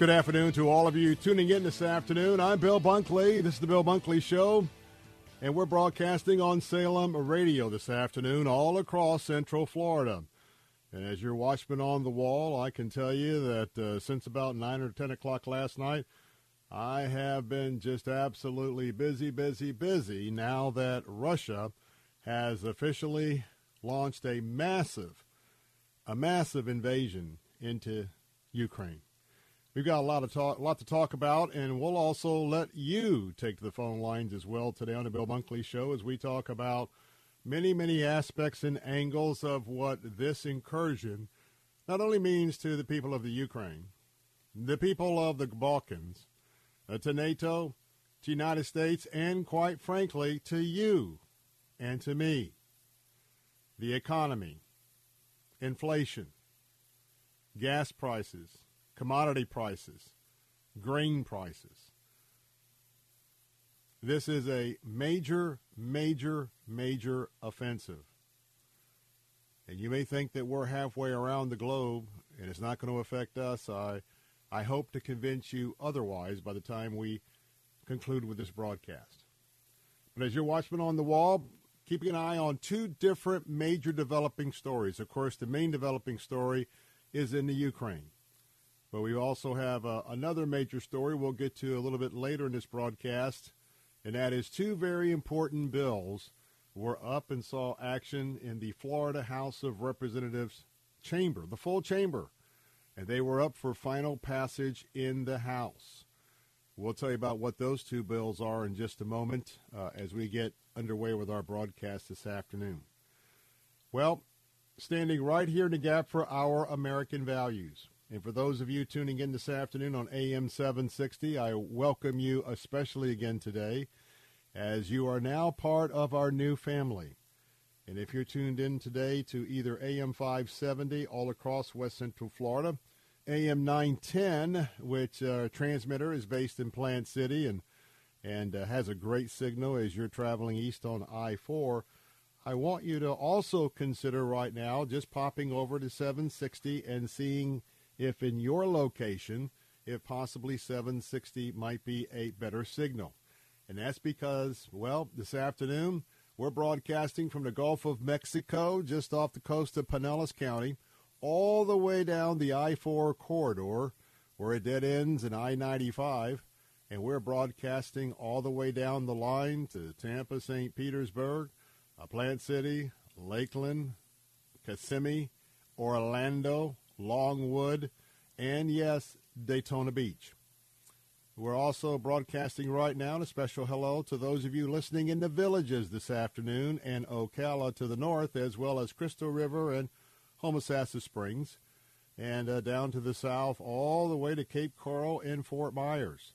Good afternoon to all of you tuning in this afternoon. I'm Bill Bunkley. This is the Bill Bunkley Show, and we're broadcasting on Salem Radio this afternoon all across Central Florida. And as your watchman on the wall, I can tell you that uh, since about 9 or 10 o'clock last night, I have been just absolutely busy, busy, busy now that Russia has officially launched a massive, a massive invasion into Ukraine. We've got a lot of talk, a lot to talk about, and we'll also let you take the phone lines as well today on the Bill Bunkley Show as we talk about many, many aspects and angles of what this incursion not only means to the people of the Ukraine, the people of the Balkans, uh, to NATO, to the United States, and quite frankly, to you and to me. The economy, inflation, gas prices, commodity prices, grain prices. This is a major, major, major offensive. And you may think that we're halfway around the globe and it's not going to affect us. I, I hope to convince you otherwise by the time we conclude with this broadcast. But as your watchman on the wall, keeping an eye on two different major developing stories. Of course, the main developing story is in the Ukraine. But we also have uh, another major story we'll get to a little bit later in this broadcast, and that is two very important bills were up and saw action in the Florida House of Representatives chamber, the full chamber, and they were up for final passage in the House. We'll tell you about what those two bills are in just a moment uh, as we get underway with our broadcast this afternoon. Well, standing right here in the gap for our American values. And for those of you tuning in this afternoon on AM 760, I welcome you especially again today as you are now part of our new family. And if you're tuned in today to either AM 570 all across West Central Florida, AM 910, which uh, transmitter is based in Plant City and and uh, has a great signal as you're traveling east on I-4. I want you to also consider right now just popping over to 760 and seeing if in your location, if possibly 760 might be a better signal. And that's because, well, this afternoon we're broadcasting from the Gulf of Mexico, just off the coast of Pinellas County, all the way down the I 4 corridor where it dead ends in I 95. And we're broadcasting all the way down the line to Tampa, St. Petersburg, Plant City, Lakeland, Kissimmee, Orlando, Longwood, and yes, Daytona Beach. We're also broadcasting right now, a special hello to those of you listening in the villages this afternoon and Ocala to the north, as well as Crystal River and Homosassa Springs, and uh, down to the south, all the way to Cape Coral and Fort Myers.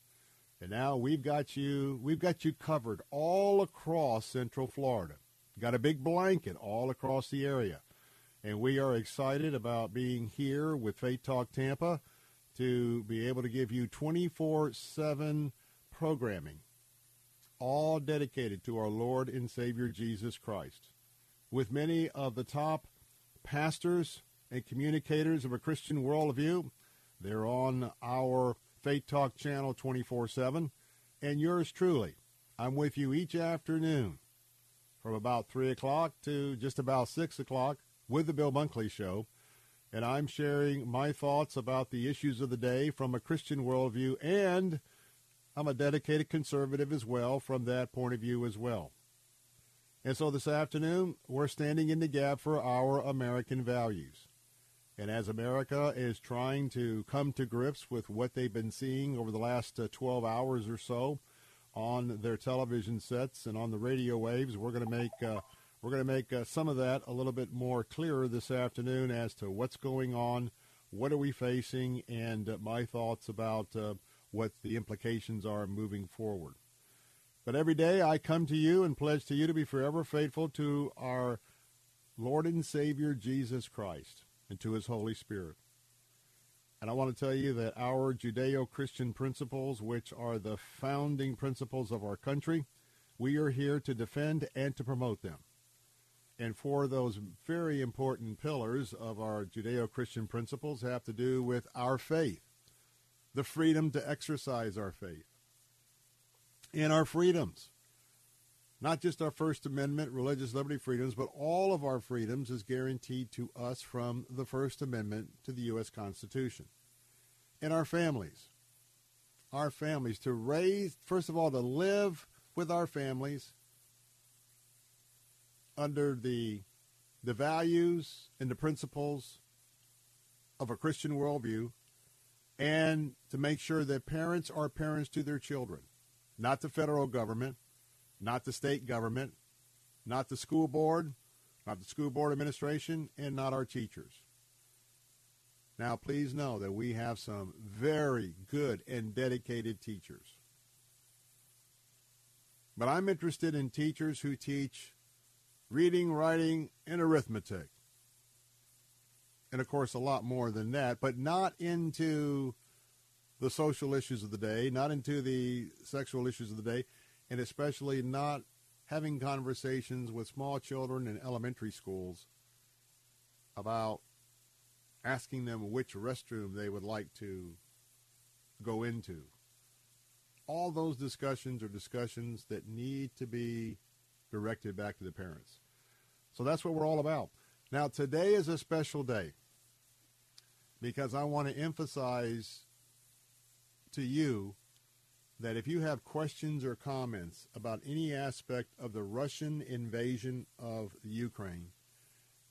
And now we've got you, we've got you covered all across Central Florida. Got a big blanket all across the area. And we are excited about being here with Faith Talk Tampa to be able to give you 24-7 programming, all dedicated to our Lord and Savior Jesus Christ. With many of the top pastors and communicators of a Christian worldview, they're on our Faith Talk channel 24-7. And yours truly, I'm with you each afternoon from about 3 o'clock to just about 6 o'clock with the Bill Bunkley Show, and I'm sharing my thoughts about the issues of the day from a Christian worldview, and I'm a dedicated conservative as well from that point of view as well. And so this afternoon, we're standing in the gap for our American values. And as America is trying to come to grips with what they've been seeing over the last uh, 12 hours or so on their television sets and on the radio waves, we're going to make uh, we're going to make uh, some of that a little bit more clearer this afternoon as to what's going on, what are we facing, and uh, my thoughts about uh, what the implications are moving forward. But every day I come to you and pledge to you to be forever faithful to our Lord and Savior Jesus Christ and to his Holy Spirit. And I want to tell you that our Judeo-Christian principles, which are the founding principles of our country, we are here to defend and to promote them. And four of those very important pillars of our Judeo-Christian principles have to do with our faith, the freedom to exercise our faith, and our freedoms. Not just our First Amendment religious liberty freedoms, but all of our freedoms is guaranteed to us from the First Amendment to the U.S. Constitution. And our families. Our families. To raise, first of all, to live with our families under the, the values and the principles of a Christian worldview and to make sure that parents are parents to their children, not the federal government, not the state government, not the school board, not the school board administration, and not our teachers. Now, please know that we have some very good and dedicated teachers. But I'm interested in teachers who teach reading, writing, and arithmetic. And of course, a lot more than that, but not into the social issues of the day, not into the sexual issues of the day, and especially not having conversations with small children in elementary schools about asking them which restroom they would like to go into. All those discussions are discussions that need to be directed back to the parents. So that's what we're all about. Now, today is a special day because I want to emphasize to you that if you have questions or comments about any aspect of the Russian invasion of Ukraine,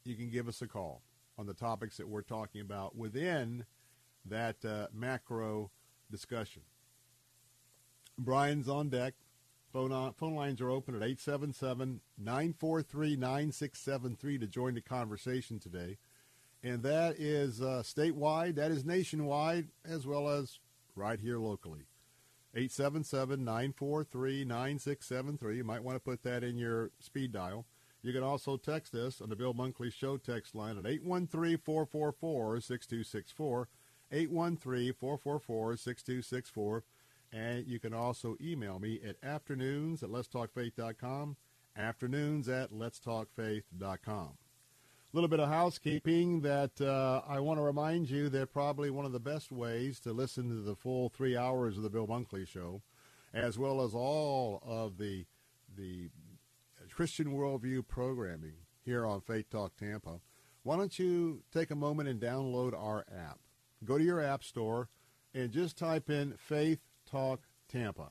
you can give us a call on the topics that we're talking about within that uh, macro discussion. Brian's on deck. Phone, on, phone lines are open at 877-943-9673 to join the conversation today. And that is uh, statewide, that is nationwide, as well as right here locally. 877-943-9673. You might want to put that in your speed dial. You can also text us on the Bill Bunkley Show text line at 813-444-6264, 813-444-6264. And you can also email me at afternoons at letstalkfaith.com, afternoons at letstalkfaith.com. A little bit of housekeeping that uh, I want to remind you that probably one of the best ways to listen to the full three hours of the Bill Bunkley Show, as well as all of the the Christian Worldview programming here on Faith Talk Tampa, why don't you take a moment and download our app? Go to your app store and just type in Faith Talk Tampa.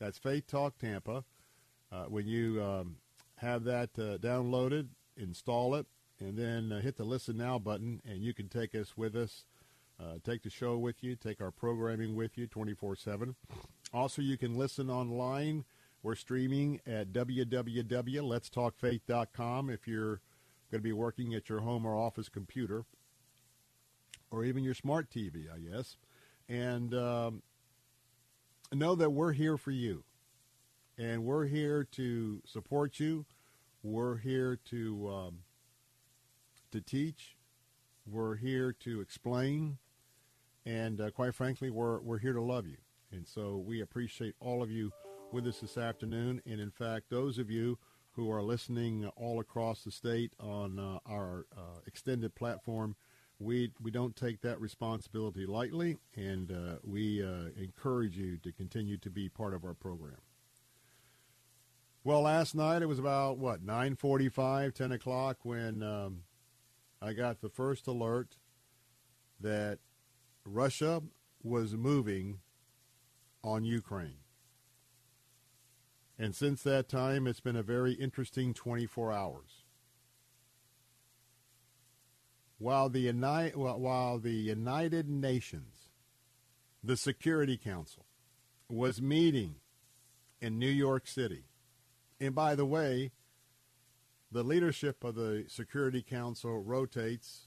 That's Faith Talk Tampa. Uh, when you um, have that uh, downloaded, install it, and then uh, hit the Listen Now button, and you can take us with us, uh, take the show with you, take our programming with you 24-7. Also, you can listen online we're streaming at www.letstalkfaith.com if you're going to be working at your home or office computer or even your smart TV, I guess. And um, know that we're here for you. And we're here to support you. We're here to um, to teach. We're here to explain. And uh, quite frankly, we're, we're here to love you. And so we appreciate all of you with us this afternoon. And in fact, those of you who are listening all across the state on uh, our uh, extended platform, we we don't take that responsibility lightly, and uh, we uh, encourage you to continue to be part of our program. Well, last night it was about what 9:45, 10 o'clock when um, I got the first alert that Russia was moving on Ukraine. And since that time, it's been a very interesting 24 hours. While the, Uni- while the United Nations, the Security Council, was meeting in New York City, and by the way, the leadership of the Security Council rotates.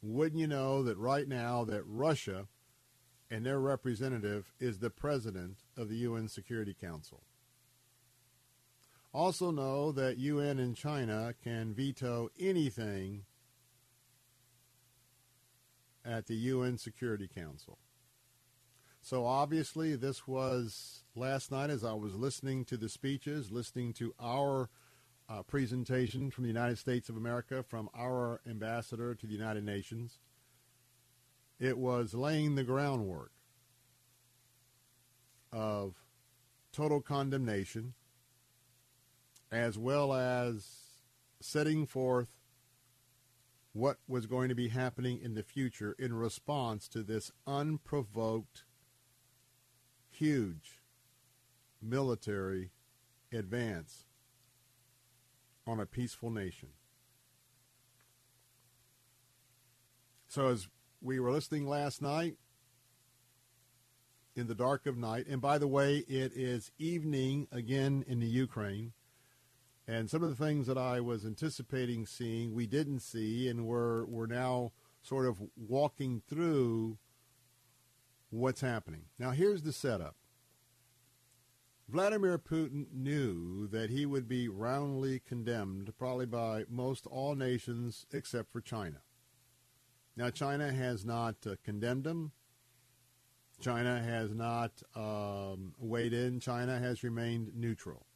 Wouldn't you know that right now that Russia and their representative is the president of the UN Security Council? Also know that UN and China can veto anything at the UN Security Council. So obviously this was last night as I was listening to the speeches, listening to our uh, presentation from the United States of America, from our ambassador to the United Nations. It was laying the groundwork of total condemnation as well as setting forth what was going to be happening in the future in response to this unprovoked, huge military advance on a peaceful nation. So as we were listening last night in the dark of night, and by the way, it is evening again in the Ukraine. And some of the things that I was anticipating seeing, we didn't see, and we're, we're now sort of walking through what's happening. Now, here's the setup. Vladimir Putin knew that he would be roundly condemned, probably by most all nations except for China. Now, China has not uh, condemned him. China has not um, weighed in. China has remained neutral.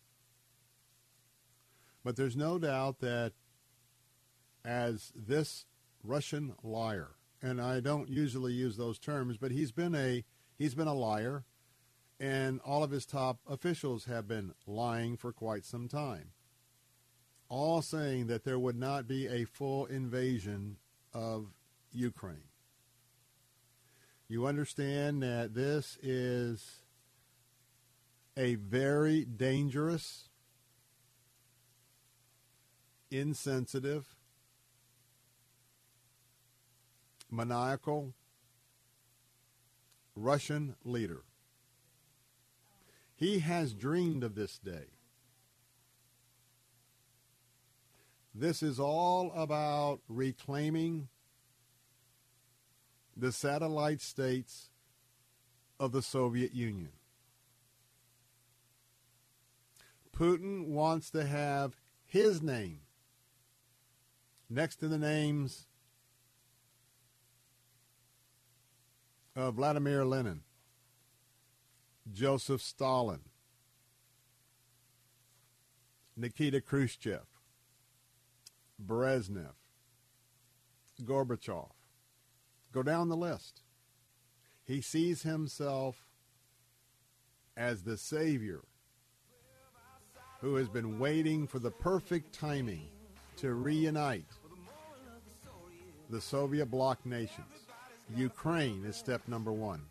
But there's no doubt that as this Russian liar, and I don't usually use those terms, but he's been a he's been a liar, and all of his top officials have been lying for quite some time. All saying that there would not be a full invasion of Ukraine. You understand that this is a very dangerous insensitive, maniacal Russian leader. He has dreamed of this day. This is all about reclaiming the satellite states of the Soviet Union. Putin wants to have his name next to the names of Vladimir Lenin, Joseph Stalin, Nikita Khrushchev, Brezhnev, Gorbachev. Go down the list. He sees himself as the savior who has been waiting for the perfect timing to reunite the Soviet bloc nations. Ukraine is step number one.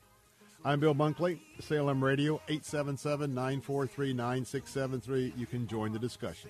I'm Bill Bunkley, Salem Radio, 877-943-9673. You can join the discussion.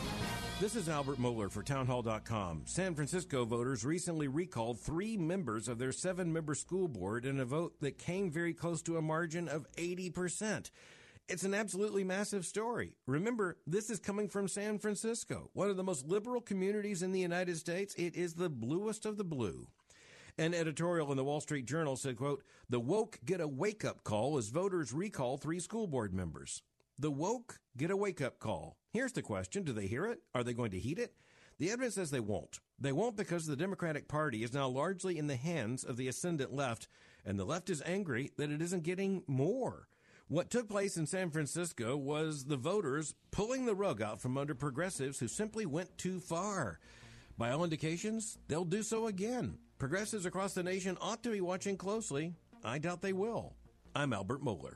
This is Albert Mohler for Townhall.com. San Francisco voters recently recalled three members of their seven member school board in a vote that came very close to a margin of 80%. It's an absolutely massive story. Remember, this is coming from San Francisco, one of the most liberal communities in the United States. It is the bluest of the blue. An editorial in the Wall Street Journal said, quote, the woke get a wake up call as voters recall three school board members. The woke get a wake up call. Here's the question Do they hear it? Are they going to heed it? The evidence says they won't. They won't because the Democratic Party is now largely in the hands of the ascendant left, and the left is angry that it isn't getting more. What took place in San Francisco was the voters pulling the rug out from under progressives who simply went too far. By all indications, they'll do so again. Progressives across the nation ought to be watching closely. I doubt they will. I'm Albert Mohler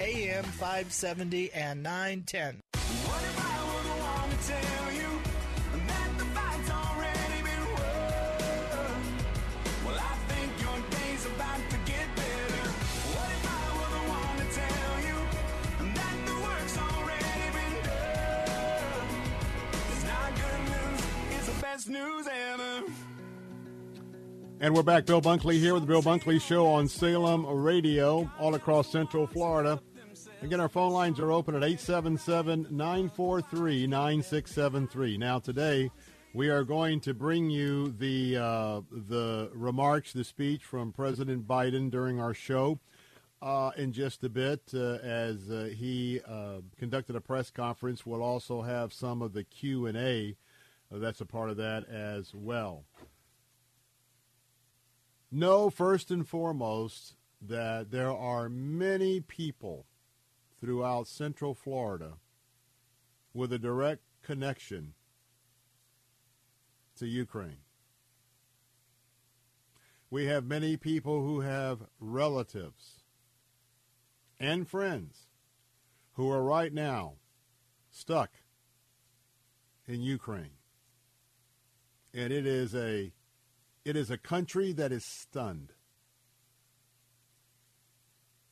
AM 570 and 910. news ever. And we're back. Bill Bunkley here with the Bill Bunkley Show on Salem Radio, all across Central Florida. Again, our phone lines are open at 877 943 9673. Now, today, we are going to bring you the, uh, the remarks, the speech from President Biden during our show. Uh, in just a bit, uh, as uh, he uh, conducted a press conference, we'll also have some of the Q and A uh, that's a part of that as well. Know first and foremost that there are many people throughout Central Florida with a direct connection to Ukraine. We have many people who have relatives and friends who are right now stuck in Ukraine and it is a it is a country that is stunned.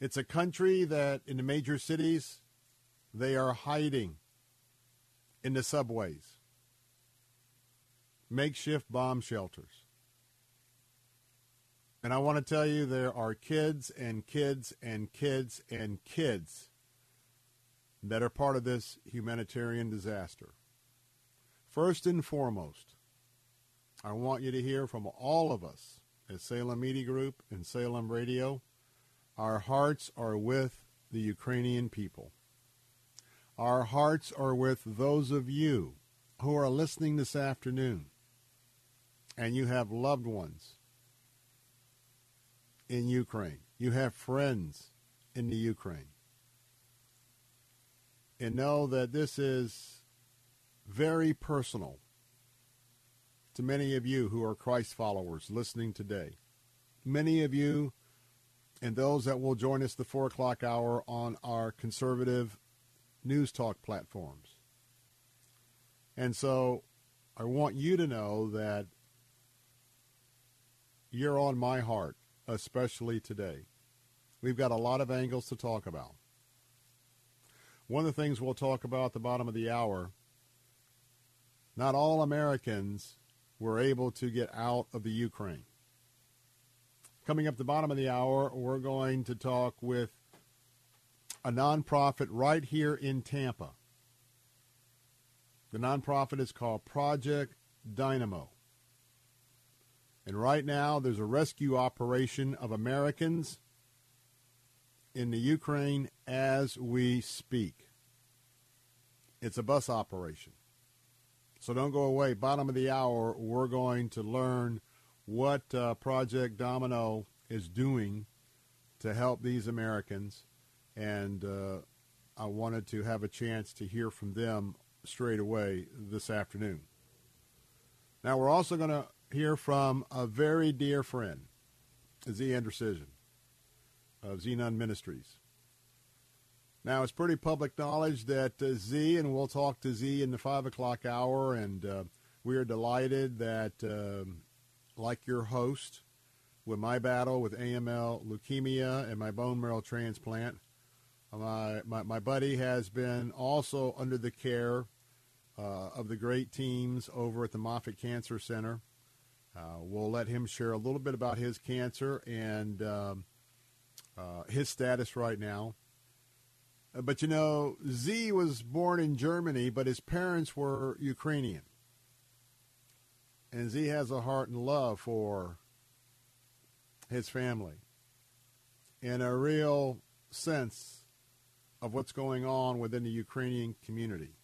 It's a country that in the major cities they are hiding in the subways. Makeshift bomb shelters. And I want to tell you there are kids and kids and kids and kids that are part of this humanitarian disaster. First and foremost, I want you to hear from all of us at Salem Media Group and Salem Radio. Our hearts are with the Ukrainian people. Our hearts are with those of you who are listening this afternoon and you have loved ones in Ukraine. You have friends in the Ukraine. And know that this is very personal to many of you who are Christ followers listening today. Many of you and those that will join us the 4 o'clock hour on our conservative news talk platforms. And so I want you to know that you're on my heart, especially today. We've got a lot of angles to talk about. One of the things we'll talk about at the bottom of the hour, not all Americans were able to get out of the Ukraine. Coming up the bottom of the hour, we're going to talk with a nonprofit right here in Tampa The nonprofit is called Project Dynamo. And right now, there's a rescue operation of Americans in the Ukraine as we speak. It's a bus operation. So don't go away. Bottom of the hour, we're going to learn what uh, Project Domino is doing to help these Americans. And uh, I wanted to have a chance to hear from them straight away this afternoon. Now, we're also going to hear from a very dear friend, Z. Andrusyshyn of Zenon Ministries. Now, it's pretty public knowledge that uh, Z, and we'll talk to Z in the 5 o'clock hour, and uh, we are delighted that, uh, like your host, with my battle with AML leukemia and my bone marrow transplant, my, my, my buddy has been also under the care uh, of the great teams over at the Moffitt Cancer Center. Uh, we'll let him share a little bit about his cancer and um, uh, his status right now. Uh, but you know, Z was born in Germany, but his parents were Ukrainian. And Z has a heart and love for his family and a real sense of what's going on within the Ukrainian community.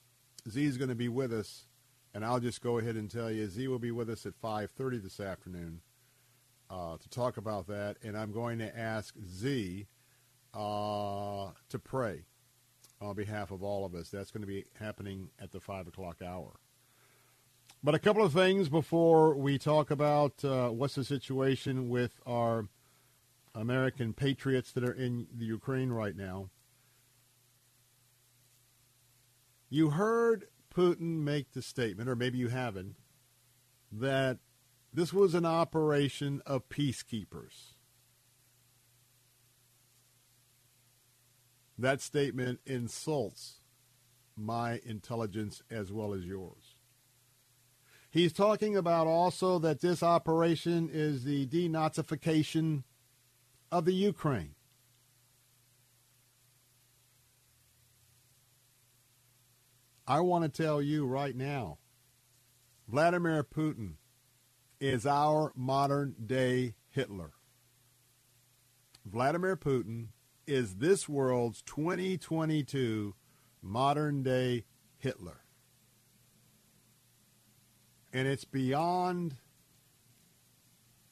Z is going to be with us, and I'll just go ahead and tell you, Z will be with us at 5.30 this afternoon uh, to talk about that, and I'm going to ask Z uh, to pray on behalf of all of us. That's going to be happening at the 5 o'clock hour. But a couple of things before we talk about uh, what's the situation with our American patriots that are in the Ukraine right now. You heard Putin make the statement, or maybe you haven't, that this was an operation of peacekeepers. That statement insults my intelligence as well as yours. He's talking about also that this operation is the denazification of the Ukraine. I want to tell you right now, Vladimir Putin is our modern day Hitler. Vladimir Putin is this world's 2022 modern day Hitler. And it's beyond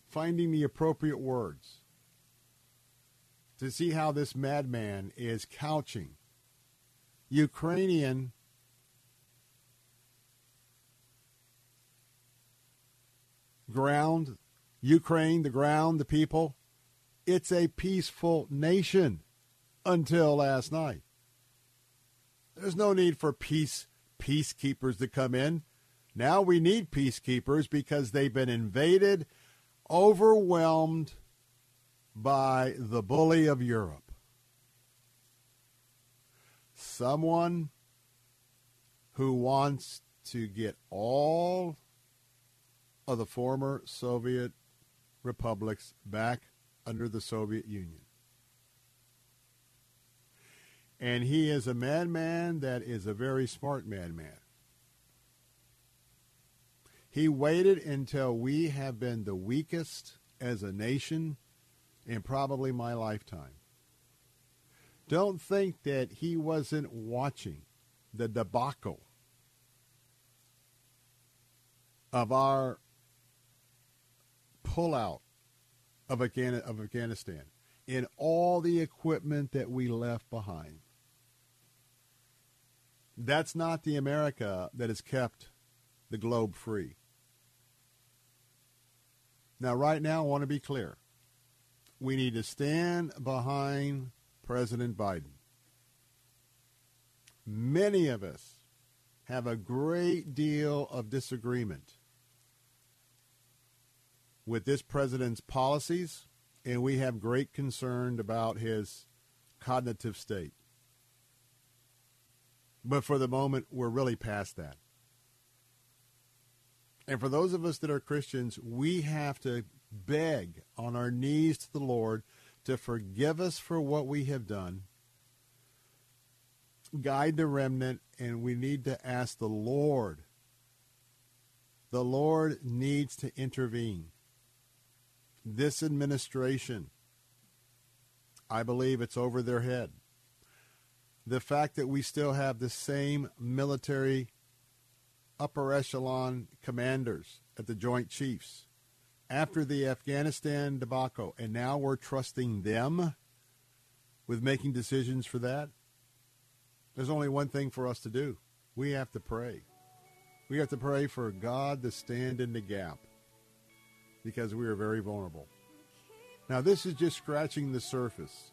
finding the appropriate words to see how this madman is couching Ukrainian ground, Ukraine, the ground, the people. It's a peaceful nation until last night. There's no need for peace peacekeepers to come in. Now we need peacekeepers because they've been invaded, overwhelmed by the bully of Europe. Someone who wants to get all of the former Soviet republics back under the Soviet Union. And he is a madman that is a very smart madman. He waited until we have been the weakest as a nation in probably my lifetime. Don't think that he wasn't watching the debacle of our pullout of, Afghanistan in all the equipment that we left behind. That's not the America that has kept the globe free. Now, right now, I want to be clear. We need to stand behind President Biden. Many of us have a great deal of disagreement with this president's policies, and we have great concern about his cognitive state. But for the moment, we're really past that. And for those of us that are Christians, we have to beg on our knees to the Lord to forgive us for what we have done. guide the remnant, and we need to ask the Lord. The Lord needs to intervene. This administration, I believe it's over their head. The fact that we still have the same military upper echelon commanders at the Joint Chiefs after the Afghanistan debacle, and now we're trusting them with making decisions for that. There's only one thing for us to do. We have to pray. We have to pray for God to stand in the gap because we are very vulnerable. Now, this is just scratching the surface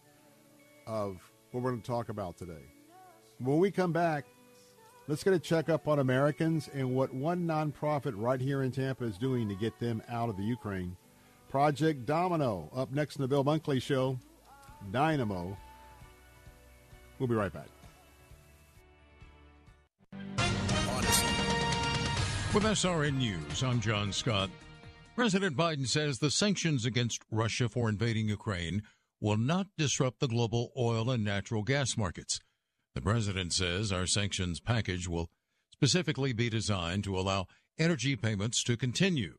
of what we're going to talk about today. When we come back, let's get a checkup on Americans and what one nonprofit right here in Tampa is doing to get them out of the Ukraine. Project Domino up next in the Bill Bunkley Show. Dynamo. We'll be right back. With SRN News, I'm John Scott. President Biden says the sanctions against Russia for invading Ukraine will not disrupt the global oil and natural gas markets. The president says our sanctions package will specifically be designed to allow energy payments to continue.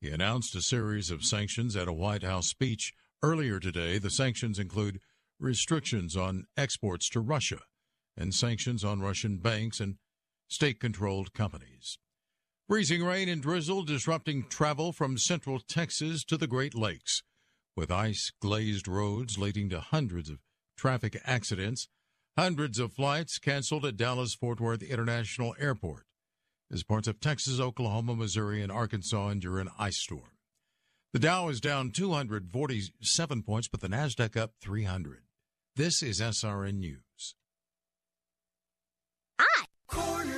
He announced a series of sanctions at a White House speech earlier today. The sanctions include restrictions on exports to Russia and sanctions on Russian banks and state controlled companies. Freezing rain and drizzle disrupting travel from central Texas to the Great Lakes, with ice glazed roads leading to hundreds of traffic accidents. Hundreds of flights canceled at Dallas Fort Worth International Airport as parts of Texas, Oklahoma, Missouri, and Arkansas endure an ice storm. The Dow is down 247 points, but the NASDAQ up 300. This is SRN News. Cornerstone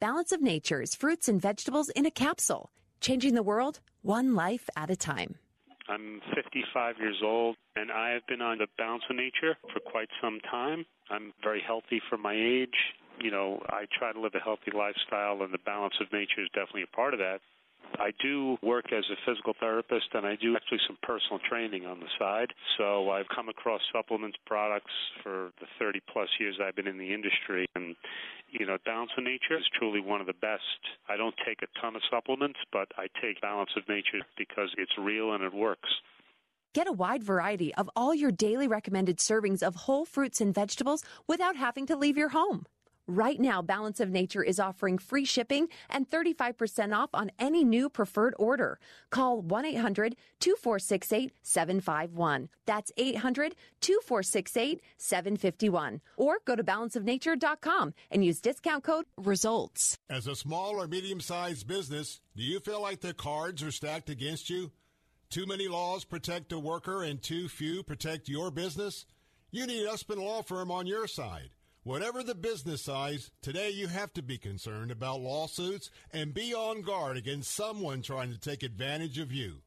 Balance of Nature's fruits and vegetables in a capsule, changing the world one life at a time. I'm 55 years old and I have been on the Balance of Nature for quite some time. I'm very healthy for my age. You know, I try to live a healthy lifestyle and the Balance of Nature is definitely a part of that. I do work as a physical therapist and I do actually some personal training on the side. So I've come across supplements products for the 30 plus years I've been in the industry and you know, Balance of Nature is truly one of the best. I don't take a ton of supplements, but I take Balance of Nature because it's real and it works. Get a wide variety of all your daily recommended servings of whole fruits and vegetables without having to leave your home. Right now, Balance of Nature is offering free shipping and 35% off on any new preferred order. Call 1 800 2468 751. That's 800 2468 751. Or go to balanceofnature.com and use discount code RESULTS. As a small or medium sized business, do you feel like the cards are stacked against you? Too many laws protect a worker and too few protect your business? You need Usman Law Firm on your side. Whatever the business size, today you have to be concerned about lawsuits and be on guard against someone trying to take advantage of you.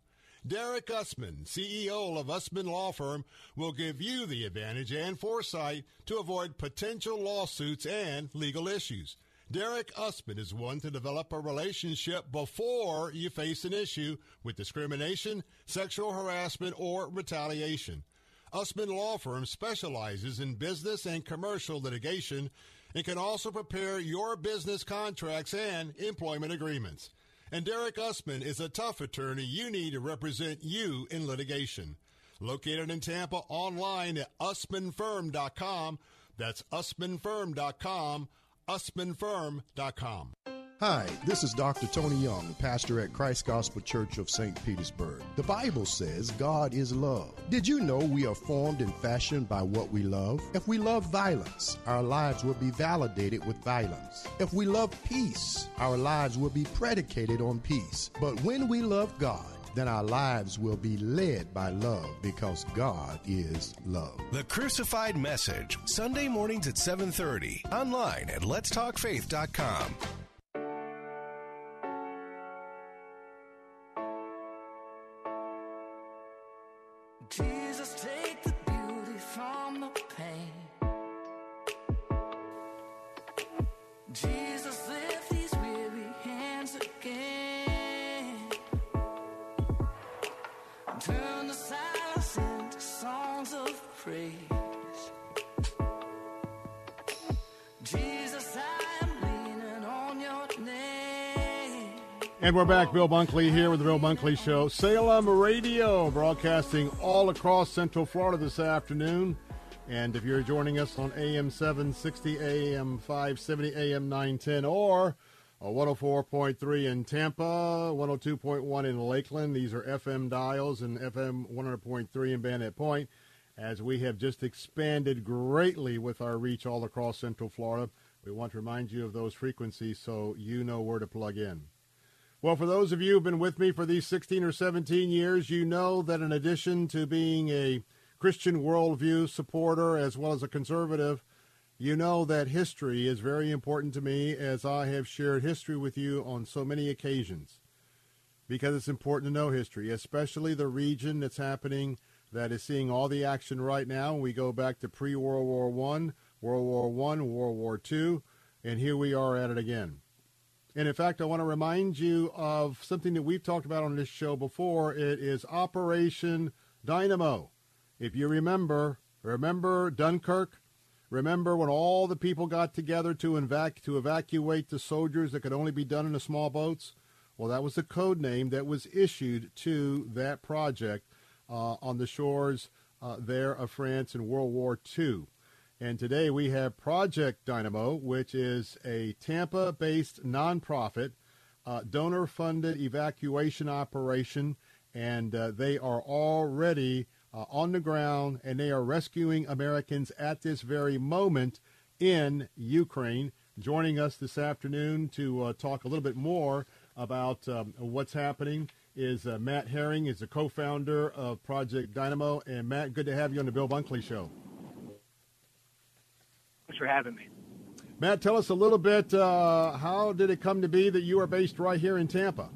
Derek Usman, CEO of Usman Law Firm, will give you the advantage and foresight to avoid potential lawsuits and legal issues. Derek Usman is one to develop a relationship before you face an issue with discrimination, sexual harassment, or retaliation. Usman Law Firm specializes in business and commercial litigation and can also prepare your business contracts and employment agreements. And Derek Usman is a tough attorney you need to represent you in litigation. Located in Tampa, online at usmanfirm.com. That's usmanfirm.com, usmanfirm.com. Hi, this is Dr. Tony Young, pastor at Christ Gospel Church of St. Petersburg. The Bible says God is love. Did you know we are formed and fashioned by what we love? If we love violence, our lives will be validated with violence. If we love peace, our lives will be predicated on peace. But when we love God, then our lives will be led by love because God is love. The Crucified Message, Sunday mornings at 7:30, online at letstalkfaith.com. Jesus, And we're back. Bill Bunkley here with the Bill Bunkley Show. Salem Radio, broadcasting all across Central Florida this afternoon. And if you're joining us on AM 760, AM 570, AM 910, or uh, 104.3 in Tampa, 102.1 in Lakeland, these are FM dials, and FM 100.3 in Bandit Point, as we have just expanded greatly with our reach all across Central Florida. We want to remind you of those frequencies so you know where to plug in. Well, for those of you who've been with me for these 16 or 17 years, you know that in addition to being a Christian worldview supporter as well as a conservative, you know that history is very important to me as I have shared history with you on so many occasions. Because it's important to know history, especially the region that's happening that is seeing all the action right now. We go back to pre-World War One, World War One, World War Two, and here we are at it again. And in fact, I want to remind you of something that we've talked about on this show before. It is Operation Dynamo. If you remember, remember Dunkirk? Remember when all the people got together to, evac- to evacuate the soldiers that could only be done in the small boats? Well, that was the code name that was issued to that project uh, on the shores uh, there of France in World War II. And today we have Project Dynamo, which is a Tampa based nonprofit, uh, donor funded evacuation operation. And uh, they are already uh, on the ground and they are rescuing Americans at this very moment in Ukraine. Joining us this afternoon to uh, talk a little bit more about um, what's happening is uh, Matt Herring, is the co-founder of Project Dynamo. And Matt, good to have you on the Bill Bunkley Show. Thanks for having me. Matt, tell us a little bit. Uh, how did it come to be that you are based right here in Tampa?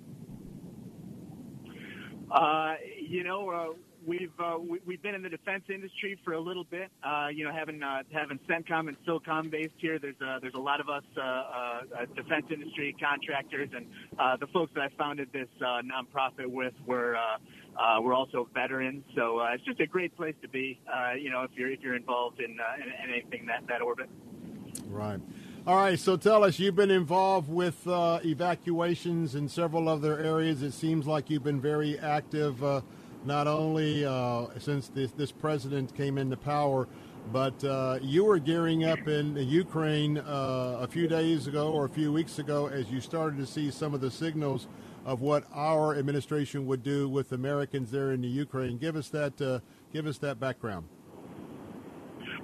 Uh, you know, uh, we've uh, we, we've been in the defense industry for a little bit. Uh, you know, having uh, having CENTCOM and SOCOM based here, there's uh, there's a lot of us uh, uh, defense industry contractors, and uh, the folks that I founded this uh, nonprofit with were. Uh, we're also veterans, so uh, it's just a great place to be. Uh, you know, if you're if you're involved in, uh, in, in anything that that orbit. Right. All right. So tell us, you've been involved with uh, evacuations in several other areas. It seems like you've been very active, uh, not only since this, this president came into power, but you were gearing up in Ukraine a few days ago or a few weeks ago as you started to see some of the signals of what our administration would do with Americans there in the Ukraine. Give us that. Uh, give us that background.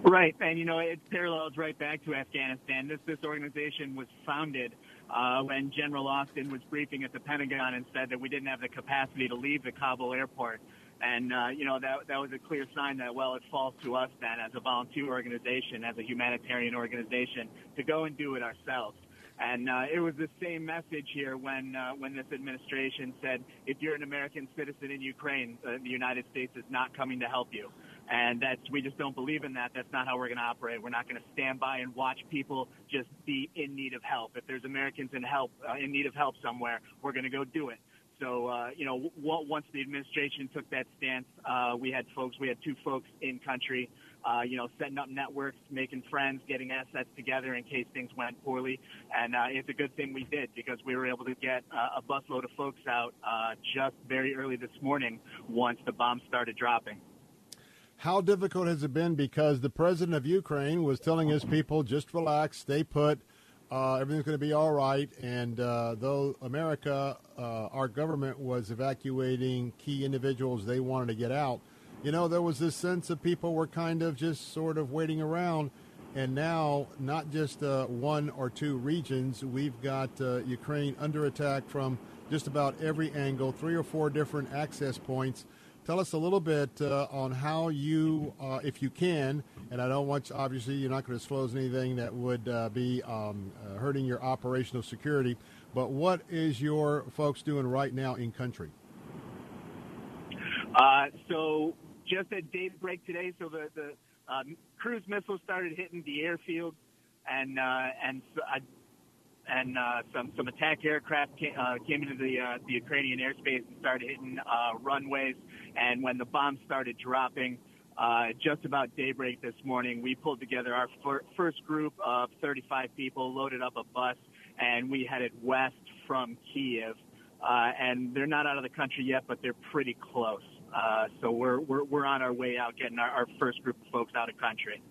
Right, and you know it parallels right back to Afghanistan. This this organization was founded uh, when General Austin was briefing at the Pentagon and said that we didn't have the capacity to leave the Kabul airport. And uh, you know that that was a clear sign that well, it falls to us then as a volunteer organization, as a humanitarian organization, to go and do it ourselves. And uh, it was the same message here when uh, when this administration said, if you're an American citizen in Ukraine, uh, the United States is not coming to help you. And that's we just don't believe in that. That's not how we're going to operate. We're not going to stand by and watch people just be in need of help. If there's Americans in help uh, in need of help somewhere, we're going to go do it. So, uh, you know, w- once the administration took that stance, uh, we had folks, we had two folks in country, uh, you know, setting up networks, making friends, getting assets together in case things went poorly. And uh, it's a good thing we did because we were able to get uh, a busload of folks out uh, just very early this morning once the bombs started dropping. How difficult has it been? Because the president of Ukraine was telling his people, just relax, stay put, uh, everything's going to be all right. And uh, though America, uh, our government was evacuating key individuals they wanted to get out, you know, there was this sense of people were kind of just sort of waiting around. And now, not just uh, one or two regions, we've got uh, Ukraine under attack from just about every angle, three or four different access points. Tell us a little bit uh, on how you, uh, if you can, and I don't want you, obviously you're not going to disclose anything that would uh, be um, uh, hurting your operational security, but what is your folks doing right now in country? So just at daybreak today, so the, the um, cruise missiles started hitting the airfield, and uh, and uh, and uh, some some attack aircraft came, uh, came into the uh, the Ukrainian airspace and started hitting uh, runways. And when the bombs started dropping, uh, just about daybreak this morning, we pulled together our fir- first group of 35 people, loaded up a bus, and we headed west from Kiev. Uh, and they're not out of the country yet, but they're pretty close. Uh, so we're, we're we're on our way out, getting our, our first group of folks out of country.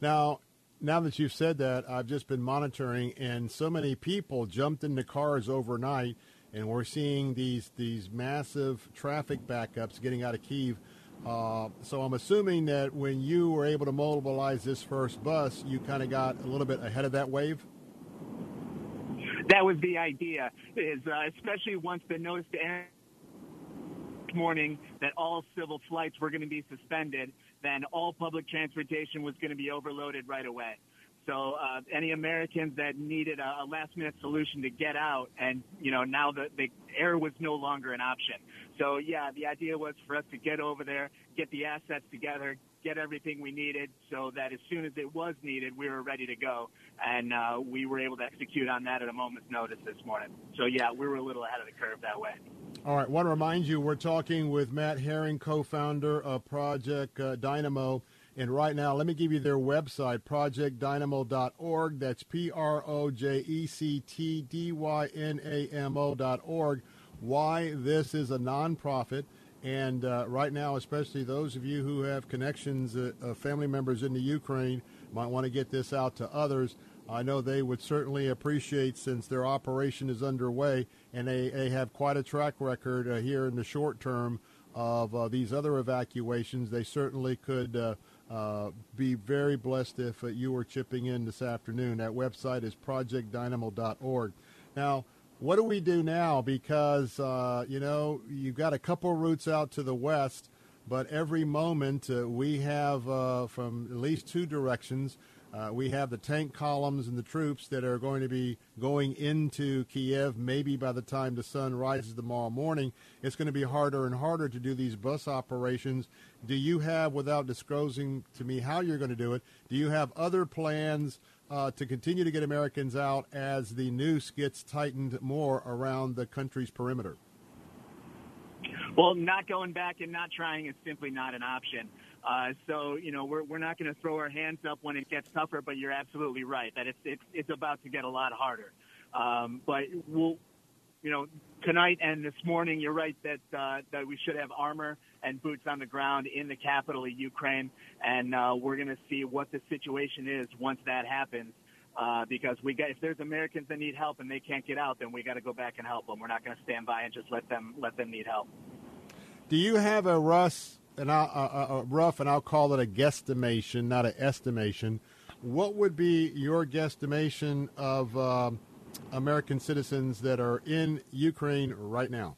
Now, now that you've said that, I've just been monitoring, and so many people jumped into cars overnight, and we're seeing these these massive traffic backups getting out of Kiev. Uh, so I'm assuming that when you were able to mobilize this first bus, you kind of got a little bit ahead of that wave. That was the idea, is uh, especially once the notice to end morning that all civil flights were going to be suspended, then all public transportation was going to be overloaded right away. So uh, any Americans that needed a, a last minute solution to get out, and you know now the, the air was no longer an option. So yeah, the idea was for us to get over there, get the assets together, get everything we needed, so that as soon as it was needed, we were ready to go, and uh, we were able to execute on that at a moment's notice this morning. So yeah, we were a little ahead of the curve that way. All right. Want to remind you, we're talking with Matt Herring, co-founder of Project uh, Dynamo. And right now, let me give you their website, projectdynamo.org. That's P R O J E C T D Y N A M O.org. Why this is a nonprofit. And uh, right now, especially those of you who have connections, uh, uh, family members in the Ukraine, might want to get this out to others. I know they would certainly appreciate since their operation is underway and they, they have quite a track record uh, here in the short term of uh, these other evacuations. They certainly could uh, be very blessed if you were chipping in this afternoon. That website is projectdynamo.org. Now, what do we do now? Because, uh, you know, you've got a couple routes out to the west, but every moment we have from at least two directions – uh, we have the tank columns and the troops that are going to be going into Kiev. Maybe by the time the sun rises tomorrow morning, it's going to be harder and harder to do these bus operations. Do you have, without disclosing to me how you're going to do it, do you have other plans uh, to continue to get Americans out as the noose gets tightened more around the country's perimeter? Well, not going back and not trying is simply not an option. Uh, so, you know, we're, we're not going to throw our hands up when it gets tougher, but you're absolutely right that it's, it's, it's about to get a lot harder. Um, but we'll, you know, tonight and this morning, you're right that, uh, that we should have armor and boots on the ground in the capital of Ukraine. And, uh, we're going to see what the situation is once that happens. Uh, because we got, if there's Americans that need help and they can't get out, then we got to go back and help them. We're not going to stand by and just let them, let them need help. Do you have a Russ and I'll, uh, uh, rough, and I'll call it a guesstimation, not an estimation. What would be your guesstimation of uh, American citizens that are in Ukraine right now?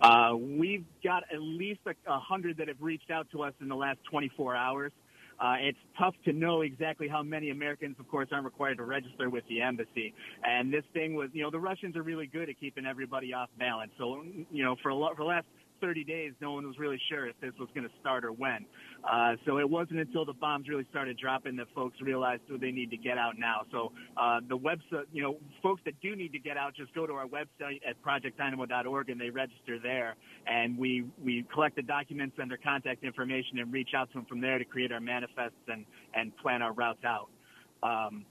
Uh, we've got at least a, a, hundred that have reached out to us in the last 24 hours. Uh, it's tough to know exactly how many Americans, of course, aren't required to register with the embassy. And this thing was, you know, the Russians are really good at keeping everybody off balance. So, you know, for a lot, for the last 30 days, no one was really sure if this was going to start or when. Uh, so it wasn't until the bombs really started dropping that folks realized oh, they need to get out now. So uh, the website, you know, folks that do need to get out, just go to our website at projectdynamo.org and they register there. And we, we collect the documents and their contact information and reach out to them from there to create our manifests and, and plan our routes out. Um,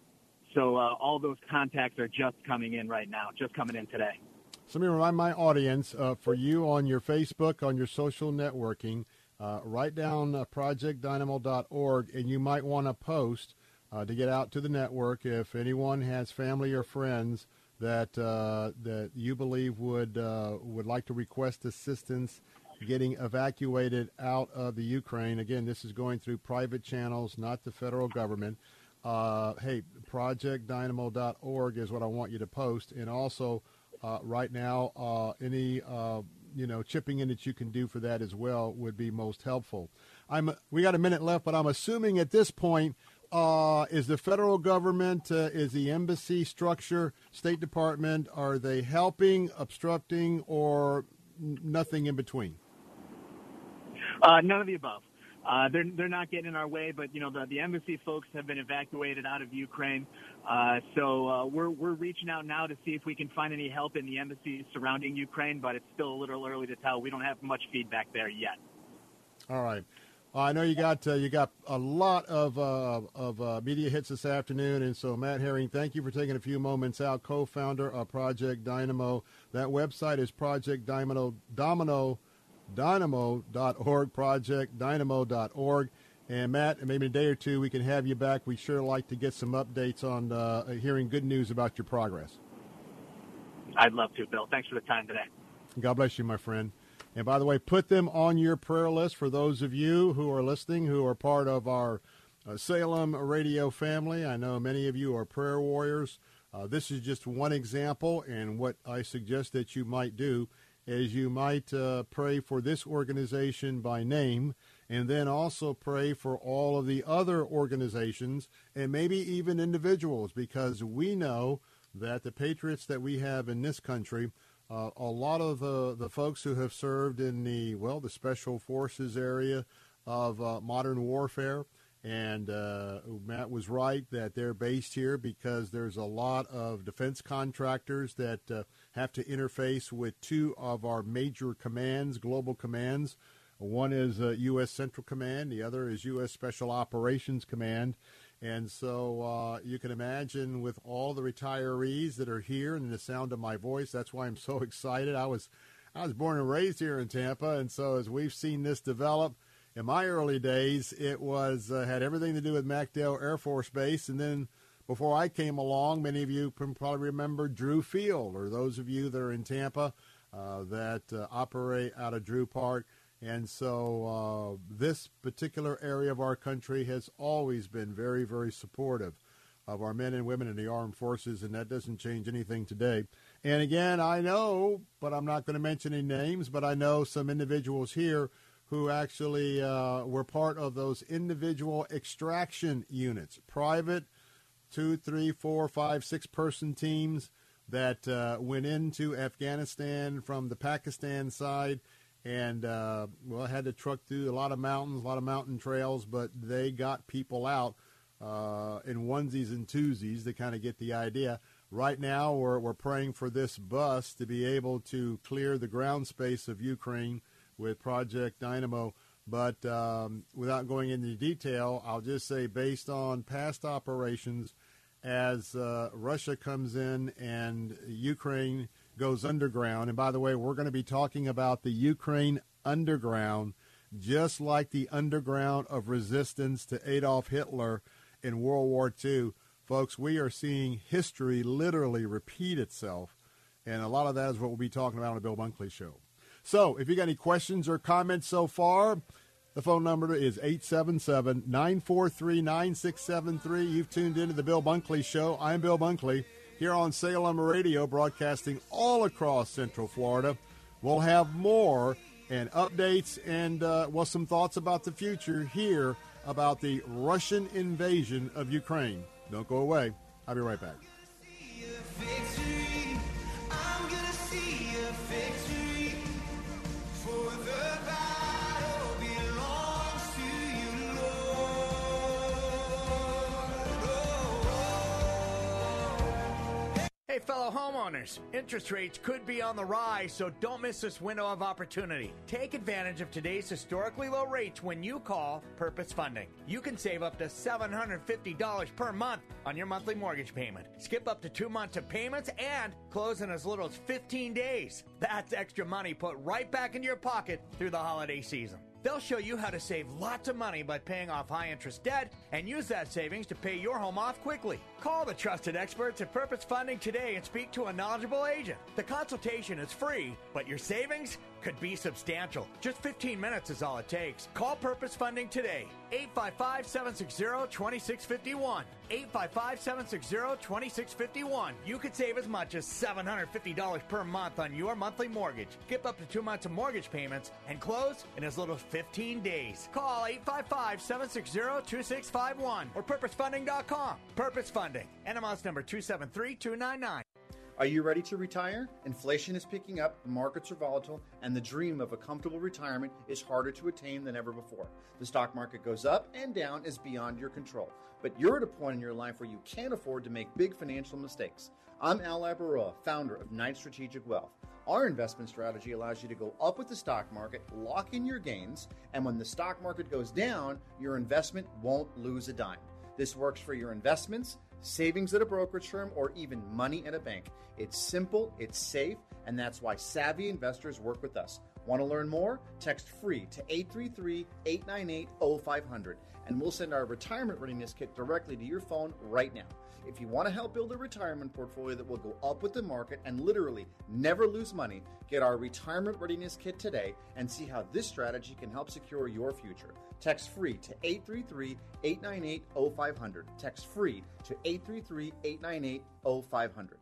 so uh, all those contacts are just coming in right now, just coming in today. So let me remind my audience uh, for you on your Facebook, on your social networking, uh, write down uh, projectdynamo.org, and you might want to post uh, to get out to the network if anyone has family or friends that uh, that you believe would uh, would like to request assistance getting evacuated out of the Ukraine. Again, this is going through private channels, not the federal government. hey, projectdynamo.org is what I want you to post. And also, uh, right now, uh, any uh, you know chipping in that you can do for that as well would be most helpful. I'm we got a minute left, but I'm assuming at this point. Uh, is the federal government, uh, is the embassy structure, State Department, are they helping, obstructing, or nothing in between? None of the above. Uh, they're they're not getting in our way, but you know the the embassy folks have been evacuated out of Ukraine, uh, so uh, we're we're reaching out now to see if we can find any help in the embassies surrounding Ukraine, but it's still a little early to tell. We don't have much feedback there yet. All right. I know you got uh, you got a lot of uh, of uh, media hits this afternoon, and so Matt Herring, thank you for taking a few moments out. Co-founder of Project Dynamo. That website is Project Dynamo Domino dynamo.org, projectdynamo.org. And Matt, maybe in a day or two we can have you back. We sure like to get some updates on uh, hearing good news about your progress. I'd love to, Bill. Thanks for the time today. God bless you, my friend. And by the way, put them on your prayer list for those of you who are listening, who are part of our uh, Salem radio family. I know many of you are prayer warriors. Uh, this is just one example, and what I suggest that you might do is you might uh, pray for this organization by name and then also pray for all of the other organizations and maybe even individuals because we know that the patriots that we have in this country uh, a lot of the, the folks who have served in the well the special forces area of uh, modern warfare and uh, Matt was right that they're based here because there's a lot of defense contractors that uh, have to interface with two of our major commands, global commands. One is uh, U.S. Central Command, the other is U.S. Special Operations Command. And so uh, you can imagine with all the retirees that are here and the sound of my voice, that's why I'm so excited. I was I was born and raised here in Tampa, and so as we've seen this develop, in my early days, it was uh, had everything to do with MacDill Air Force Base, and then before I came along, many of you probably remember Drew Field, or those of you that are in Tampa uh, that uh, operate out of Drew Park. And so uh, this particular area of our country has always been very, very supportive of our men and women in the armed forces, and that doesn't change anything today. And again, I know, but I'm not going to mention any names, but I know some individuals here who actually uh, were part of those individual extraction units, private two, three, four, five, six person teams that uh, went into Afghanistan from the Pakistan side and uh, well had to truck through a lot of mountains, a lot of mountain trails, but they got people out uh, in onesies and twosies to kind of get the idea. Right now, we're, we're praying for this bus to be able to clear the ground space of Ukraine with Project Dynamo. But um, without going into detail, I'll just say based on past operations, as uh, Russia comes in and Ukraine goes underground, and by the way, we're going to be talking about the Ukraine underground, just like the underground of resistance to Adolf Hitler in World War II. Folks, we are seeing history literally repeat itself, and a lot of that is what we'll be talking about on the Bill Bunkley Show. So if you got any questions or comments so far, the phone number is 877 943 9673. You've tuned into the Bill Bunkley Show. I'm Bill Bunkley here on Salem Radio, broadcasting all across Central Florida. We'll have more and updates and, uh, well, some thoughts about the future here about the Russian invasion of Ukraine. Don't go away. I'll be right back. Hey, fellow homeowners, interest rates could be on the rise, so don't miss this window of opportunity. Take advantage of today's historically low rates when you call Purpose Funding. You can save up to $750 per month on your monthly mortgage payment. Skip up to two months of payments and close in as little as 15 days. That's extra money put right back into your pocket through the holiday season. They'll show you how to save lots of money by paying off high interest debt and use that savings to pay your home off quickly. Call the trusted experts at Purpose Funding today and speak to a knowledgeable agent. The consultation is free, but your savings could be substantial. Just 15 minutes is all it takes. Call Purpose Funding today. 855 760 2651. 855 760 2651. You could save as much as $750 per month on your monthly mortgage. Skip up to two months of mortgage payments and close in as little as 15 days. Call 855 760 2651 or purposefunding.com. Purpose Funding. NMLS number 273299. Are you ready to retire? Inflation is picking up, the markets are volatile, and the dream of a comfortable retirement is harder to attain than ever before. The stock market goes up and down is beyond your control, but you're at a point in your life where you can't afford to make big financial mistakes. I'm Al Labaroa, founder of Knight Strategic Wealth. Our investment strategy allows you to go up with the stock market, lock in your gains, and when the stock market goes down, your investment won't lose a dime. This works for your investments, savings at a brokerage firm, or even money at a bank. It's simple, it's safe, and that's why savvy investors work with us. Want to learn more? Text free to 833 898 0500, and we'll send our retirement readiness kit directly to your phone right now. If you want to help build a retirement portfolio that will go up with the market and literally never lose money, get our retirement readiness kit today and see how this strategy can help secure your future. Text free to 833 898 0500. Text free to 833 898 0500.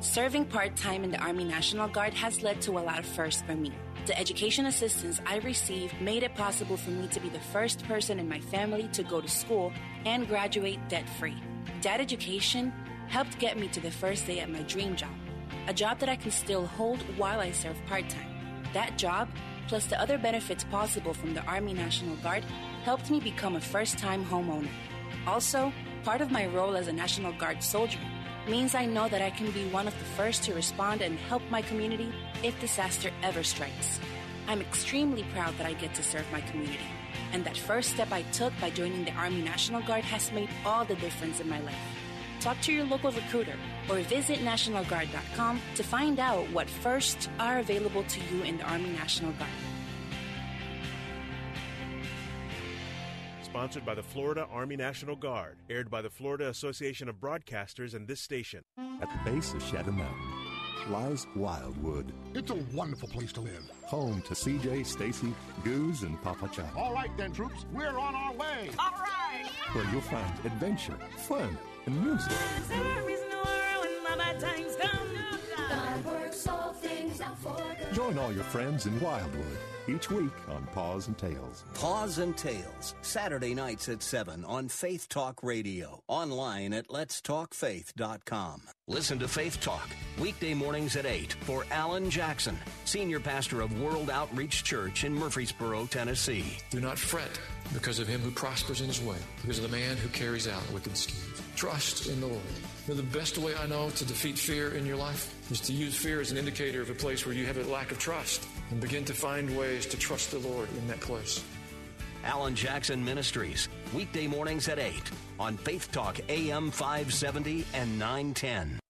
Serving part time in the Army National Guard has led to a lot of firsts for me. The education assistance I received made it possible for me to be the first person in my family to go to school and graduate debt free. That education helped get me to the first day at my dream job, a job that I can still hold while I serve part time. That job, plus the other benefits possible from the Army National Guard, helped me become a first time homeowner. Also, part of my role as a National Guard soldier means I know that I can be one of the first to respond and help my community if disaster ever strikes. I'm extremely proud that I get to serve my community, and that first step I took by joining the Army National Guard has made all the difference in my life. Talk to your local recruiter or visit NationalGuard.com to find out what firsts are available to you in the Army National Guard. Sponsored by the Florida Army National Guard, aired by the Florida Association of Broadcasters and this station. At the base of Shadow Mountain lies Wildwood. It's a wonderful place to live. Home to CJ, Stacy, Goose, and Papa Chop. All right then, troops, we're on our way. All right. Where you'll find adventure, fun, and music. Join all your friends in Wildwood each week on Paws and Tails. Paws and Tails, Saturday nights at 7 on Faith Talk Radio. Online at letstalkfaith.com. Listen to Faith Talk, weekday mornings at 8 for Alan Jackson, senior pastor of World Outreach Church in Murfreesboro, Tennessee. Do not fret because of him who prospers in his way, because of the man who carries out wicked schemes. Trust in the Lord. You know, the best way I know to defeat fear in your life is to use fear as an indicator of a place where you have a lack of trust and begin to find ways to trust the Lord in that place. Alan Jackson Ministries, weekday mornings at 8 on Faith Talk AM 570 and 910.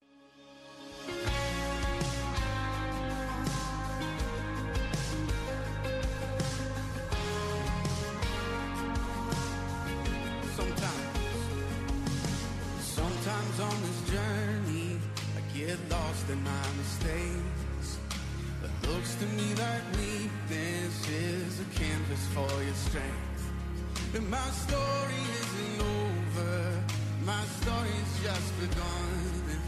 Looks to me like weakness is a canvas for your strength. And my story isn't over, my story's just begun.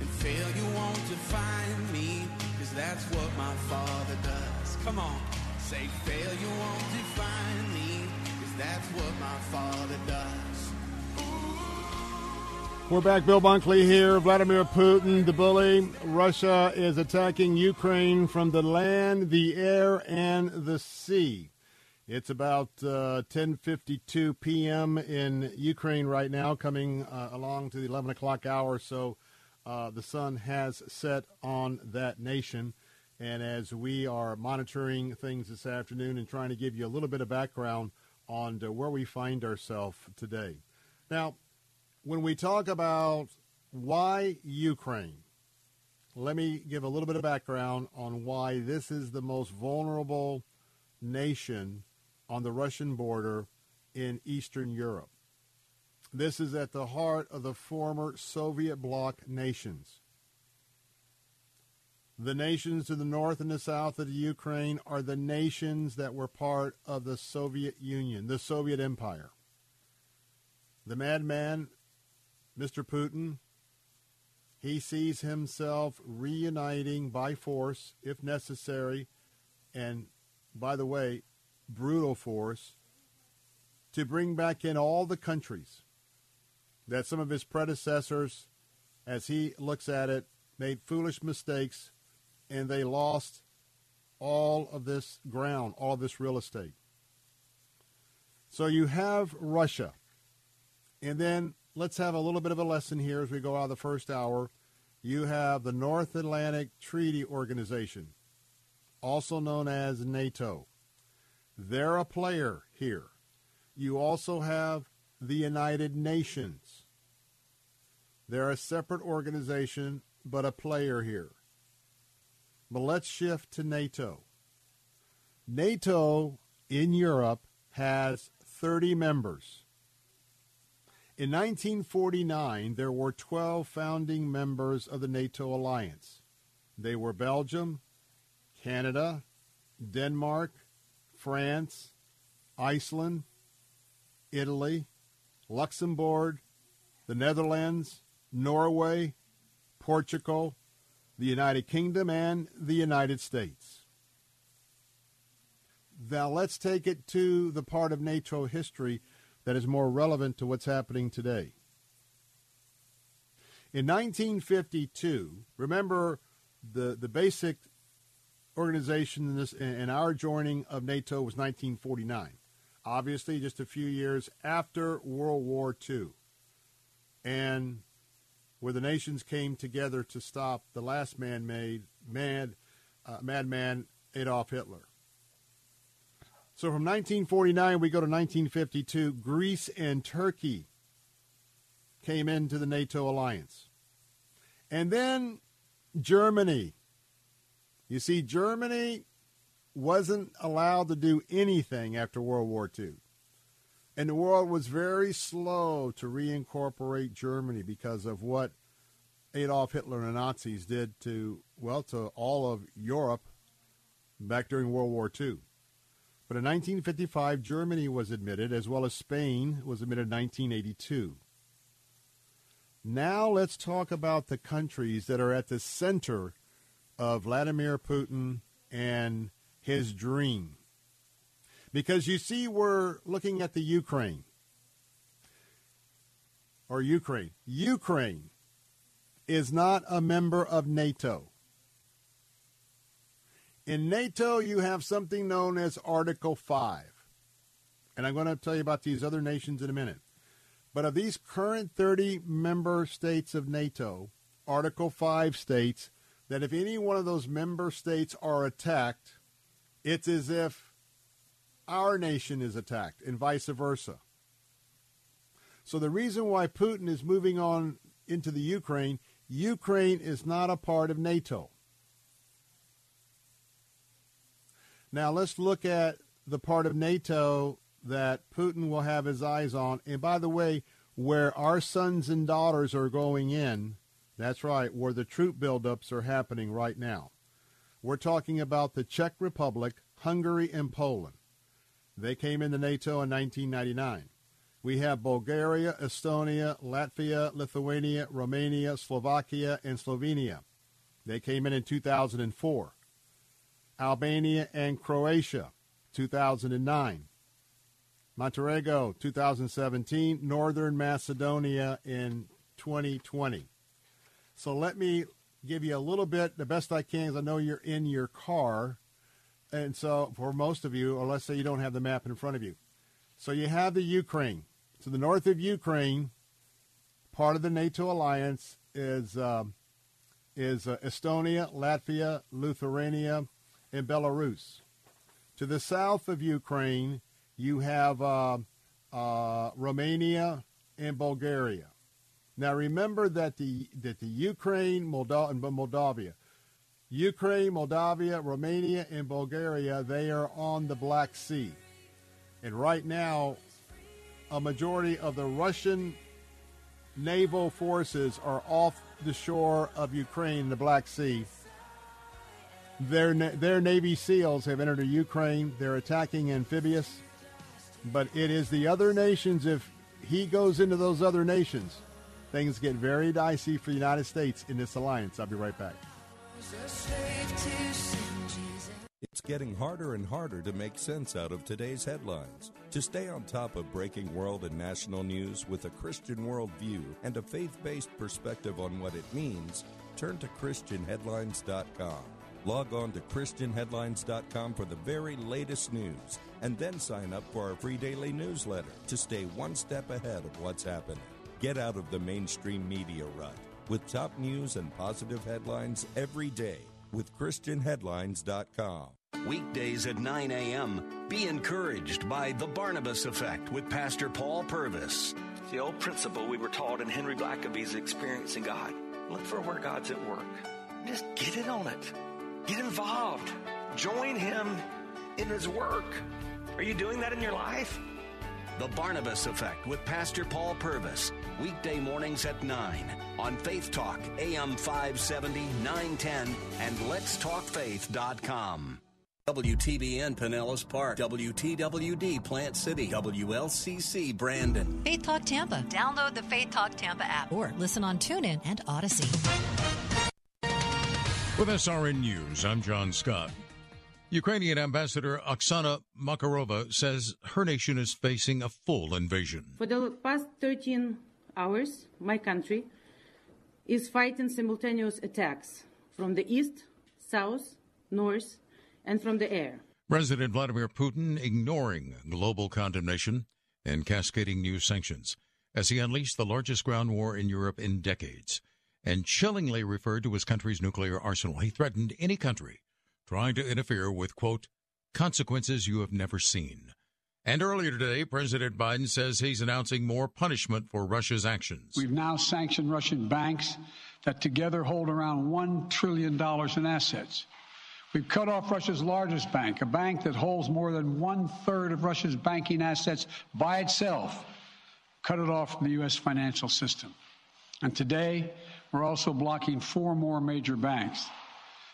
And failure won't define me, cause that's what my father does. Come on, say failure won't define me, cause that's what my father does. We're back. Bill Bunkley here. Vladimir Putin, the bully. Russia is attacking Ukraine from the land, the air, and the sea. It's about uh, 10:52 p.m. in Ukraine right now, coming uh, along to the 11 o'clock hour. So uh, the sun has set on that nation. And as we are monitoring things this afternoon and trying to give you a little bit of background on where we find ourselves today. Now, when we talk about why Ukraine, let me give a little bit of background on why this is the most vulnerable nation on the Russian border in Eastern Europe. This is at the heart of the former Soviet bloc nations. The nations to the north and the south of the Ukraine are the nations that were part of the Soviet Union, the Soviet Empire. The madman, Mr. Putin, he sees himself reuniting by force, if necessary, and by the way, brutal force, to bring back in all the countries that some of his predecessors, as he looks at it, made foolish mistakes and they lost all of this ground, all this real estate. So you have Russia. And then let's have a little bit of a lesson here as we go out of the first hour. You have the North Atlantic Treaty Organization, also known as NATO. They're a player here. You also have the United Nations. They're a separate organization, but a player here. But let's shift to NATO. NATO in Europe has 30 members. In 1949, there were 12 founding members of the NATO alliance. They were Belgium, Canada, Denmark, France, Iceland, Italy, Luxembourg, the Netherlands, Norway, Portugal, the United Kingdom, and the United States. Now let's take it to the part of NATO history that is more relevant to what's happening today. In 1952, remember the, the basic organization in, this, in our joining of NATO was 1949. Obviously, just a few years after World War II. And where the nations came together to stop the last man made mad uh, madman Adolf Hitler. So from 1949 we go to 1952. Greece and Turkey came into the NATO alliance, and then Germany. You see, Germany wasn't allowed to do anything after World War II. And the world was very slow to reincorporate Germany because of what Adolf Hitler and the Nazis did to, well, to all of Europe back during World War II. But in 1955, Germany was admitted, as well as Spain was admitted in 1982. Now let's talk about the countries that are at the center of Vladimir Putin and his dream. Because you see, we're looking at the Ukraine. Or Ukraine. Ukraine is not a member of NATO. In NATO, you have something known as Article 5. And I'm going to tell you about these other nations in a minute. But of these current 30 member states of NATO, Article 5 states that if any one of those member states are attacked, it's as if our nation is attacked and vice versa. So the reason why Putin is moving on into the Ukraine, Ukraine is not a part of NATO. Now let's look at the part of NATO that Putin will have his eyes on. And by the way, where our sons and daughters are going in, that's right, where the troop buildups are happening right now. We're talking about the Czech Republic, Hungary, and Poland. They came into NATO in 1999. We have Bulgaria, Estonia, Latvia, Lithuania, Romania, Slovakia, and Slovenia. They came in in 2004. Albania and Croatia, 2009. Montenegro, 2017. Northern Macedonia in 2020. So let me give you a little bit, the best I can, because I know you're in your car. And so for most of you, or let's say you don't have the map in front of you. So you have the Ukraine. To the north of Ukraine, part of the NATO alliance is um, is uh, Estonia, Latvia, Lithuania, and Belarus. To the south of Ukraine, you have uh, uh, Romania and Bulgaria. Now remember that the that the Ukraine, Moldo- and Moldavia, Ukraine, Moldavia, Romania, and Bulgaria, they are on the Black Sea. And right now, a majority of the Russian naval forces are off the shore of Ukraine, the Black Sea. Their, their Navy SEALs have entered Ukraine. They're attacking amphibious. But it is the other nations, if he goes into those other nations, things get very dicey for the United States in this alliance. I'll be right back. It's getting harder and harder to make sense out of today's headlines. To stay on top of breaking world and national news with a Christian worldview and a faith based perspective on what it means, turn to ChristianHeadlines.com. Log on to ChristianHeadlines.com for the very latest news and then sign up for our free daily newsletter to stay one step ahead of what's happening. Get out of the mainstream media rut with top news and positive headlines every day with ChristianHeadlines.com. Weekdays at 9 a.m. Be encouraged by The Barnabas Effect with Pastor Paul Purvis. The old principle we were taught in Henry Blackaby's Experiencing God. Look for where God's at work. Just get it on it. Get involved. Join Him in His work. Are you doing that in your life? The Barnabas Effect with Pastor Paul Purvis. Weekday mornings at 9 on Faith Talk, AM 570, 910, and letstalkfaith.com. WTBN Pinellas Park, WTWD Plant City, WLCC Brandon. Faith Talk Tampa. Download the Faith Talk Tampa app or listen on TuneIn and Odyssey. With SRN News, I'm John Scott. Ukrainian Ambassador Oksana Markarova says her nation is facing a full invasion. For the past 13 hours, my country is fighting simultaneous attacks from the east, south, north, and from the air. President Vladimir Putin ignoring global condemnation and cascading new sanctions as he unleashed the largest ground war in Europe in decades and chillingly referred to his country's nuclear arsenal. He threatened any country trying to interfere with, quote, consequences you have never seen. And earlier today, President Biden says he's announcing more punishment for Russia's actions. We've now sanctioned Russian banks that together hold around $1 trillion in assets. We've cut off Russia's largest bank, a bank that holds more than one third of Russia's banking assets by itself, cut it off from the U.S. financial system. And today, we're also blocking four more major banks.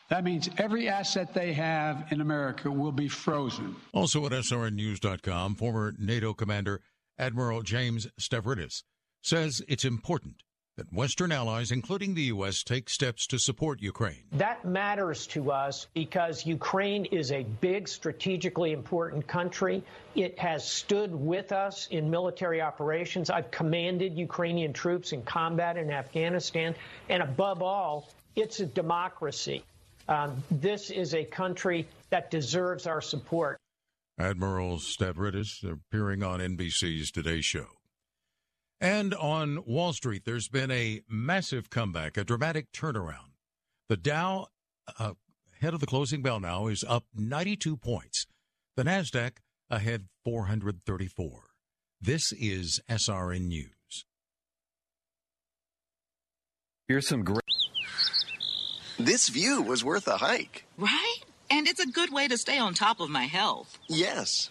That means every asset they have in America will be frozen. Also at SRNNews.com, former NATO commander Admiral James Stavridis says it's important that Western allies, including the U.S., take steps to support Ukraine. That matters to us because Ukraine is a big, strategically important country. It has stood with us in military operations. I've commanded Ukrainian troops in combat in Afghanistan. And above all, it's a democracy. Um, this is a country that deserves our support. Admiral Stavridis appearing on NBC's Today Show. And on Wall Street, there's been a massive comeback, a dramatic turnaround. The Dow, uh, ahead of the closing bell now, is up 92 points. The NASDAQ ahead 434. This is SRN News. Here's some great. This view was worth a hike. Right? And it's a good way to stay on top of my health. Yes,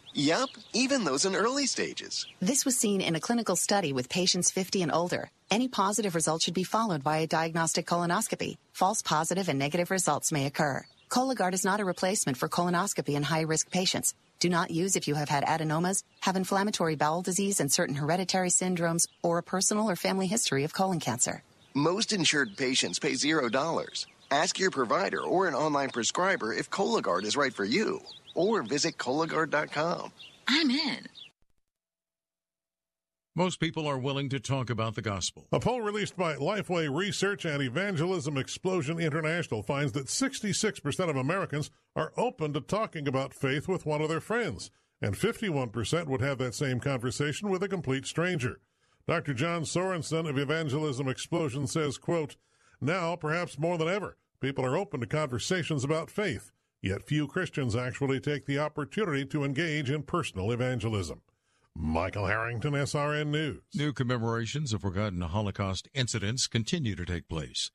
Yup, even those in early stages. This was seen in a clinical study with patients 50 and older. Any positive result should be followed by a diagnostic colonoscopy. False positive and negative results may occur. Cologuard is not a replacement for colonoscopy in high risk patients. Do not use if you have had adenomas, have inflammatory bowel disease and certain hereditary syndromes, or a personal or family history of colon cancer. Most insured patients pay $0. Ask your provider or an online prescriber if Cologuard is right for you, or visit Cologuard.com. I'm in. Most people are willing to talk about the gospel. A poll released by Lifeway Research and Evangelism Explosion International finds that 66% of Americans are open to talking about faith with one of their friends, and 51% would have that same conversation with a complete stranger. Dr. John Sorensen of Evangelism Explosion says, quote, Now, perhaps more than ever, people are open to conversations about faith. Yet few Christians actually take the opportunity to engage in personal evangelism. Michael Harrington, SRN News. New commemorations of forgotten Holocaust incidents continue to take place.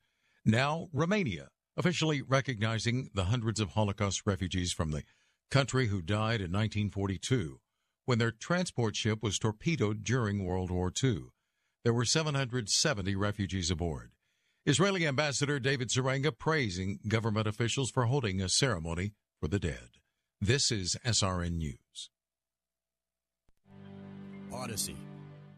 Now, Romania, officially recognizing the hundreds of Holocaust refugees from the country who died in 1942 when their transport ship was torpedoed during World War II. There were 770 refugees aboard. Israeli Ambassador David Saranga praising government officials for holding a ceremony for the dead. This is SRN News. Odyssey.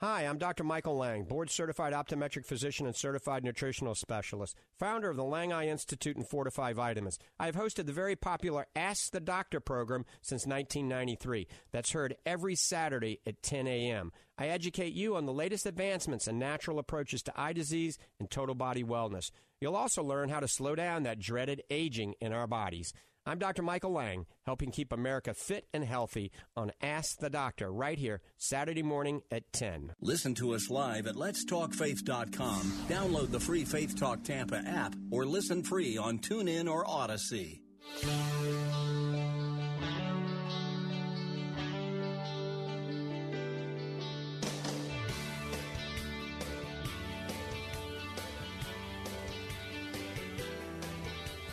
Hi, I'm Dr. Michael Lang, board certified optometric physician and certified nutritional specialist, founder of the Lang Eye Institute and Fortify Vitamins. I have hosted the very popular Ask the Doctor program since 1993. That's heard every Saturday at 10 a.m. I educate you on the latest advancements and natural approaches to eye disease and total body wellness. You'll also learn how to slow down that dreaded aging in our bodies. I'm Dr. Michael Lang, helping keep America fit and healthy on Ask the Doctor right here, Saturday morning at 10. Listen to us live at letstalkfaith.com. Download the free Faith Talk Tampa app or listen free on TuneIn or Audacy.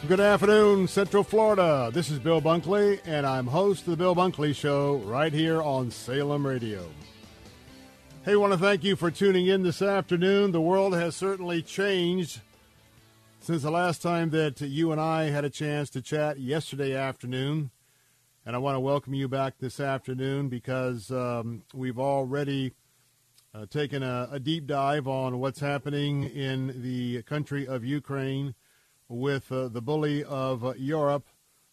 Good afternoon, Central Florida. This is Bill Bunkley, and I'm host of the Bill Bunkley Show right here on Salem Radio. Hey, I want to thank you for tuning in this afternoon. The world has certainly changed since the last time that you and I had a chance to chat yesterday afternoon. And I want to welcome you back this afternoon because um, we've already uh, taken a, a deep dive on what's happening in the country of Ukraine with uh, the bully of uh, Europe.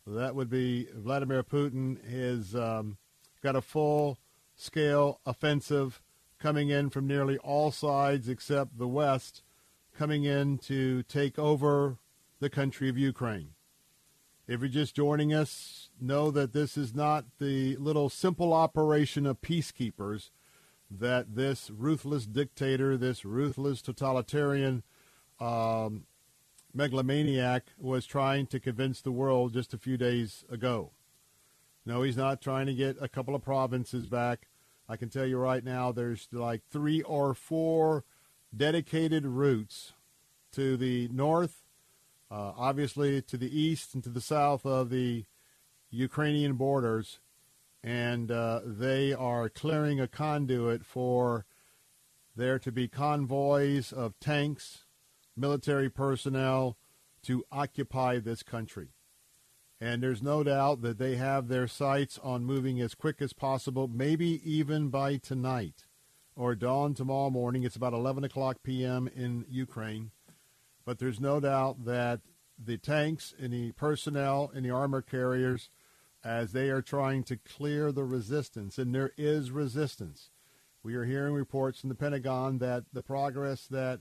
That would be Vladimir Putin. Has um, got a full-scale offensive coming in from nearly all sides except the West, coming in to take over the country of Ukraine. If you're just joining us, know that this is not the little simple operation of peacekeepers that this ruthless dictator, this ruthless totalitarian um, megalomaniac was trying to convince the world just a few days ago. No, he's not trying to get a couple of provinces back. I can tell you right now, there's like three or four dedicated routes to the north, uh, obviously to the east and to the south of the Ukrainian borders, and uh, they are clearing a conduit for there to be convoys of tanks, military personnel to occupy this country. And there's no doubt that they have their sights on moving as quick as possible, maybe even by tonight or dawn tomorrow morning. It's about 11 o'clock p.m. in Ukraine. But there's no doubt that the tanks and the personnel and the armor carriers, as they are trying to clear the resistance, and there is resistance. We are hearing reports from the Pentagon that the progress that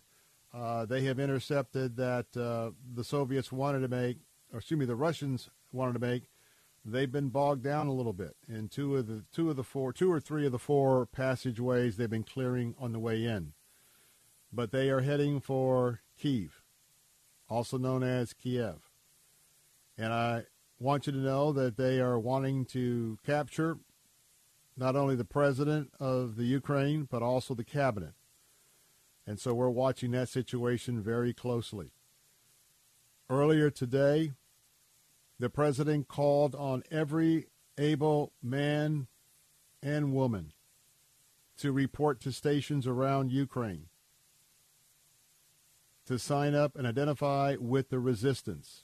uh, they have intercepted that uh, the Soviets wanted to make, or excuse me, the Russians wanted to make. They've been bogged down a little bit in two of the two of the four, two or three of the four passageways they've been clearing on the way in. But they are heading for Kiev, also known as Kyiv. And I want you to know that they are wanting to capture not only the president of the Ukraine, but also the cabinet. And so we're watching that situation very closely. Earlier today, the president called on every able man and woman to report to stations around Ukraine to sign up and identify with the resistance.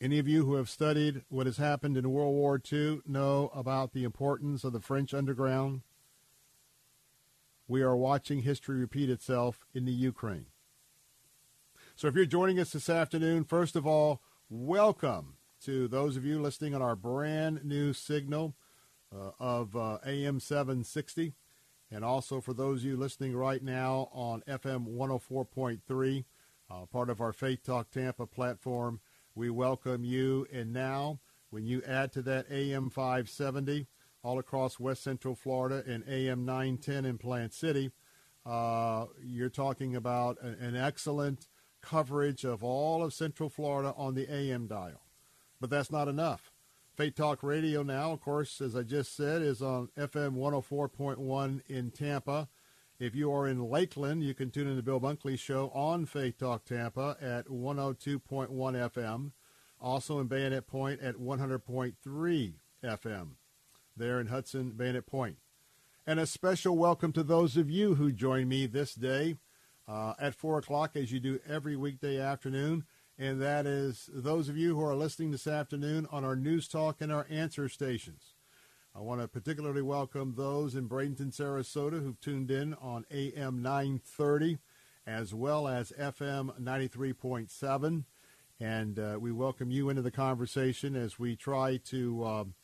Any of you who have studied what has happened in World War II know about the importance of the French underground we are watching history repeat itself in the Ukraine. So if you're joining us this afternoon, first of all, welcome to those of you listening on our brand new signal uh, of uh, AM 760. And also for those of you listening right now on FM 104.3, uh, part of our Faith Talk Tampa platform, we welcome you. And now, when you add to that AM 570 all across West Central Florida and AM 910 in Plant City, uh, you're talking about an excellent coverage of all of Central Florida on the AM dial. But that's not enough. Faith Talk Radio now, of course, as I just said, is on FM 104.1 in Tampa. If you are in Lakeland, you can tune in to Bill Bunkley Show on Faith Talk Tampa at 102.1 FM. Also in Bayonet Point at 100.3 FM there in Hudson, Bayonet Point. And a special welcome to those of you who join me this day uh, at 4 o'clock, as you do every weekday afternoon. And that is those of you who are listening this afternoon on our News Talk and our answer stations. I want to particularly welcome those in Bradenton, Sarasota who've tuned in on AM 930 as well as FM 93.7. And uh, we welcome you into the conversation as we try to um,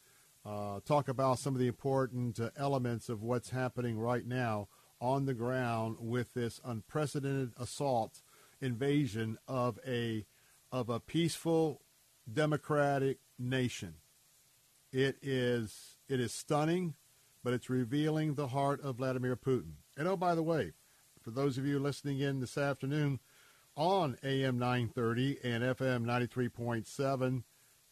uh, talk about some of the important uh, elements of what's happening right now on the ground with this unprecedented assault invasion of a of a peaceful democratic nation. It is it is stunning, but it's revealing the heart of Vladimir Putin. And oh, by the way, for those of you listening in this afternoon on AM 930 and FM 93.7,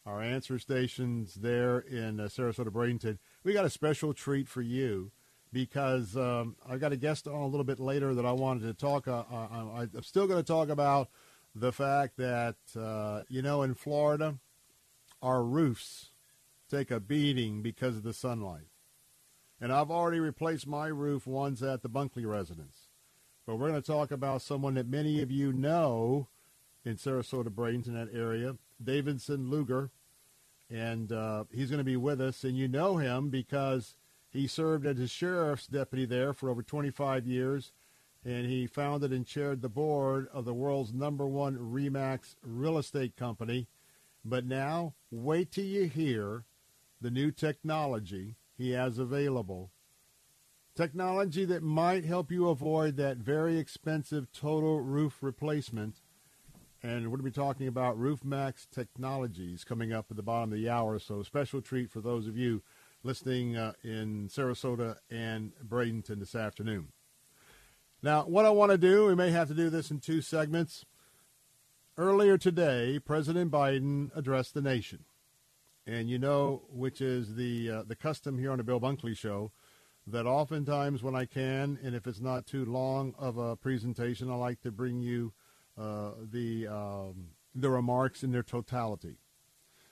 our answer stations there in uh, Sarasota, Bradenton, we got a special treat for you because um, I've got a guest on a little bit later that I wanted to talk. Uh, uh, uh I'm still going to talk about the fact that, uh, you know, in Florida, our roofs take a beating because of the sunlight. And I've already replaced my roof once at the Bunkley residence. But we're going to talk about someone that many of you know in Sarasota, Bradenton, that area, Davidson Luger, and uh, he's going to be with us. And you know him because he served as a sheriff's deputy there for over 25 years, and he founded and chaired the board of the world's number one Remax real estate company. But now, wait till you hear the new technology he has available. Technology that might help you avoid that very expensive total roof replacement and we're going to be talking about RoofMax Technologies coming up at the bottom of the hour. So, special treat for those of you listening uh, in Sarasota and Bradenton this afternoon. Now, what I want to do, we may have to do this in two segments. Earlier today, President Biden addressed the nation. And you know, which is the uh, the custom here on the Bill Bunkley Show, that oftentimes when I can, and if it's not too long of a presentation, I like to bring you the um, the remarks in their totality.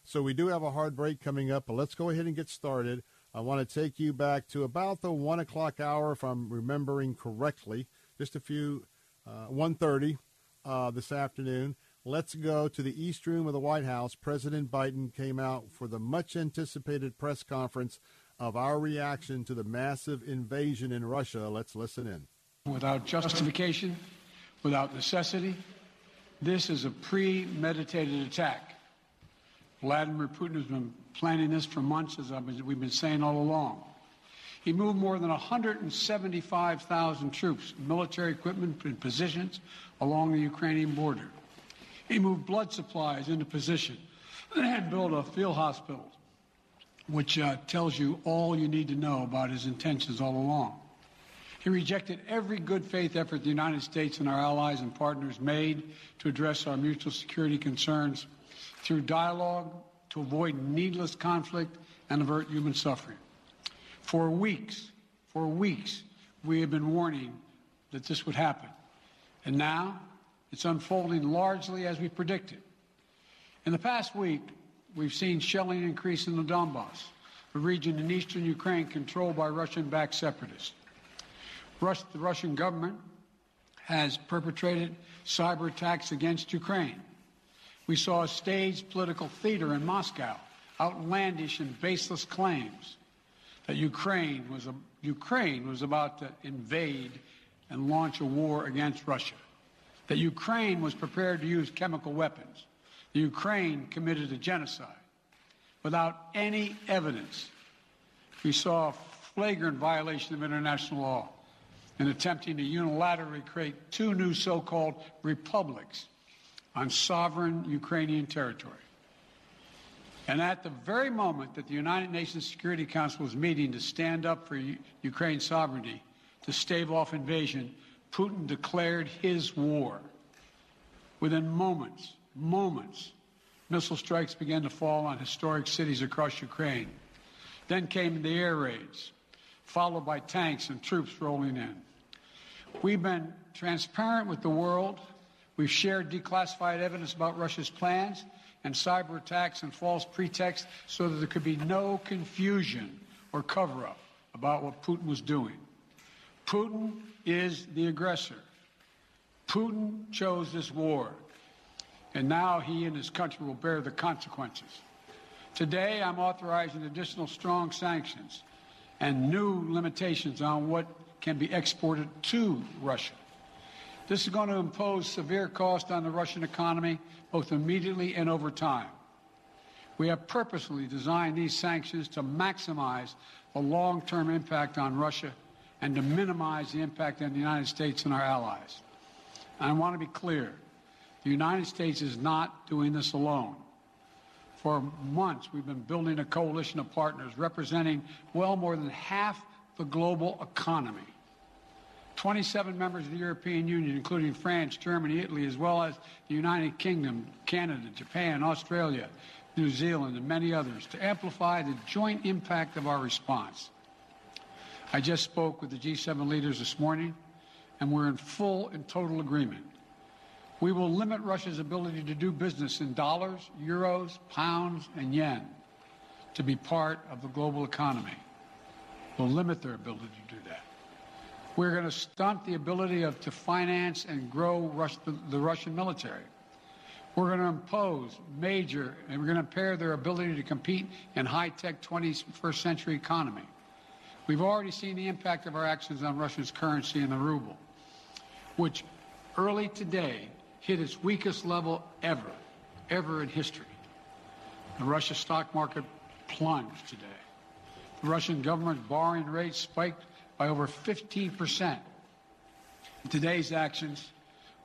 So we do have a hard break coming up, but let's go ahead and get started. I want to take you back to about the one o'clock hour, if I'm remembering correctly, just a few uh, 1:30 uh, this afternoon. Let's go to the East Room of the White House. President Biden came out for the much anticipated press conference of our reaction to the massive invasion in Russia. Let's listen in. Without justification, without necessity, this is a premeditated attack. Vladimir Putin has been planning this for months, as we've been saying all along. He moved more than 175,000 troops, military equipment, and positions along the Ukrainian border. He moved blood supplies into position and built a field hospital, which uh, tells you all you need to know about his intentions all along. He rejected every good faith effort the United States and our allies and partners made to address our mutual security concerns through dialogue to avoid needless conflict and avert human suffering. For weeks, for weeks, we have been warning that this would happen. And now it's unfolding largely as we predicted. In the past week, we've seen shelling increase in the Donbass, a region in eastern Ukraine controlled by Russian backed separatists. The Russian government has perpetrated cyber attacks against Ukraine. We saw a staged political theater in Moscow, outlandish and baseless claims that Ukraine was, a, Ukraine was about to invade and launch a war against Russia, that Ukraine was prepared to use chemical weapons, that Ukraine committed a genocide. Without any evidence, we saw a flagrant violation of international law in attempting to unilaterally create two new so called republics on sovereign Ukrainian territory. And at the very moment that the United Nations Security Council was meeting to stand up for U- Ukraine's sovereignty, to stave off invasion, Putin declared his war. Within moments, moments, missile strikes began to fall on historic cities across Ukraine. Then came the air raids, followed by tanks and troops rolling in. We've been transparent with the world. We've shared declassified evidence about Russia's plans and cyber attacks and false pretexts so that there could be no confusion or cover up about what Putin was doing. Putin is the aggressor. Putin chose this war, and now he and his country will bear the consequences. Today, I'm authorizing additional strong sanctions and new limitations on what can be exported to Russia. This is going to impose severe cost on the Russian economy, both immediately and over time. We have purposely designed these sanctions to maximize the long term impact on Russia and to minimize the impact on the United States and our allies. I want to be clear the United States is not doing this alone. For months, we've been building a coalition of partners representing well more than half the global economy. 27 members of the European Union, including France, Germany, Italy, as well as the United Kingdom, Canada, Japan, Australia, New Zealand, and many others, to amplify the joint impact of our response. I just spoke with the G7 leaders this morning, and we're in full and total agreement. We will limit Russia's ability to do business in dollars, euros, pounds, and yen to be part of the global economy. We'll limit their ability to do that. We're going to stunt the ability of to finance and grow Rus- the, the Russian military. We're going to impose major, and we're going to impair their ability to compete in high-tech 21st century economy. We've already seen the impact of our actions on Russia's currency and the ruble, which early today hit its weakest level ever, ever in history. The Russia stock market plunged today. The Russian government borrowing rate spiked by over 15%. In today's actions,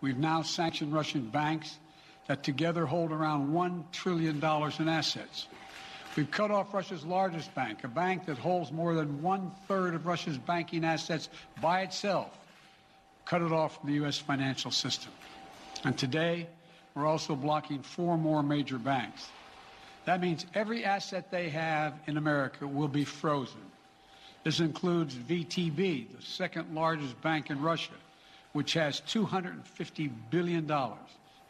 we've now sanctioned Russian banks that together hold around $1 trillion in assets. We've cut off Russia's largest bank, a bank that holds more than one third of Russia's banking assets by itself, cut it off from the U.S. financial system. And today, we're also blocking four more major banks. That means every asset they have in America will be frozen. This includes VTB, the second largest bank in Russia, which has $250 billion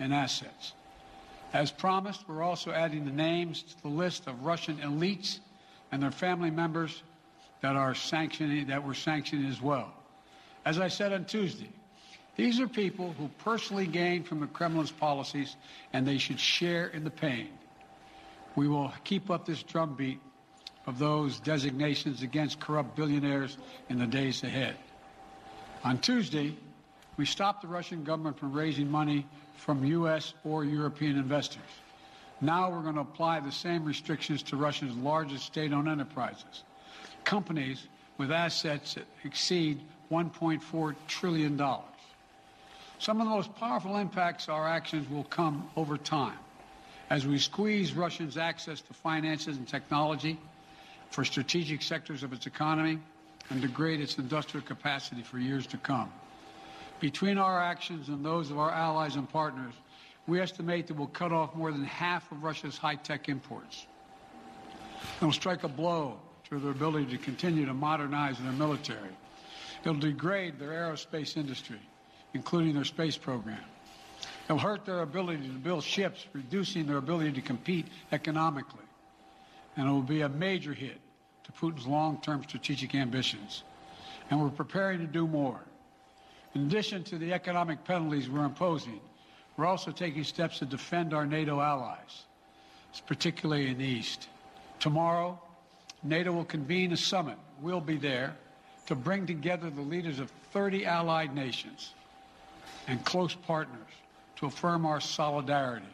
in assets. As promised, we're also adding the names to the list of Russian elites and their family members that are sanctioning that were sanctioned as well. As I said on Tuesday, these are people who personally gain from the Kremlin's policies and they should share in the pain. We will keep up this drumbeat of those designations against corrupt billionaires in the days ahead. On Tuesday, we stopped the Russian government from raising money from U.S. or European investors. Now we're going to apply the same restrictions to Russia's largest state-owned enterprises, companies with assets that exceed $1.4 trillion. Some of the most powerful impacts our actions will come over time as we squeeze Russia's access to finances and technology for strategic sectors of its economy and degrade its industrial capacity for years to come. Between our actions and those of our allies and partners, we estimate that we'll cut off more than half of Russia's high-tech imports. It'll strike a blow to their ability to continue to modernize their military. It'll degrade their aerospace industry, including their space program. It'll hurt their ability to build ships, reducing their ability to compete economically. And it will be a major hit to Putin's long-term strategic ambitions. And we're preparing to do more. In addition to the economic penalties we're imposing, we're also taking steps to defend our NATO allies, particularly in the East. Tomorrow, NATO will convene a summit. We'll be there to bring together the leaders of 30 allied nations and close partners to affirm our solidarity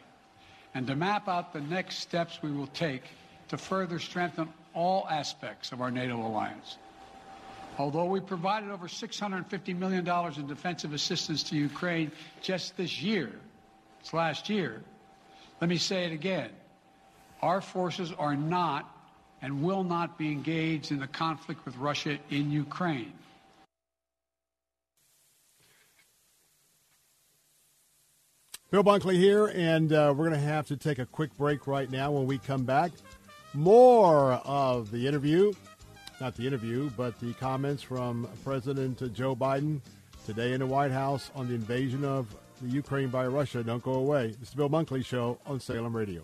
and to map out the next steps we will take to further strengthen all aspects of our NATO alliance. Although we provided over $650 million in defensive assistance to Ukraine just this year, it's last year, let me say it again. Our forces are not and will not be engaged in the conflict with Russia in Ukraine. Bill Bunkley here, and uh, we're going to have to take a quick break right now. When we come back, more of the interview, not the interview, but the comments from President Joe Biden today in the White House on the invasion of the Ukraine by Russia. Don't go away. It's the Bill Bunkley Show on Salem Radio.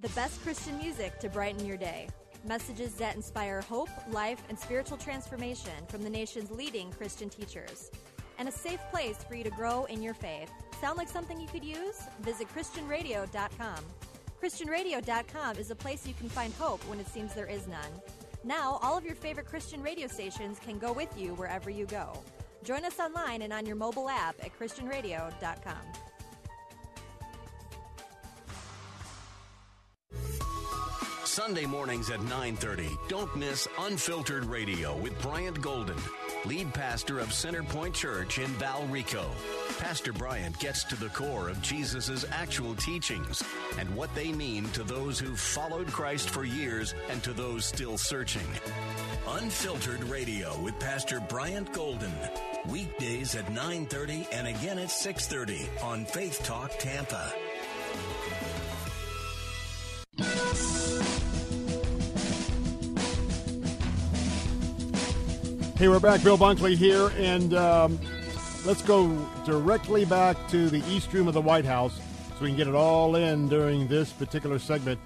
The best Christian music to brighten your day. Messages that inspire hope, life, and spiritual transformation from the nation's leading Christian teachers. And a safe place for you to grow in your faith. Sound like something you could use? Visit ChristianRadio.com. ChristianRadio.com is a place you can find hope when it seems there is none. Now, all of your favorite Christian radio stations can go with you wherever you go. Join us online and on your mobile app at ChristianRadio.com. Sunday mornings at 9:30. Don't miss Unfiltered Radio with Bryant Golden, lead pastor of Center Point Church in Valrico. Pastor Bryant gets to the core of Jesus' actual teachings and what they mean to those who've followed Christ for years and to those still searching. Unfiltered Radio with Pastor Bryant Golden. Weekdays at 9:30 and again at 6:30 on Faith Talk Tampa. Hey, we're back. Bill Bunkley here, and um, let's go directly back to the East Room of the White House so we can get it all in during this particular segment.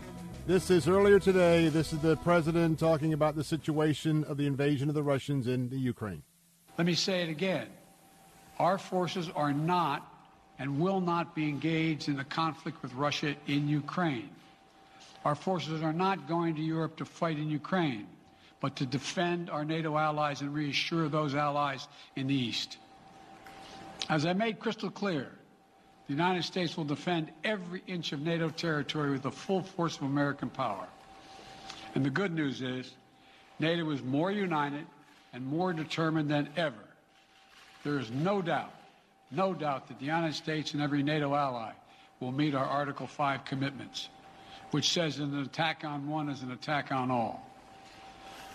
This is earlier today. This is the president talking about the situation of the invasion of the Russians in the Ukraine. Let me say it again. Our forces are not and will not be engaged in the conflict with Russia in Ukraine. Our forces are not going to Europe to fight in Ukraine but to defend our NATO allies and reassure those allies in the East. As I made crystal clear, the United States will defend every inch of NATO territory with the full force of American power. And the good news is, NATO is more united and more determined than ever. There is no doubt, no doubt that the United States and every NATO ally will meet our Article 5 commitments, which says an attack on one is an attack on all.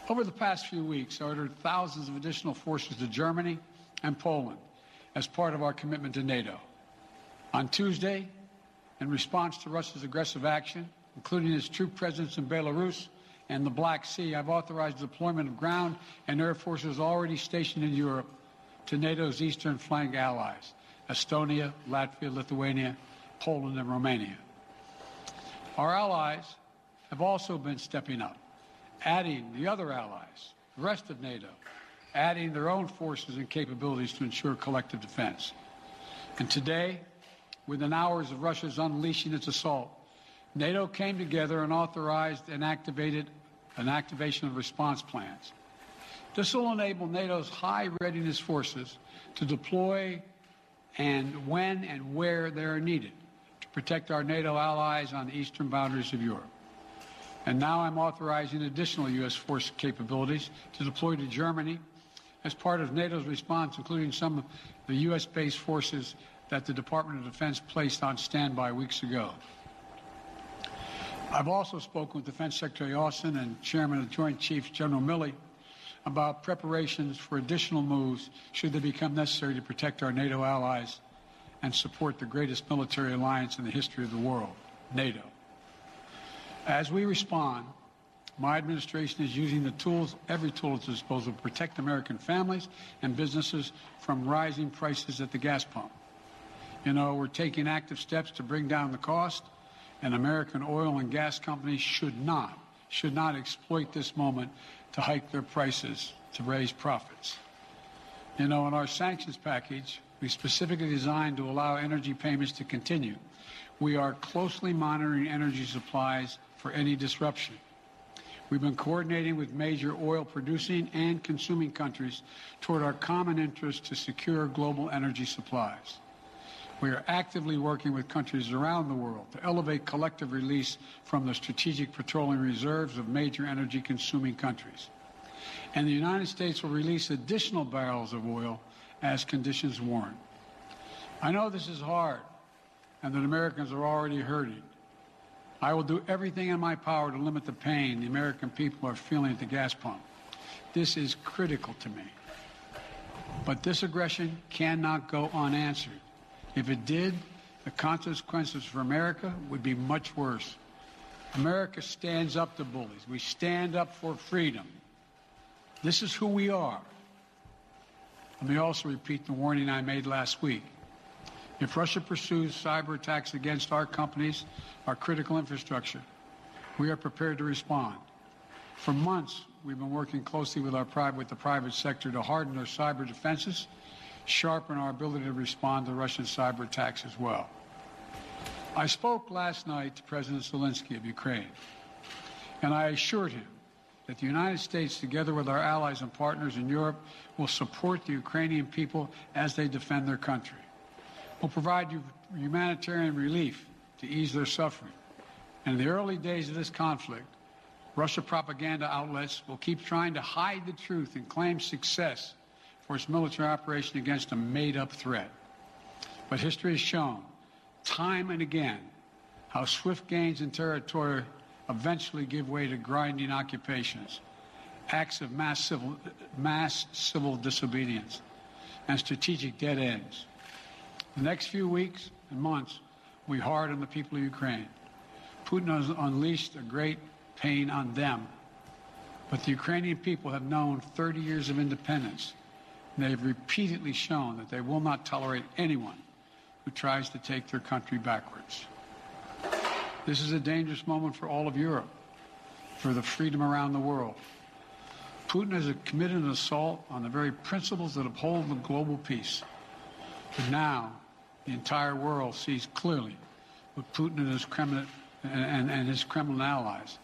Over the past few weeks, I ordered thousands of additional forces to Germany and Poland as part of our commitment to NATO. On Tuesday, in response to Russia's aggressive action, including its troop presence in Belarus and the Black Sea, I've authorized deployment of ground and air forces already stationed in Europe to NATO's eastern flank allies, Estonia, Latvia, Lithuania, Poland, and Romania. Our allies have also been stepping up adding the other allies, the rest of NATO, adding their own forces and capabilities to ensure collective defense. And today, within hours of Russia's unleashing its assault, NATO came together and authorized and activated an activation of response plans. This will enable NATO's high readiness forces to deploy and when and where they are needed to protect our NATO allies on the eastern boundaries of Europe. And now I'm authorizing additional U.S. force capabilities to deploy to Germany as part of NATO's response, including some of the U.S.-based forces that the Department of Defense placed on standby weeks ago. I've also spoken with Defense Secretary Austin and Chairman of the Joint Chiefs, General Milley, about preparations for additional moves should they become necessary to protect our NATO allies and support the greatest military alliance in the history of the world, NATO. As we respond, my administration is using the tools, every tool at its disposal to protect American families and businesses from rising prices at the gas pump. You know, we're taking active steps to bring down the cost, and American oil and gas companies should not, should not exploit this moment to hike their prices to raise profits. You know, in our sanctions package, we specifically designed to allow energy payments to continue. We are closely monitoring energy supplies for any disruption. We've been coordinating with major oil producing and consuming countries toward our common interest to secure global energy supplies. We are actively working with countries around the world to elevate collective release from the strategic petroleum reserves of major energy consuming countries. And the United States will release additional barrels of oil as conditions warrant. I know this is hard and that Americans are already hurting. I will do everything in my power to limit the pain the American people are feeling at the gas pump. This is critical to me. But this aggression cannot go unanswered. If it did, the consequences for America would be much worse. America stands up to bullies. We stand up for freedom. This is who we are. Let me also repeat the warning I made last week. If Russia pursues cyber attacks against our companies, our critical infrastructure, we are prepared to respond. For months, we've been working closely with, our private, with the private sector to harden our cyber defenses, sharpen our ability to respond to Russian cyber attacks as well. I spoke last night to President Zelensky of Ukraine, and I assured him that the United States, together with our allies and partners in Europe, will support the Ukrainian people as they defend their country will provide humanitarian relief to ease their suffering. And in the early days of this conflict, Russia propaganda outlets will keep trying to hide the truth and claim success for its military operation against a made up threat. But history has shown time and again how swift gains in territory eventually give way to grinding occupations, acts of mass civil, mass civil disobedience, and strategic dead ends. The next few weeks and months be hard on the people of Ukraine. Putin has unleashed a great pain on them. But the Ukrainian people have known 30 years of independence. And they have repeatedly shown that they will not tolerate anyone who tries to take their country backwards. This is a dangerous moment for all of Europe, for the freedom around the world. Putin has committed an assault on the very principles that uphold the global peace. But now, the entire world sees clearly what Putin and his Kremlin, and, and, his Kremlin allies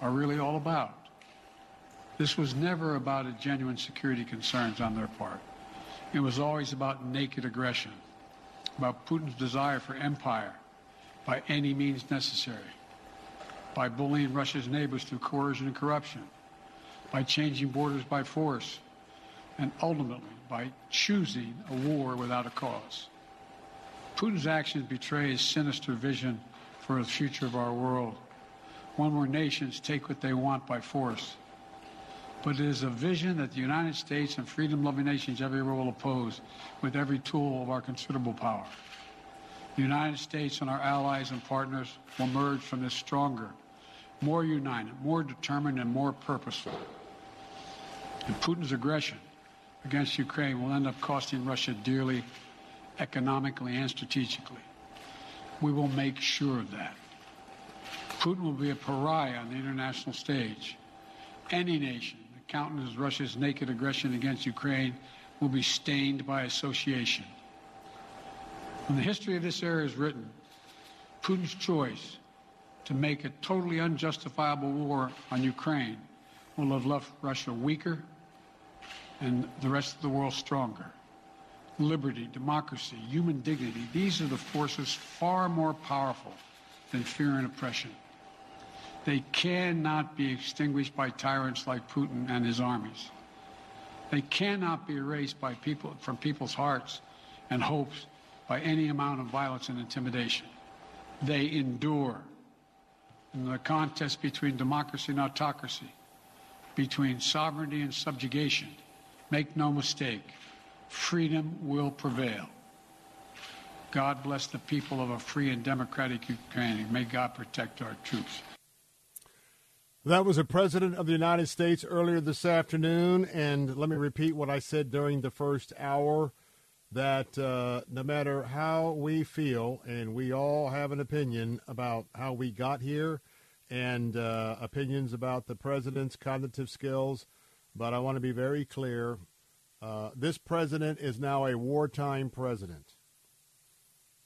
are really all about. This was never about genuine security concerns on their part. It was always about naked aggression, about Putin's desire for empire by any means necessary, by bullying Russia's neighbors through coercion and corruption, by changing borders by force, and ultimately by choosing a war without a cause. Putin's actions betray his sinister vision for the future of our world, one where nations take what they want by force. But it is a vision that the United States and freedom-loving nations everywhere will oppose with every tool of our considerable power. The United States and our allies and partners will emerge from this stronger, more united, more determined, and more purposeful. And Putin's aggression against Ukraine will end up costing Russia dearly economically and strategically. We will make sure of that. Putin will be a pariah on the international stage. Any nation that countenances Russia's naked aggression against Ukraine will be stained by association. When the history of this era is written, Putin's choice to make a totally unjustifiable war on Ukraine will have left Russia weaker and the rest of the world stronger liberty, democracy, human dignity, these are the forces far more powerful than fear and oppression. They cannot be extinguished by tyrants like Putin and his armies. They cannot be erased by people from people's hearts and hopes by any amount of violence and intimidation. They endure. In the contest between democracy and autocracy, between sovereignty and subjugation. Make no mistake, freedom will prevail. God bless the people of a free and democratic Ukraine. May God protect our troops. That was a president of the United States earlier this afternoon, and let me repeat what I said during the first hour that uh, no matter how we feel, and we all have an opinion about how we got here and uh, opinions about the president's cognitive skills, but I want to be very clear. Uh, this president is now a wartime president.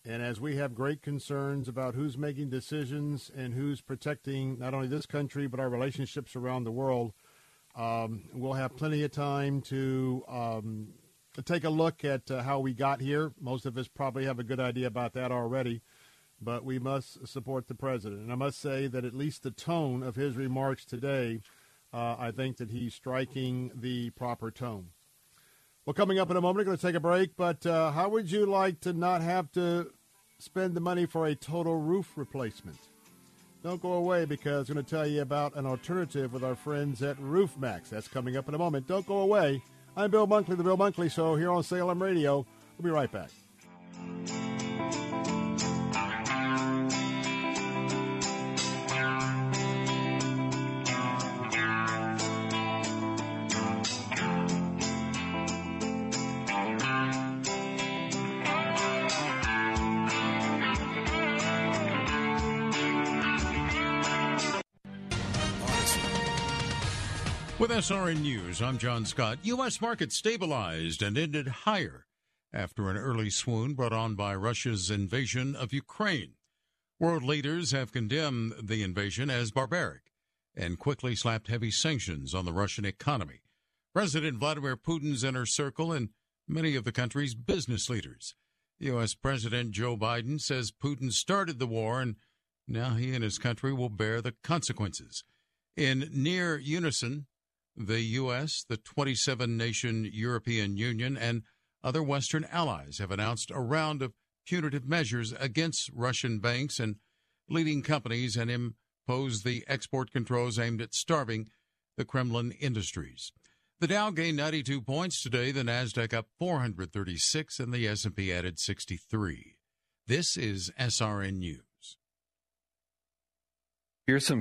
And as we have great concerns about who's making decisions and who's protecting not only this country but our relationships around the world, um, we'll have plenty of time to um, to take a look at uh, how we got here. Most of us probably have a good idea about that already, but we must support the president. And I must say that at least the tone of his remarks today, uh, I think that he's striking the proper tone. Well, coming up in a moment, we're going to take a break, but uh, how would you like to not have to spend the money for a total roof replacement? Don't go away because I'm going to tell you about an alternative with our friends at RoofMax. That's coming up in a moment. Don't go away. I'm Bill Bunkley, the Bill Bunkley Show, here on Salem Radio. We'll be right back. With SRN News, I'm John Scott. U.S. markets stabilized and ended higher after an early swoon brought on by Russia's invasion of Ukraine. World leaders have condemned the invasion as barbaric and quickly slapped heavy sanctions on the Russian economy. President Vladimir Putin's inner circle and many of the country's business leaders. U.S. President Joe Biden says Putin started the war and now he and his country will bear the consequences. In near unison, the U.S., the 27 nation European Union, and other Western allies have announced a round of punitive measures against Russian banks and leading companies and imposed the export controls aimed at starving the Kremlin industries. The Dow gained 92 points today, the Nasdaq up 436 and the S&P added 63. This is SRN News. Here's some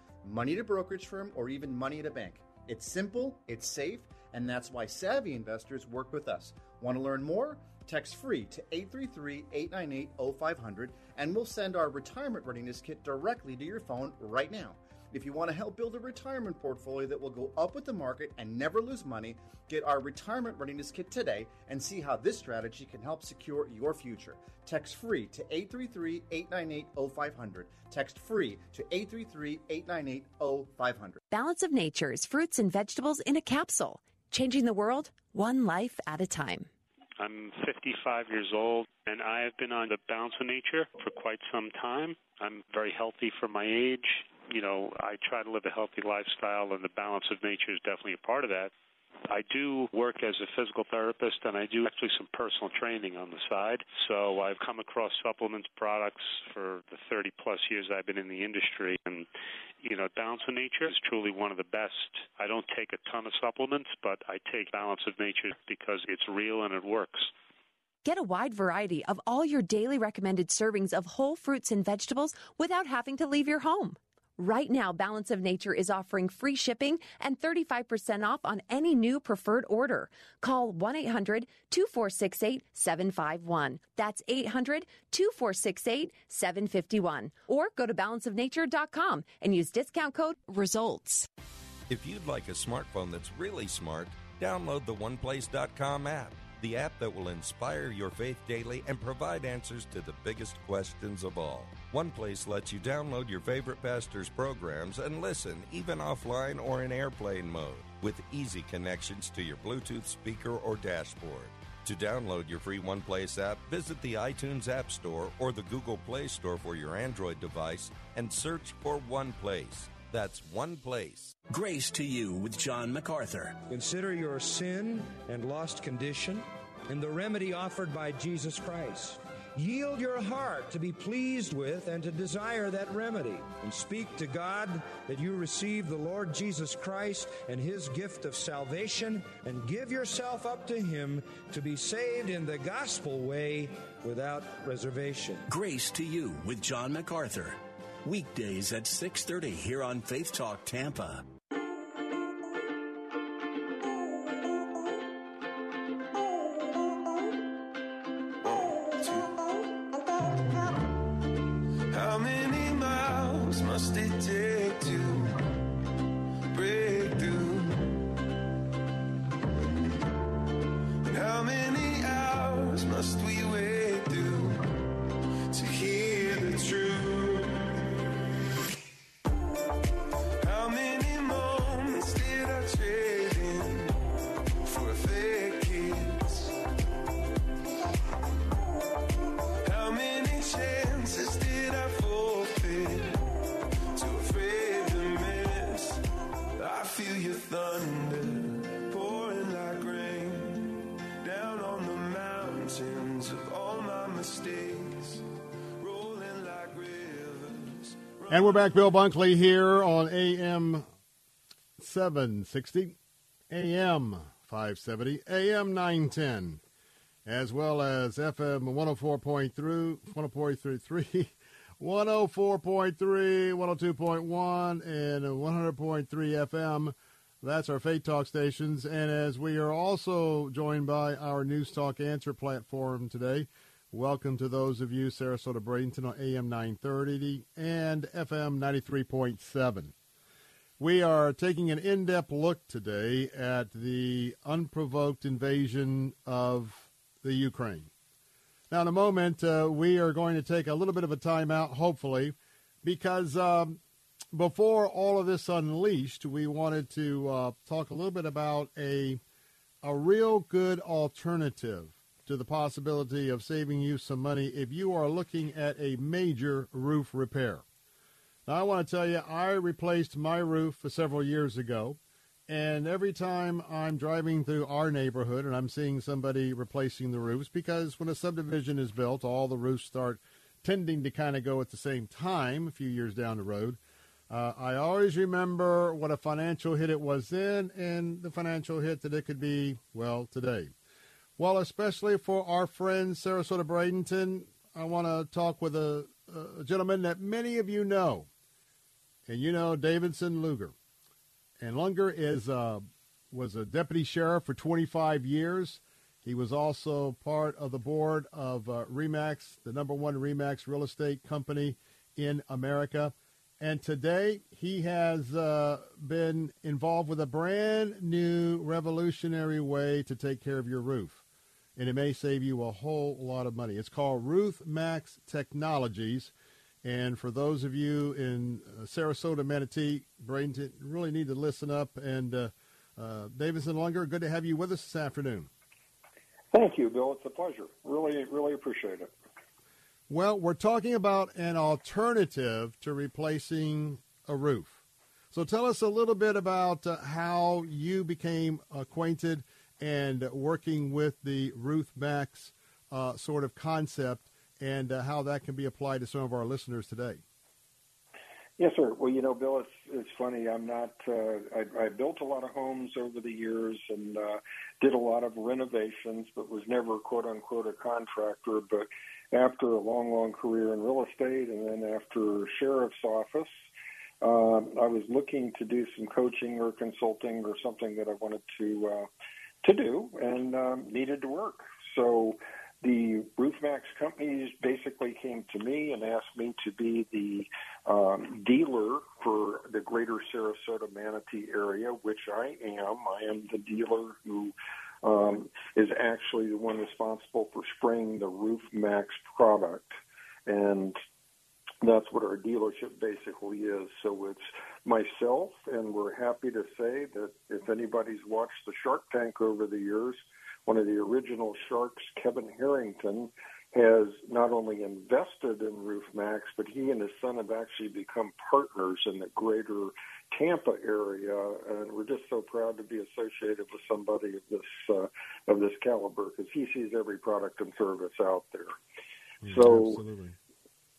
money at a brokerage firm, or even money at a bank. It's simple, it's safe, and that's why savvy investors work with us. Want to learn more? Text free to 833 898 0500 and we'll send our retirement readiness kit directly to your phone right now. If you want to help build a retirement portfolio that will go up with the market and never lose money, get our retirement readiness kit today and see how this strategy can help secure your future. Text free to 833 898 0500. Text free to 833 898 0500. Balance of Nature's fruits and vegetables in a capsule, changing the world one life at a time. I'm 55 years old and I have been on the Balance of Nature for quite some time. I'm very healthy for my age you know, I try to live a healthy lifestyle, and the balance of nature is definitely a part of that. I do work as a physical therapist and I do actually some personal training on the side. So I've come across supplements products for the 30 plus years I've been in the industry and you know, Balance of Nature is truly one of the best. I don't take a ton of supplements, but I take Balance of Nature because it's real and it works. Get a wide variety of all your daily recommended servings of whole fruits and vegetables without having to leave your home. Right now, Balance of Nature is offering free shipping and 35% off on any new preferred order. Call 1 800 2468 751. That's 800 2468 751. Or go to balanceofnature.com and use discount code RESULTS. If you'd like a smartphone that's really smart, download the OnePlace.com app, the app that will inspire your faith daily and provide answers to the biggest questions of all. One Place lets you download your favorite pastor's programs and listen even offline or in airplane mode with easy connections to your Bluetooth speaker or dashboard. To download your free One Place app, visit the iTunes App Store or the Google Play Store for your Android device and search for One Place. That's One Place. Grace to you with John MacArthur. Consider your sin and lost condition and the remedy offered by Jesus Christ. Yield your heart to be pleased with and to desire that remedy. And speak to God that you receive the Lord Jesus Christ and his gift of salvation and give yourself up to him to be saved in the gospel way without reservation. Grace to you with John MacArthur. Weekdays at 6:30 here on Faith Talk Tampa. And we're back, Bill Bunkley here on AM 760, AM 570, AM 910, as well as FM 104.3, 104.3, 104.3, 102.1, and 100.3 FM. That's our Faith Talk stations. And as we are also joined by our News Talk Answer platform today, welcome to those of you, Sarasota Bradenton on AM 930 and FM 93.7. We are taking an in depth look today at the unprovoked invasion of the Ukraine. Now, in a moment, uh, we are going to take a little bit of a timeout, hopefully, because um, before all of this unleashed, we wanted to uh, talk a little bit about a a real good alternative to the possibility of saving you some money if you are looking at a major roof repair. Now, I want to tell you, I replaced my roof several years ago, and every time I'm driving through our neighborhood and I'm seeing somebody replacing the roofs, because when a subdivision is built, all the roofs start tending to kind of go at the same time a few years down the road. Uh, I always remember what a financial hit it was then and the financial hit that it could be, well, today. Well, especially for our friend Sarasota Bradenton, I want to talk with a, a gentleman that many of you know. And you know Davidson Lunger. And Lunger is uh, was a deputy sheriff for 25 years. He was also part of the board of uh, Remax, the number one Remax real estate company in America. And today he has uh, been involved with a brand new revolutionary way to take care of your roof. And it may save you a whole lot of money. It's called RoofMax Technologies. And for those of you in uh, Sarasota, Manatee, Bradenton, really need to listen up. And uh, uh, Davidson Lunger, good to have you with us this afternoon. Thank you, Bill. It's a pleasure. Really, really appreciate it. Well, we're talking about an alternative to replacing a roof. So tell us a little bit about uh, how you became acquainted and working with the RoofMax uh, sort of concept and uh, how that can be applied to some of our listeners today. Yes, sir. Well, you know, Bill, it's it's funny. I'm not. Uh, I, I built a lot of homes over the years and uh, did a lot of renovations, but was never quote unquote a contractor. But after a long, long career in real estate, and then after sheriff's office, uh, I was looking to do some coaching or consulting or something that I wanted to uh, to do and um, needed to work. So the RoofMax companies basically came to me and asked me to be the um, dealer for the greater Sarasota Manatee area, which I am. I am the dealer who um, is actually the one responsible for spraying the RoofMax product. And that's what our dealership basically is. So it's myself, and we're happy to say that if anybody's watched the Shark Tank over the years, one of the original sharks, Kevin Harrington, has not only invested in RoofMax, but he and his son have actually become partners in the greater Tampa area, and we're just so proud to be associated with somebody of this uh, of this caliber because he sees every product and service out there. Yeah, so absolutely.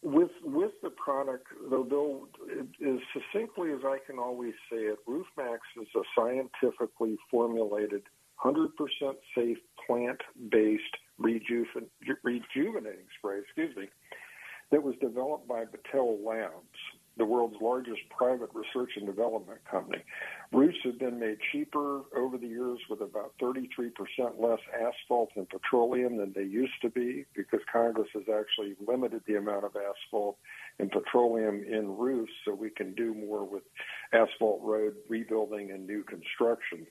With with the product, though, as succinctly as I can always say it, RoofMax is a scientifically formulated, 100% safe plant-based rejuven, rejuvenating spray. Excuse me, that was developed by Battelle Labs, the world's largest private research and development company. Roofs have been made cheaper over the years with about 33% less asphalt and petroleum than they used to be because Congress has actually limited the amount of asphalt and petroleum in roofs so we can do more with asphalt road rebuilding and new construction.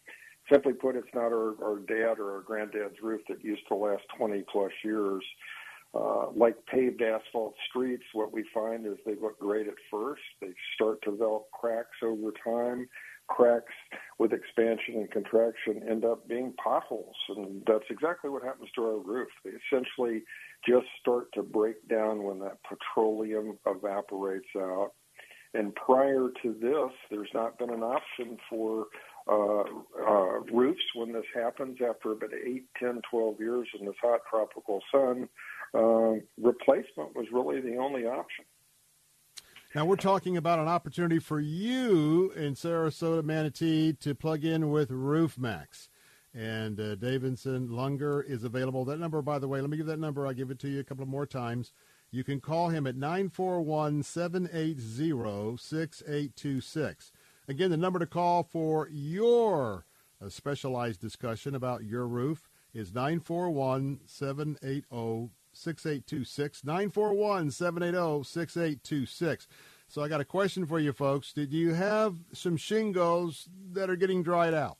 Simply put, it's not our, our dad or our granddad's roof that used to last 20 plus years. Uh, like paved asphalt streets, what we find is they look great at first. They start to develop cracks over time. Cracks with expansion and contraction end up being potholes. And that's exactly what happens to our roof. They essentially just start to break down when that petroleum evaporates out. And prior to this, there's not been an option for uh, uh, roofs when this happens after about 8, 10, 12 years in this hot tropical sun. Uh, replacement was really the only option. Now we're talking about an opportunity for you in Sarasota, Manatee, to plug in with RoofMax. And uh, Davidson Lunger is available. That number, by the way, let me give that number. I'll give it to you a couple more times. You can call him at 941 780 6826. Again, the number to call for your uh, specialized discussion about your roof is 941 780 6826. 941 780 6826. So I got a question for you folks. Did you have some shingles that are getting dried out?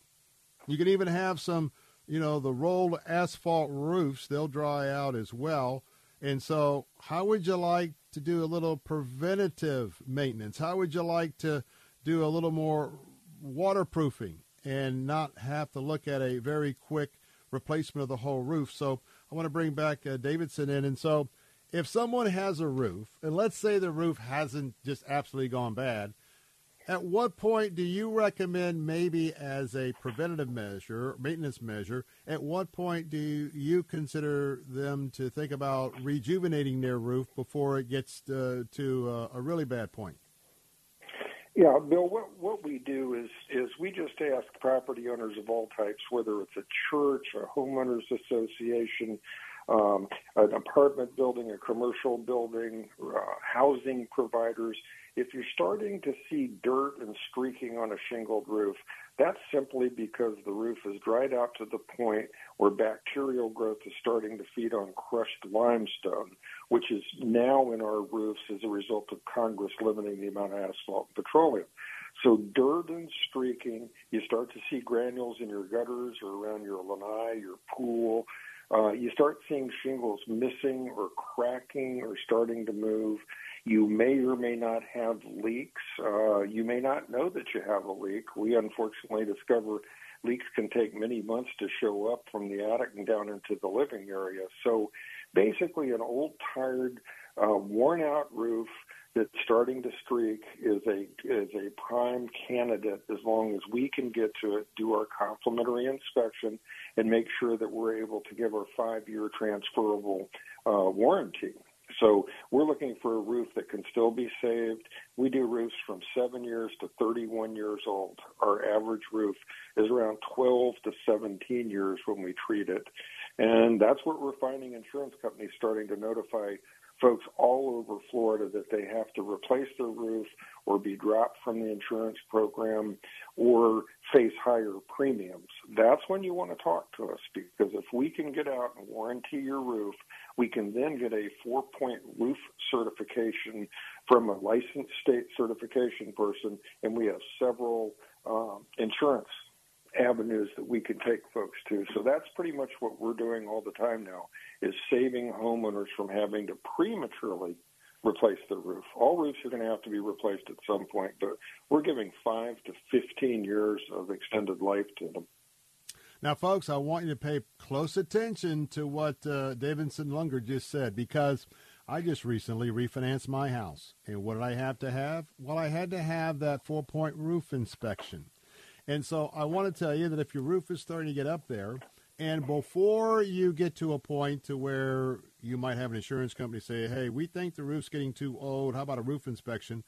You can even have some, you know, the rolled asphalt roofs, they'll dry out as well. And so, how would you like to do a little preventative maintenance? How would you like to do a little more waterproofing and not have to look at a very quick replacement of the whole roof? So, I want to bring back uh, Davidson in. And so, if someone has a roof, and let's say the roof hasn't just absolutely gone bad, at what point do you recommend, maybe as a preventative measure, maintenance measure, at what point do you consider them to think about rejuvenating their roof before it gets uh, to uh, a really bad point? Yeah, Bill, what, what we do is, is we just ask property owners of all types, whether it's a church, a homeowners association, um, an apartment building, a commercial building, uh, housing providers, if you're starting to see dirt and streaking on a shingled roof, that's simply because the roof is dried out to the point where bacterial growth is starting to feed on crushed limestone, which is now in our roofs as a result of Congress limiting the amount of asphalt and petroleum. So dirt and streaking, you start to see granules in your gutters or around your lanai, your pool. Uh, you start seeing shingles missing or cracking or starting to move. You may or may not have leaks. Uh, you may not know that you have a leak. We unfortunately discover leaks can take many months to show up from the attic and down into the living area. So basically, an old, tired, uh, worn out roof that's starting to streak is a is a prime candidate as long as we can get to it, do our complimentary inspection, and make sure that we're able to give our five year transferable uh, warranty. So we're looking for a roof that can still be saved. We do roofs from seven years to 31 years old. Our average roof is around 12 to 17 years when we treat it. And that's what we're finding insurance companies starting to notify folks all over Florida that they have to replace their roof or be dropped from the insurance program or face higher premiums. That's when you want to talk to us because if we can get out and warranty your roof, we can then get a four point roof certification from a licensed state certification person, and we have several uh, insurance avenues that we can take folks to. So that's pretty much what we're doing all the time now is saving homeowners from having to prematurely replace their roof. All roofs are going to have to be replaced at some point, but we're giving five to 15 years of extended life to them. Now, folks, I want you to pay close attention to what uh, Davidson Lunger just said because I just recently refinanced my house. And what did I have to have? Well, I had to have that four point roof inspection. And so I want to tell you that if your roof is starting to get up there, and before you get to a point to where you might have an insurance company say, "Hey, we think the roof's getting too old. How about a roof inspection?"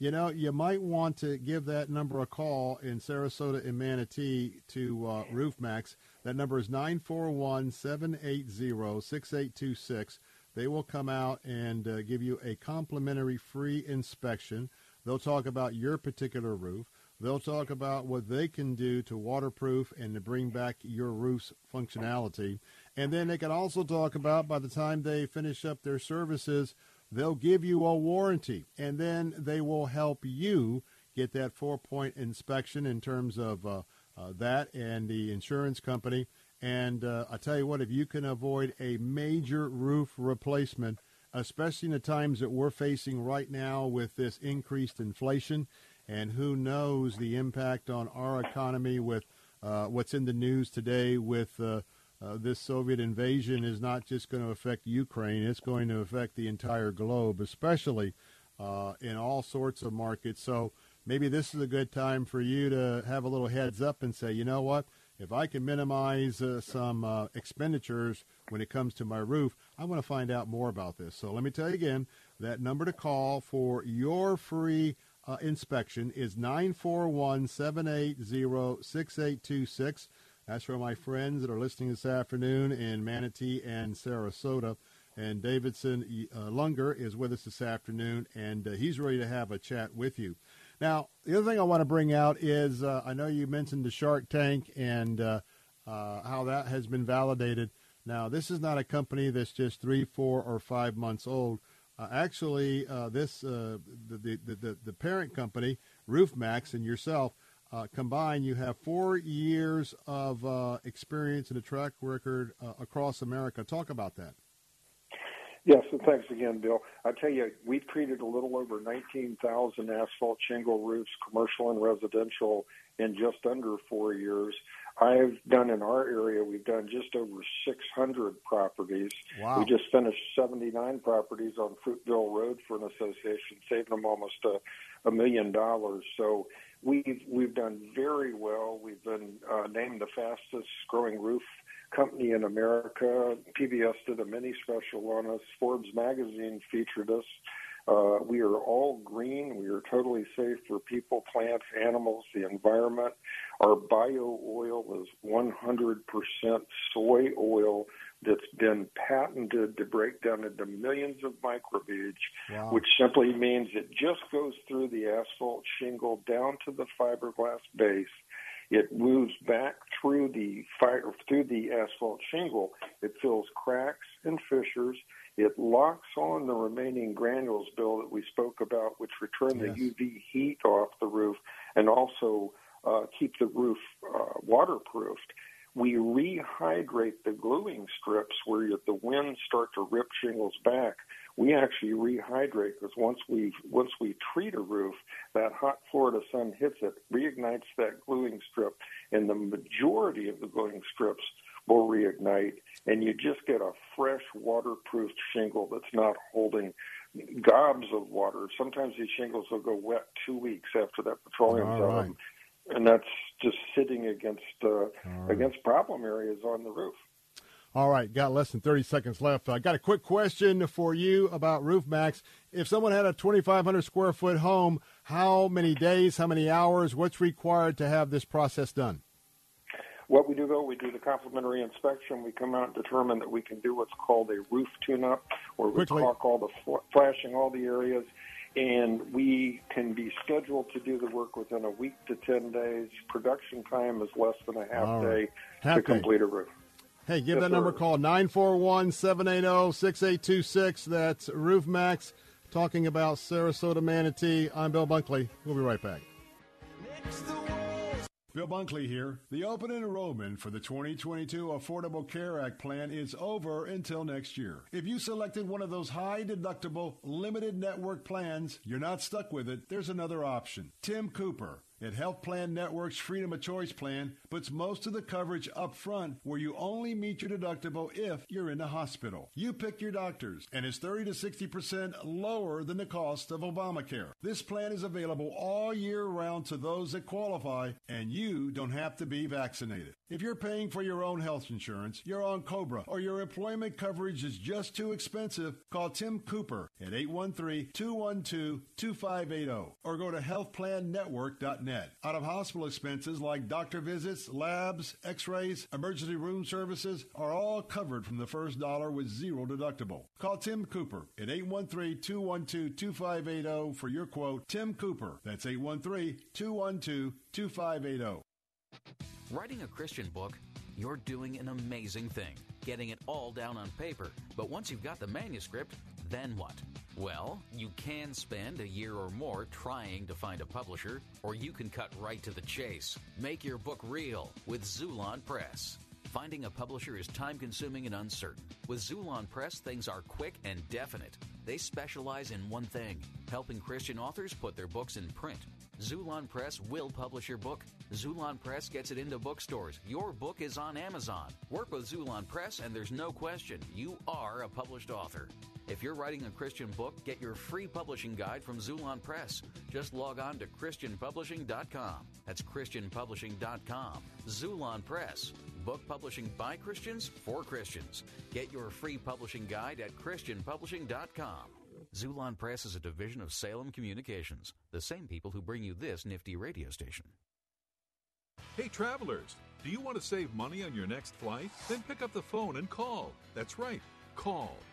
You know, you might want to give that number a call in Sarasota and Manatee to uh, RoofMax. That number is 941 780 6826. They will come out and uh, give you a complimentary free inspection. They'll talk about your particular roof. They'll talk about what they can do to waterproof and to bring back your roof's functionality. And then they can also talk about by the time they finish up their services, they'll give you a warranty. And then they will help you get that four point inspection in terms of uh, uh, that and the insurance company. And uh, I tell you what, if you can avoid a major roof replacement, especially in the times that we're facing right now with this increased inflation, and who knows the impact on our economy with uh, what's in the news today with uh, this Soviet invasion is not just going to affect Ukraine, it's going to affect the entire globe, especially uh, in all sorts of markets. So maybe this is a good time for you to have a little heads up and say, you know what? If I can minimize uh, some uh, expenditures when it comes to my roof, I want to find out more about this. So let me tell you again that number to call for your free uh, inspection is 941 780 6826. That's for my friends that are listening this afternoon in Manatee and Sarasota. And Davidson uh, Lunger is with us this afternoon, and uh, he's ready to have a chat with you. Now, the other thing I want to bring out is uh, I know you mentioned the Shark Tank and uh, uh, how that has been validated. Now, this is not a company that's just three, four, or five months old. Uh, actually, this the, the, the, the parent company, RoofMax, and yourself uh, combined, you have four years of uh, experience and a track record uh, across America. Talk about that. Yes, and thanks again, Bill. I tell you, we've treated a little over 19,000 asphalt shingle roofs, commercial and residential, in just under four years. I've done in our area, we've done just over 600 properties. Wow. We just finished 79 properties on Fruitville Road for an association, saving them almost a, a million dollars. So we've we've done very well. We've been uh, named the fastest growing roof company in America. PBS did a mini special on us. Forbes magazine featured us. Uh, we are all green. We are totally safe for people, plants, animals, the environment. Our bio oil is 100% soy oil that's been patented to break down into millions of microbeads, Wow. which simply means it just goes through the asphalt shingle down to the fiberglass base. It moves back through the fire, through the asphalt shingle. It fills cracks and fissures. It locks on the remaining granules, Bill, that we spoke about, which return Yes. the UV heat off the roof and also uh, keep the roof uh, waterproofed. We rehydrate the gluing strips where the winds start to rip shingles back. We actually rehydrate because once we once we treat a roof, that hot Florida sun hits it, reignites that gluing strip, and the majority of the gluing strips will reignite, and you just get a fresh waterproof shingle that's not holding gobs of water. Sometimes these shingles will go wet two weeks after that petroleum's right. them, and that's just sitting against uh, against problem areas on the roof. All right, got less than 30 seconds left. I got a quick question for you about RoofMax. If someone had a 2,500 square foot home, how many days, how many hours, what's required to have this process done? What we do though, we do the complimentary inspection. We come out and determine that we can do what's called a roof tune-up, where we Quickly. caulk all the flashing all the areas, and we can be scheduled to do the work within a week to ten days. Production time is less than a half All day to complete a roof. Hey, give Yes, that number a sir. call 941 780 6826. That's RoofMax talking about Sarasota Manatee. I'm Bill Bunkley. We'll be right back. Bill Bunkley here. The open enrollment for the 2022 Affordable Care Act plan is over until next year. If you selected one of those high deductible, limited network plans, you're not stuck with it. There's another option. Tim Cooper at Health Plan Network's Freedom of Choice plan puts most of the coverage up front where you only meet your deductible if you're in the hospital. You pick your doctors and is 30 to 60% lower than the cost of Obamacare. This plan is available all year round to those that qualify and you don't have to be vaccinated. If you're paying for your own health insurance, you're on COBRA, or your employment coverage is just too expensive, call Tim Cooper at 813-212-2580 or go to healthplannetwork.net. Out of hospital expenses like doctor visits, labs, x rays, emergency room services are all covered from the first dollar with zero deductible. Call Tim Cooper at 813 212 2580 for your quote. Tim Cooper. That's 813 212 2580. Writing a Christian book, you're doing an amazing thing, getting it all down on paper. But once you've got the manuscript, then what? Well, you can spend a year or more trying to find a publisher, or you can cut right to the chase. Make your book real with Xulon Press. Finding a publisher is time consuming and uncertain. With Xulon Press, things are quick and definite. They specialize in one thing helping Christian authors put their books in print. Xulon Press will publish your book. Xulon Press gets it into bookstores. Your book is on Amazon. Work with Xulon Press, and there's no question you are a published author. If you're writing a Christian book, get your free publishing guide from Xulon Press. Just log on to ChristianPublishing.com. That's ChristianPublishing.com. Xulon Press. Book publishing by Christians for Christians. Get your free publishing guide at ChristianPublishing.com. Xulon Press is a division of Salem Communications, the same people who bring you this nifty radio station. Hey, travelers, do you want to save money on your next flight? Then pick up the phone and call. That's right, call,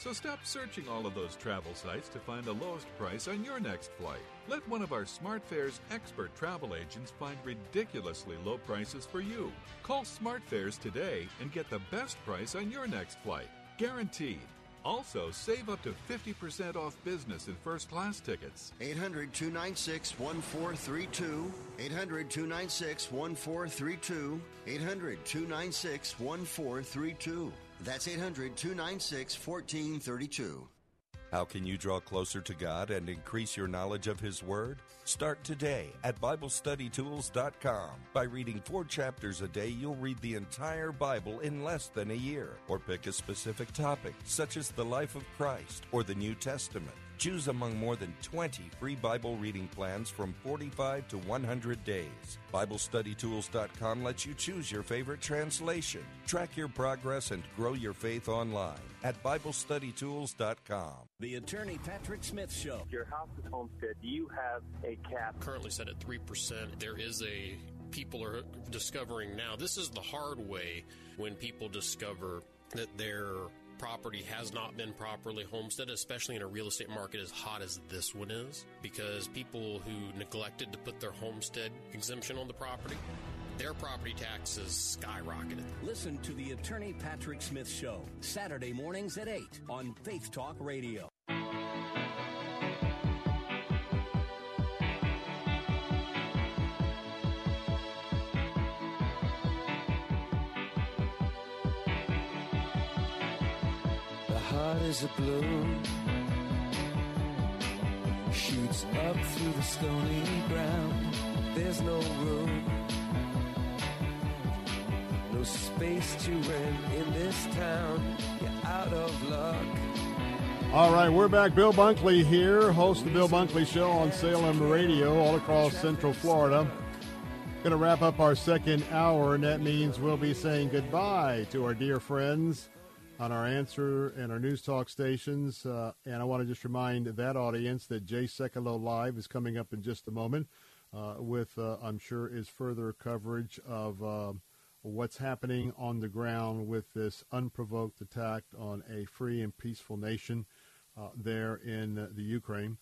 So stop searching all of those travel sites to find the lowest price on your next flight. Let one of our SmartFares expert travel agents find ridiculously low prices for you. Call SmartFares today and get the best price on your next flight. Guaranteed. Also, save up to 50% off business and first class tickets. 800 296 1432. 800 296 1432. 800 296 1432. That's 800 296 1432. How can you draw closer to God and increase your knowledge of His Word? Start today at BibleStudyTools.com. By reading four chapters a day, you'll read the entire Bible in less than a year. Or pick a specific topic, such as the life of Christ or the New Testament. Choose among more than 20 free Bible reading plans from 45 to 100 days. BibleStudyTools.com lets you choose your favorite translation, track your progress, and grow your faith online at BibleStudyTools.com. The Attorney Patrick Smith Show. Your house is homestead. Do you have a cap? Currently set at 3%. There is a people are discovering now. This is the hard way when people discover that their property has not been properly homesteaded, especially in a real estate market as hot as this one is, because people who neglected to put their homestead exemption on the property, their property taxes skyrocketed. Listen to the Attorney Patrick Smith Show, Saturday mornings at 8 on Faith Talk Radio. The heart is a balloon, shoots up through the stony ground. There's no room, no space to rent in this town. You're out of luck. All right, we're back. Bill Bunkley here, host of the Bill Bunkley Show on Salem Radio, all across Central Florida. Going to wrap up our second hour, and that means we'll be saying goodbye to our dear friends on our answer and our news talk stations. Uh, and I want to just remind that audience that Jay Sekulow Live is coming up in just a moment uh, with, uh, I'm sure, is further coverage of uh, what's happening on the ground with this unprovoked attack on a free and peaceful nation. uh, there in the Ukraine.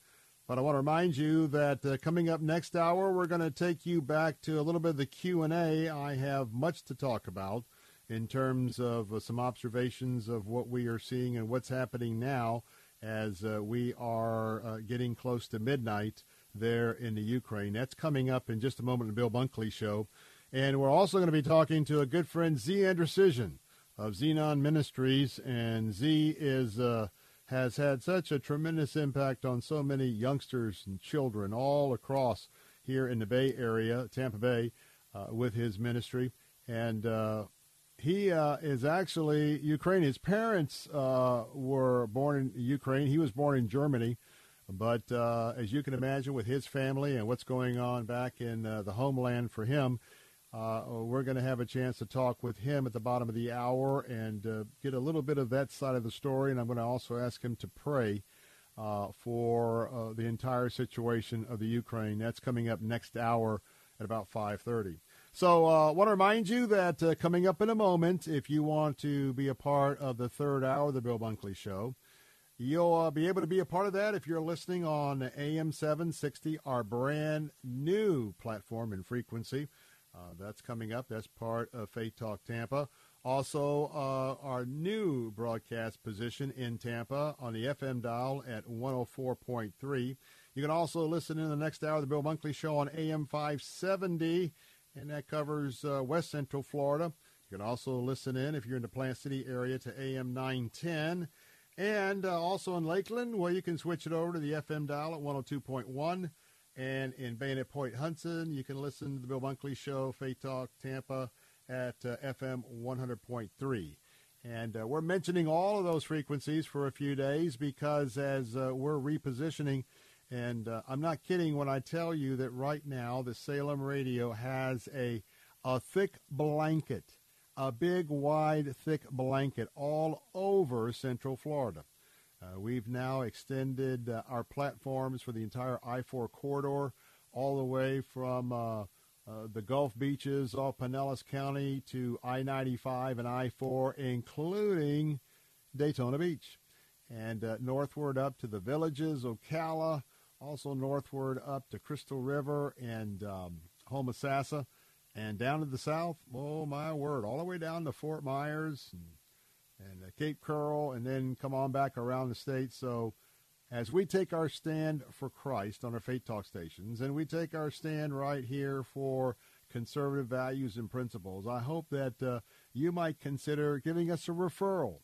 But I want to remind you that uh, coming up next hour, we're going to take you back to a little bit of the Q&A. I have much to talk about in terms of uh, some observations of what we are seeing and what's happening now as uh, we are uh, getting close to midnight there in the Ukraine. That's coming up in just a moment in the Bill Bunkley Show. And we're also going to be talking to a good friend, Zee Andrusyshyn of Zenon Ministries. And Zee is uh, has had such a tremendous impact on so many youngsters and children all across here in the Bay Area, Tampa Bay, uh, with his ministry. And uh, he uh, is actually Ukrainian. His parents uh, were born in Ukraine. He was born in Germany. But uh, as you can imagine, with his family and what's going on back in uh, the homeland for him, uh, we're going to have a chance to talk with him at the bottom of the hour and uh, get a little bit of that side of the story. And I'm going to also ask him to pray for the entire situation of the Ukraine. That's coming up next hour at about 5:30. So I uh, want to remind you that uh, coming up in a moment, if you want to be a part of the third hour of the Bill Bunkley Show, you'll uh, be able to be a part of that if you're listening on AM 760, our brand new platform and frequency. Uh, that's coming up. That's part of Faith Talk Tampa. Also, uh, our new broadcast position in Tampa on the FM dial at 104.3. You can also listen in the next hour of the Bill Bunkley Show on AM 570 and that covers uh, West Central Florida. You can also listen in if you're in the Plant City area to AM 910. And uh, also in Lakeland, where you can switch it over to the FM dial at 102.1. And in Bayonet Point, Hudson, you can listen to the Bill Bunkley Show, Faith Talk Tampa at uh, FM 100.3. And uh, we're mentioning all of those frequencies for a few days because as uh, we're repositioning – and uh, I'm not kidding when I tell you that right now the Salem radio has a, a thick blanket, a big, wide, thick blanket all over Central Florida. Uh, we've now extended uh, our platforms for the entire I-4 corridor all the way from uh, uh, the Gulf beaches off Pinellas County to I-95 and I-4, including Daytona Beach. And uh, northward up to the villages, Ocala, also northward up to Crystal River and um, Homosassa, and down to the south. Oh my word! All the way down to Fort Myers and, and uh, Cape Coral, and then come on back around the state. So, as we take our stand for Christ on our Faith Talk stations, and we take our stand right here for conservative values and principles, I hope that uh, you might consider giving us a referral.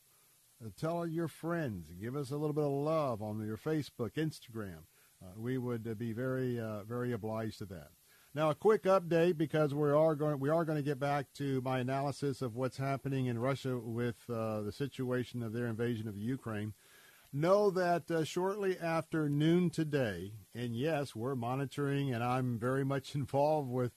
Uh, tell your friends. Give us a little bit of love on your Facebook, Instagram. Uh, we would uh, be very, uh, very obliged to that. Now, a quick update because we are going we are going to get back to my analysis of what's happening in Russia with uh, the situation of their invasion of Ukraine. Know that uh, shortly after noon today, and yes, we're monitoring, and I'm very much involved with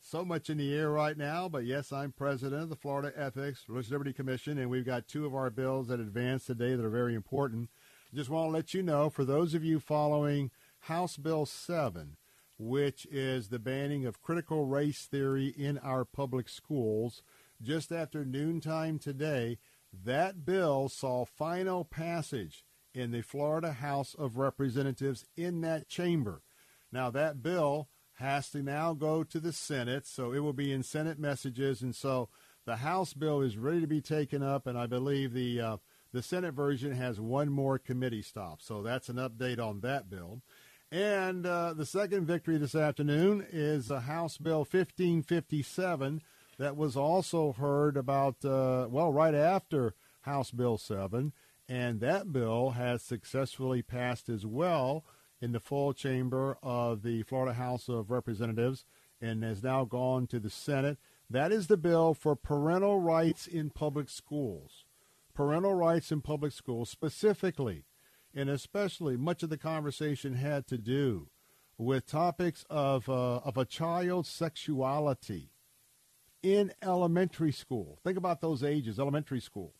so much in the air right now. But yes, I'm president of the Florida Ethics Religious Liberty Commission, and we've got two of our bills that advance today that are very important. Just want to let you know, for those of you following House Bill 7, which is the banning of critical race theory in our public schools, just after noontime today, that bill saw final passage in the Florida House of Representatives in that chamber. Now, that bill has to now go to the Senate, so it will be in Senate messages, and so the House bill is ready to be taken up, and I believe the uh, the Senate version has one more committee stop. So that's an update on that bill. And uh, the second victory this afternoon is uh, House Bill 1557 that was also heard about, uh, well, right after House Bill 7. And that bill has successfully passed as well in the full chamber of the Florida House of Representatives and has now gone to the Senate. That is the bill for parental rights in public schools parental rights in public schools specifically, and especially much of the conversation had to do with topics of, uh, of a child's sexuality in elementary school. Think about those ages, elementary school,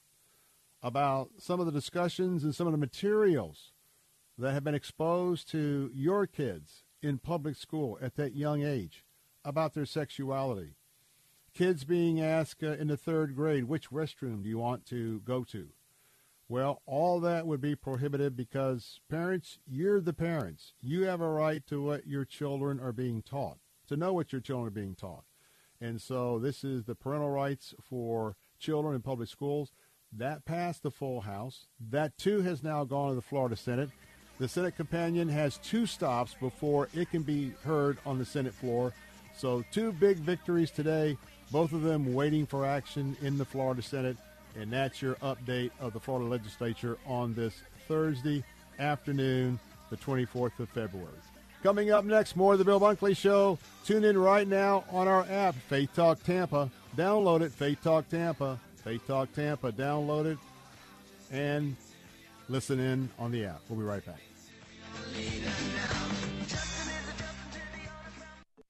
about some of the discussions and some of the materials that have been exposed to your kids in public school at that young age about their sexuality kids being asked uh, in the third grade, which restroom do you want to go to? Well, all that would be prohibited because parents, you're the parents. You have a right to what your children are being taught, to know what your children are being taught. And so this is the parental rights for children in public schools. That passed the full House. That too has now gone to the Florida Senate. The Senate companion has two stops before it can be heard on the Senate floor. So two big victories today, both of them waiting for action in the Florida Senate. And that's your update of the Florida legislature on this Thursday afternoon, the 24th of February. Coming up next, more of the Bill Bunkley Show. Tune in right now on our app, Faith Talk Tampa. Download it, Faith Talk Tampa. Faith Talk Tampa. Download it and listen in on the app. We'll be right back.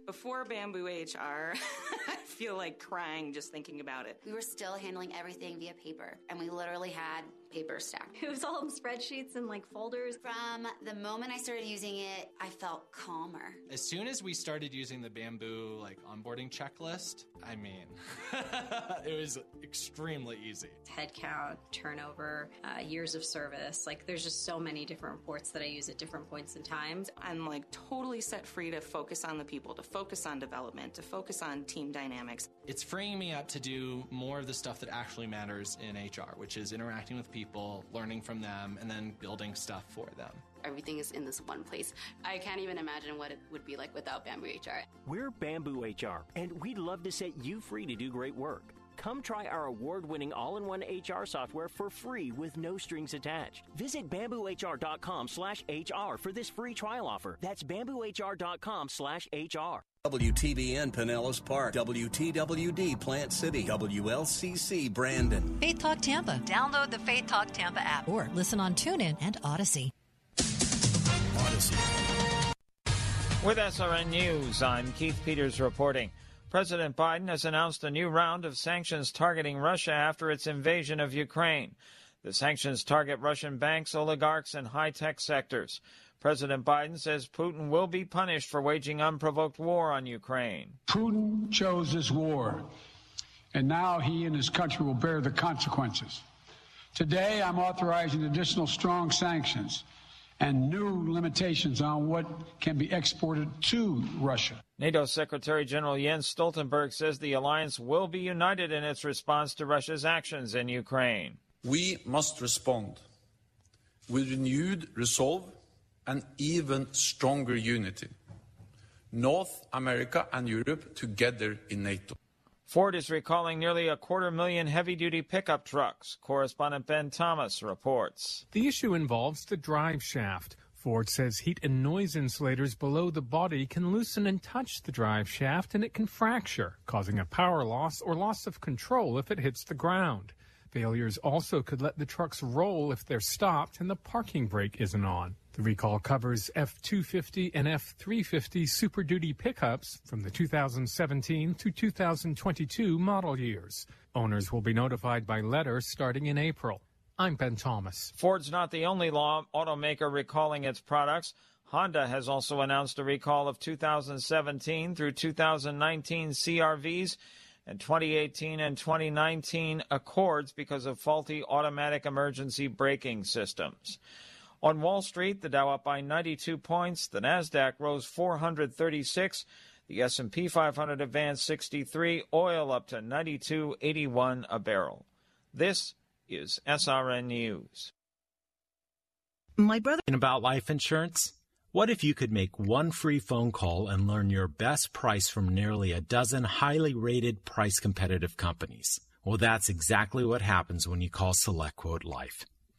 Before Bamboo HR, feel like crying just thinking about it. We were still handling everything via paper, and we literally had paper stacked. It was all in spreadsheets and like folders. From the moment I started using it, I felt calmer. As soon as we started using the Bamboo like onboarding checklist, I mean, it was extremely easy. Headcount, turnover, uh, years of service. Like, there's just so many different reports that I use at different points in time. I'm like totally set free to focus on the people, to focus on development, to focus on team dynamics. It's freeing me up to do more of the stuff that actually matters in HR, which is interacting with people, learning from them, and then building stuff for them. Everything is in this one place. I can't even imagine what it would be like without Bamboo HR. We're Bamboo HR, and we'd love to set you free to do great work. Come try our award winning all in one HR software for free with no strings attached. Visit bamboohr.com slash HR for this free trial offer. That's bamboohr.com slash HR. WTBN Pinellas Park, WTWD Plant City, WLCC Brandon. Faith Talk Tampa. Download the Faith Talk Tampa app or listen on TuneIn and Audacy. Audacy. With SRN News, I'm Keith Peters reporting. President Biden has announced a new round of sanctions targeting Russia after its invasion of Ukraine. The sanctions target Russian banks, oligarchs, and high tech sectors. President Biden says Putin will be punished for waging unprovoked war on Ukraine. Putin chose this war, and now he and his country will bear the consequences. Today, I'm authorizing additional strong sanctions and new limitations on what can be exported to Russia. NATO Secretary General Jens Stoltenberg says the alliance will be united in its response to Russia's actions in Ukraine. We must respond with renewed resolve and even stronger unity. North America and Europe together in NATO. Ford is recalling nearly a quarter million heavy duty pickup trucks. Correspondent Ben Thomas reports. The issue involves the drive shaft. Ford says heat and noise insulators below the body can loosen and touch the drive shaft and it can fracture, causing a power loss or loss of control if it hits the ground. Failures also could let the trucks roll if they're stopped and the parking brake isn't on. The recall covers F 250 and F 350 Super Duty pickups from the 2017 to 2022 model years. Owners will be notified by letter starting in April. I'm Ben Thomas. Ford's not the only law automaker recalling its products. Honda has also announced a recall of 2017 through 2019 CRVs and 2018 and 2019 Accords because of faulty automatic emergency braking systems. On Wall Street, the Dow up by 92 points, the Nasdaq rose 436, the S&P 500 advanced 63, oil up to 92.81 a barrel. This is SRN News. My brother about life insurance. What if you could make one free phone call and learn your best price from nearly a dozen highly rated price competitive companies? Well, that's exactly what happens when you call SelectQuote Life.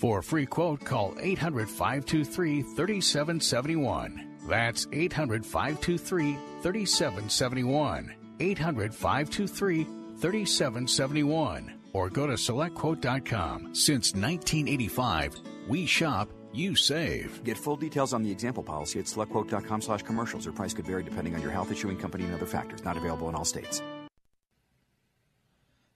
For a free quote, call 800 523 3771. That's 800 523 3771. 800 523 3771. Or go to selectquote.com. Since 1985, we shop, you save. Get full details on the example policy at selectquote.com slash commercials. Or price could vary depending on your health issuing company and other factors. Not available in all states.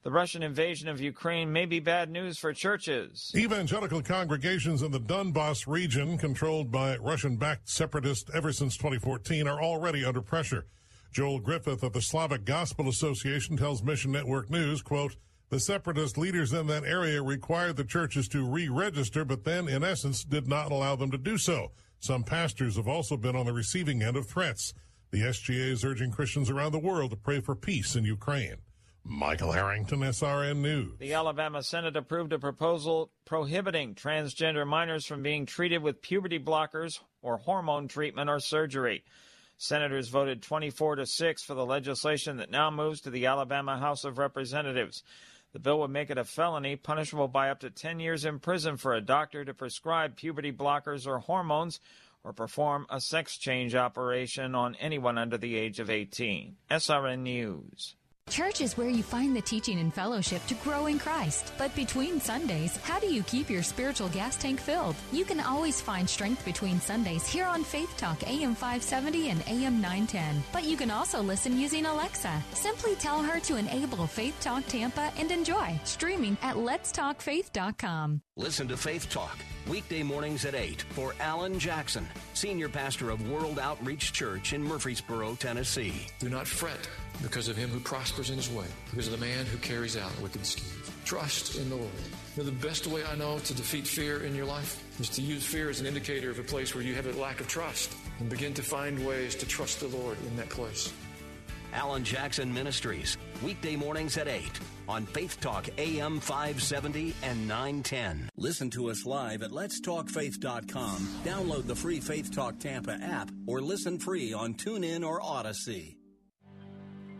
The Russian invasion of Ukraine may be bad news for churches. Evangelical congregations in the Donbass region, controlled by Russian backed separatists ever since 2014, are already under pressure. Joel Griffith of the Slavic Gospel Association tells Mission Network News, quote, the separatist leaders in that area required the churches to re-register, but then, in essence, did not allow them to do so. Some pastors have also been on the receiving end of threats. The SGA is urging Christians around the world to pray for peace in Ukraine. Michael Harrington, SRN News. The Alabama Senate approved a proposal prohibiting transgender minors from being treated with puberty blockers or hormone treatment or surgery. Senators voted 24 to 6 for the legislation that now moves to the Alabama House of Representatives. The bill would make it a felony punishable by up to 10 years in prison for a doctor to prescribe puberty blockers or hormones or perform a sex change operation on anyone under the age of 18. SRN News. Church is where you find the teaching and fellowship to grow in Christ. But between Sundays, how do you keep your spiritual gas tank filled? You can always find strength between Sundays here on Faith Talk AM 570 and AM 910. But you can also listen using Alexa. Simply tell her to enable Faith Talk Tampa and enjoy. Streaming at letstalkfaith.com. Listen to Faith Talk weekday mornings at 8 for Alan Jackson, senior pastor of World Outreach Church in Murfreesboro, Tennessee. Do not fret because of him who prospers in his way, because of the man who carries out wicked schemes. Trust in the Lord. You know, the best way I know to defeat fear in your life is to use fear as an indicator of a place where you have a lack of trust and begin to find ways to trust the Lord in that place. Alan Jackson Ministries, weekday mornings at 8 on Faith Talk AM 570 and 910. Listen to us live at letstalkfaith.com. Download the free Faith Talk Tampa app or listen free on TuneIn or Audacy.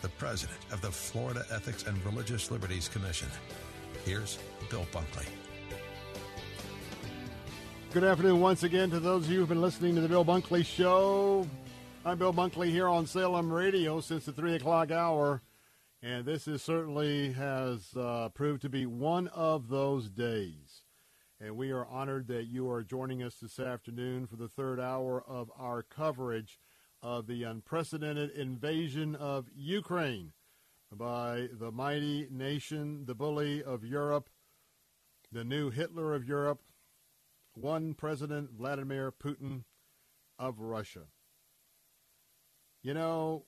the president of the Florida Ethics and Religious Liberties Commission. Here's Bill Bunkley. Good afternoon once again to those of you who've been listening to the Bill Bunkley Show. I'm Bill Bunkley here on Salem Radio since the 3 o'clock hour, and this is certainly has uh, proved to be one of those days. And we are honored that you are joining us this afternoon for the third hour of our coverage of the unprecedented invasion of Ukraine by the mighty nation, the bully of Europe, the new Hitler of Europe, one President Vladimir Putin of Russia. You know,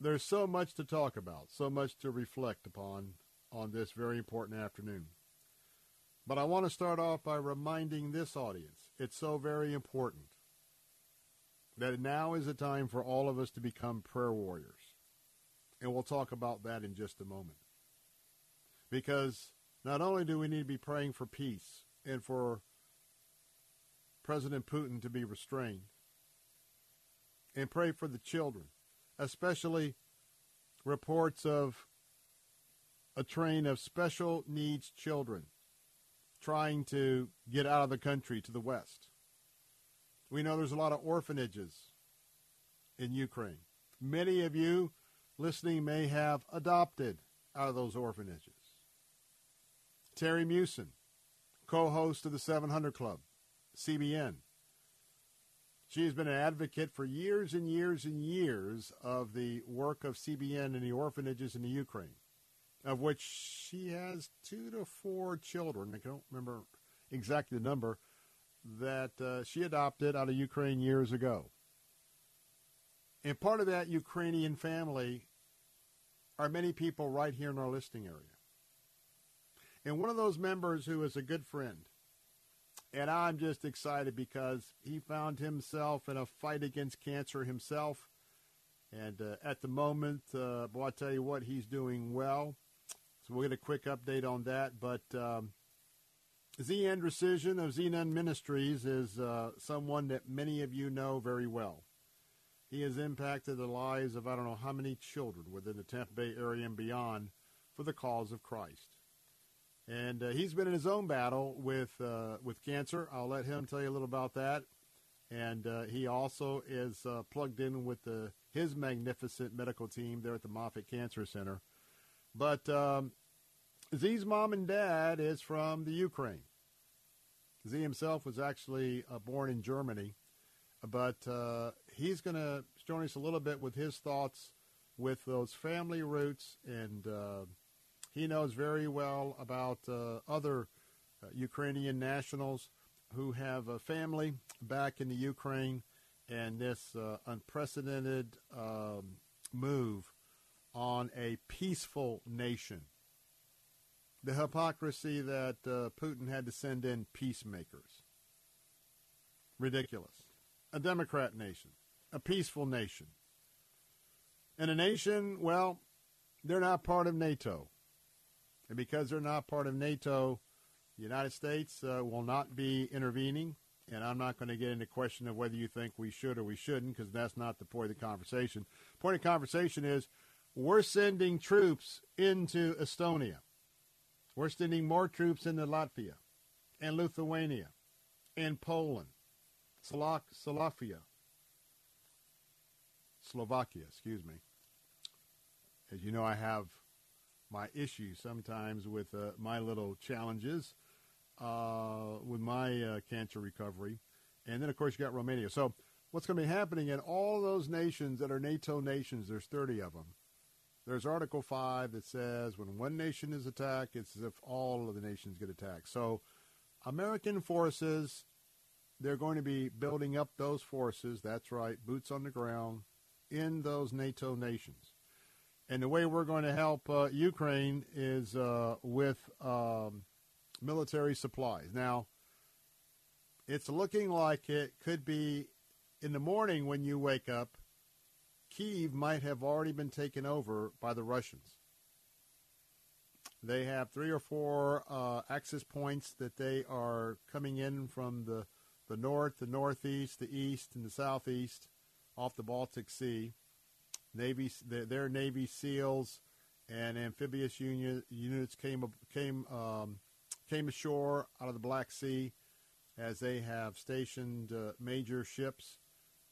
there's so much to talk about, so much to reflect upon on this very important afternoon. But I want to start off by reminding this audience it's so very important that now is the time for all of us to become prayer warriors. And we'll talk about that in just a moment. Because not only do we need to be praying for peace and for President Putin to be restrained, and pray for the children, especially reports of a train of special needs children trying to get out of the country to the west. We know there's a lot of orphanages in Ukraine. Many of you listening may have adopted out of those orphanages. Terry Meeuwsen, co-host of the 700 Club, CBN. She has been an advocate for years and years and years of the work of CBN in the orphanages in the Ukraine, of which she has two to four children. I don't remember exactly the number that uh, she adopted out of Ukraine years ago. And part of that Ukrainian family are many people right here in our listing area. And one of those members who is a good friend, and I'm just excited because he found himself in a fight against cancer himself. And uh, at the moment, uh, boy, I tell you what, he's doing well. So we'll get a quick update on that. But um, Zee Andrusyshyn of Zenon Ministries is uh, someone that many of you know very well. He has impacted the lives of I don't know how many children within the Tampa Bay area and beyond for the cause of Christ. And uh, he's been in his own battle with uh, with cancer. I'll let him tell you a little about that. And uh, he also is uh, plugged in with the, his magnificent medical team there at the Moffitt Cancer Center. But um, Zee's mom and dad is from the Ukraine. Zee himself was actually uh, born in Germany, but uh, he's going to join us a little bit with his thoughts with those family roots and he knows very well about uh, other uh, Ukrainian nationals who have a family back in the Ukraine and this uh, unprecedented um, move on a peaceful nation. The hypocrisy that uh, Putin had to send in peacemakers. Ridiculous. A Democrat nation, a peaceful nation. And a nation, well, they're not part of NATO. And because they're not part of NATO, the United States uh, will not be intervening. And I'm not going to get into question of whether you think we should or we shouldn't, because that's not the point of the conversation. Point of conversation is we're sending troops into Estonia. We're sending more troops into Latvia and Lithuania and Poland, Slovak, Slovakia, Slovakia, excuse me. As you know, I have my issues sometimes with uh, my little challenges uh, with my uh, cancer recovery. And then, of course, you got Romania. So what's going to be happening in all those nations that are NATO nations, there's 30 of them. There's Article 5 that says when one nation is attacked, it's as if all of the nations get attacked. So American forces, they're going to be building up those forces, that's right, boots on the ground, in those NATO nations. And the way we're going to help uh, Ukraine is uh, with um, military supplies. Now, it's looking like it could be in the morning when you wake up, Kiev might have already been taken over by the Russians. They have three or four uh, access points that they are coming in from the, the north, the northeast, the east, and the southeast off the Baltic Sea. Navy, their, Navy SEALs and amphibious unit, units came came um, came ashore out of the Black Sea as they have stationed uh, major ships,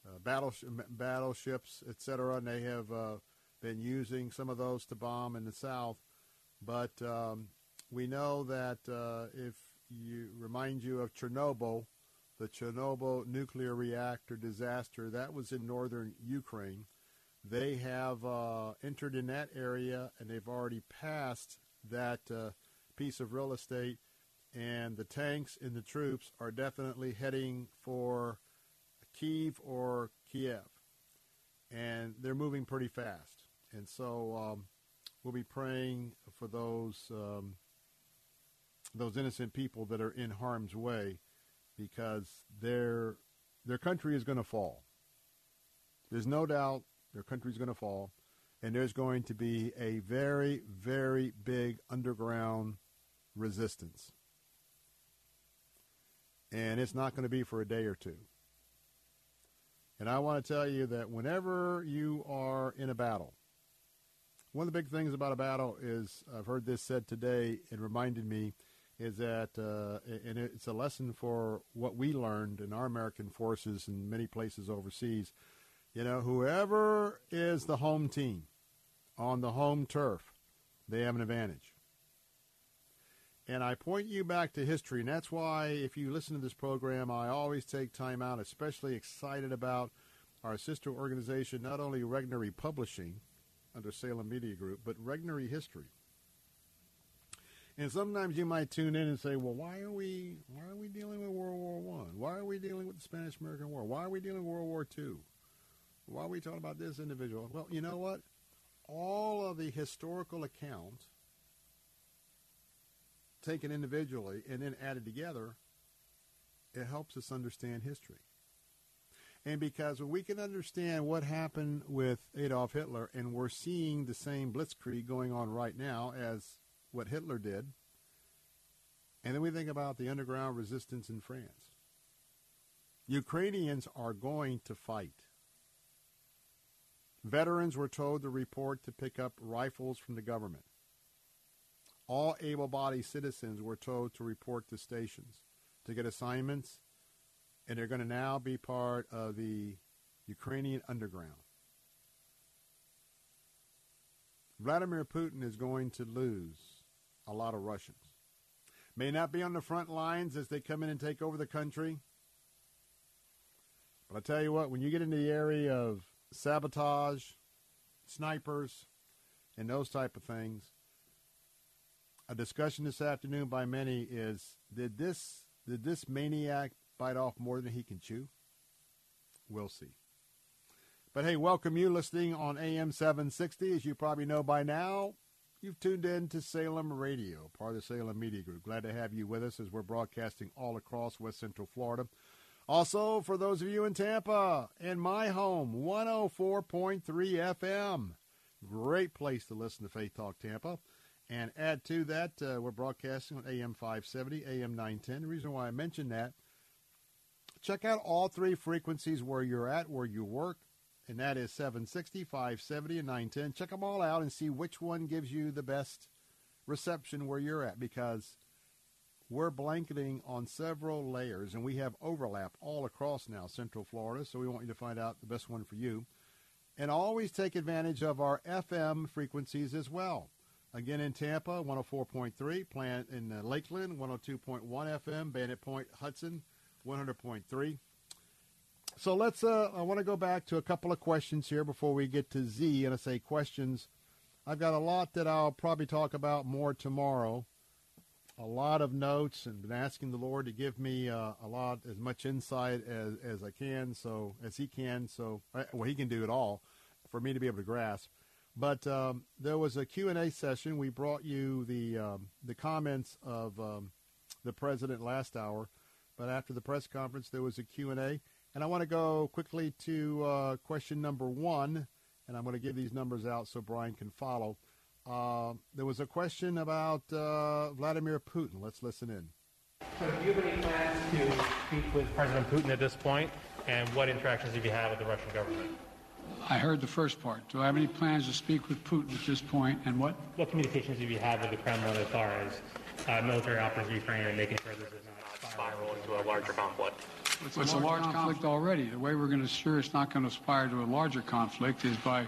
uh, battle battleships, etc. And they have uh, been using some of those to bomb in the south. But um, we know that uh, if you remind you of Chernobyl, the Chernobyl nuclear reactor disaster, that was in northern Ukraine. They have uh, entered in that area and they've already passed that uh, piece of real estate. And the tanks and the troops are definitely heading for Kiev or Kiev. And they're moving pretty fast. And so um, we'll be praying for those um, those innocent people that are in harm's way because their their country is going to fall. There's no doubt their country is going to fall. And there's going to be a very, very big underground resistance. And it's not going to be for a day or two. And I want to tell you that whenever you are in a battle, one of the big things about a battle is I've heard this said today and reminded me is that, uh, and it's a lesson for what we learned in our American forces in many places overseas, you know, whoever is the home team on the home turf, they have an advantage. And I point you back to history, and that's why if you listen to this program, I always take time out, especially excited about our sister organization, not only Regnery Publishing under Salem Media Group, but Regnery History. And sometimes you might tune in and say, "Well, why are we why are we dealing with World War One? Why are we dealing with the Spanish American War? Why are we dealing with World War Two? why are we talking about this individual? Well, you know what? All of the historical accounts taken individually and then added together, it helps us understand history. And because we can understand what happened with Adolf Hitler, and we're seeing the same blitzkrieg going on right now as what Hitler did, and then we think about the underground resistance in France. Ukrainians are going to fight. Veterans were told to report to pick up rifles from the government. All able bodied citizens were told to report to stations to get assignments, and they're going to now be part of the Ukrainian underground. Vladimir Putin is going to lose a lot of Russians. May not be on the front lines as they come in and take over the country. But I tell you what, when you get into the area of sabotage, snipers, and those type of things, a discussion this afternoon by many is did this did this maniac bite off more than he can chew? We'll see. But hey, welcome you listening on AM 760. As you probably know by now, you've tuned in to Salem Radio, part of Salem Media Group. Glad to have you with us as we're broadcasting all across West Central Florida. Also, for those of you in Tampa, in my home, 104.3 FM. Great place to listen to Faith Talk Tampa. And add to that, uh, we're broadcasting on AM 570, AM 910. The reason why I mentioned that, check out all three frequencies where you're at, where you work, and that is 760, 570, and 910. Check them all out and see which one gives you the best reception where you're at because we're blanketing on several layers, and we have overlap all across now Central Florida, so we want you to find out the best one for you. And always take advantage of our FM frequencies as well. Again, in Tampa, 104.3, plant in uh, Lakeland, 102.1 FM, Bayonet Point, Hudson, 100.3. So let's, uh, I want to go back to a couple of questions here before we get to Zee. And I say questions. I've got a lot that I'll probably talk about more tomorrow a lot of notes and been asking the Lord to give me uh, a lot, as much insight as, as I can, so as He can, so well He can do it all for me to be able to grasp. But um, there was a Q and A session. We brought you the um, the comments of um, the president last hour, but after the press conference, there was a Q and A, and I want to go quickly to uh, question number one, and I'm going to give these numbers out so Brian can follow. Uh, there was a question about uh, Vladimir Putin. Let's listen in. So, do you have any plans to speak with President Putin at this point, and what interactions have you had with the Russian government? I heard the first part. Do I have any plans to speak with Putin at this point, and what? What communications have you had with the Kremlin as far as uh, military operations in Ukraine and making sure this does not spiral into a larger conflict? It's, it's a large, conflict, conflict already. The way we're going to ensure it's not going to aspire to a larger conflict is by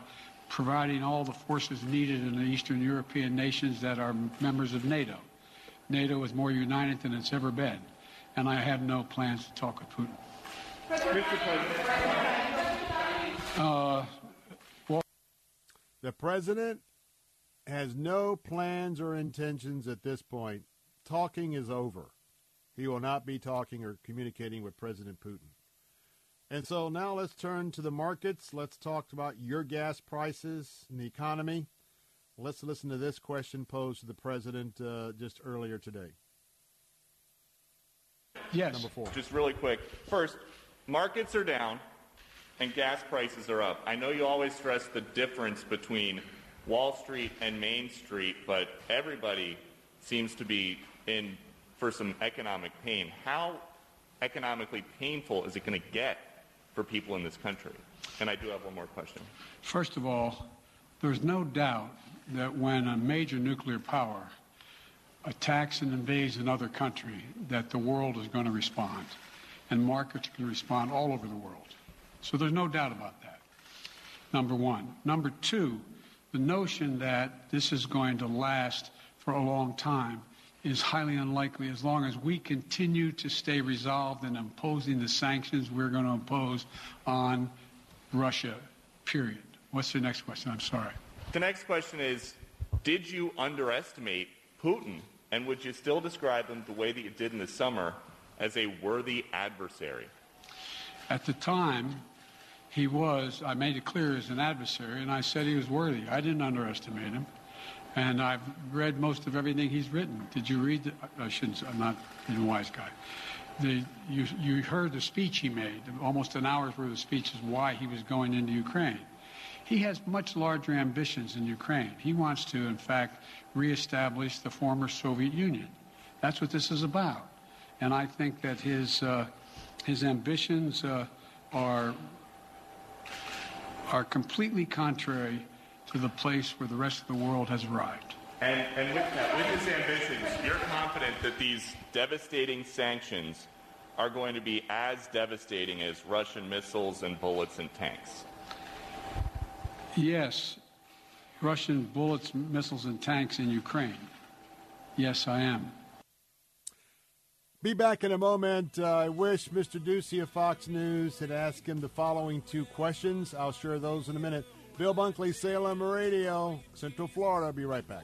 providing all the forces needed in the Eastern European nations that are members of NATO. NATO is more united than it's ever been, and I have no plans to talk with Putin. Uh, well, the president has no plans or intentions at this point. Talking is over. He will not be talking or communicating with President Putin. And so now let's turn to the markets. Let's talk about your gas prices and the economy. Let's listen to this question posed to the president uh, just earlier today. Yes. Number four. Just really quick. First, markets are down and gas prices are up. I know you always stress the difference between Wall Street and Main Street, but everybody seems to be in for some economic pain. How economically painful is it going to get for people in this country? And I do have one more question. First of all, there's no doubt that when a major nuclear power attacks and invades another country, that the world is going to respond. And markets can respond all over the world. So there's no doubt about that. Number one. Number two, the notion that this is going to last for a long time is highly unlikely as long as we continue to stay resolved in imposing the sanctions we're going to impose on Russia, period. What's the next question? I'm sorry. The next question is Did you underestimate Putin? And would you still describe him the way that you did in the summer as a worthy adversary? At the time, he was, I made it clear, as an adversary, and I said he was worthy. I didn't underestimate him. And I've read most of everything he's written. Did you read? The, I shouldn't. I'm not a wise guy. The, you, you heard the speech he made, almost an hour's worth of speeches why he was going into Ukraine. He has much larger ambitions in Ukraine. He wants to, in fact, reestablish the former Soviet Union. That's what this is about. And I think that his, uh, his ambitions uh, are, are completely contrary to the place where the rest of the world has arrived. And, and with that, with his ambitions, you're confident that these devastating sanctions are going to be as devastating as Russian missiles and bullets and tanks? Yes, Russian bullets, missiles, and tanks in Ukraine. Yes, I am. Be back in a moment. Uh, I wish Mr. Doocy of Fox News had asked him the following two questions. I'll share those in a minute. Bill Bunkley, Salem Radio, Central Florida. Be right back.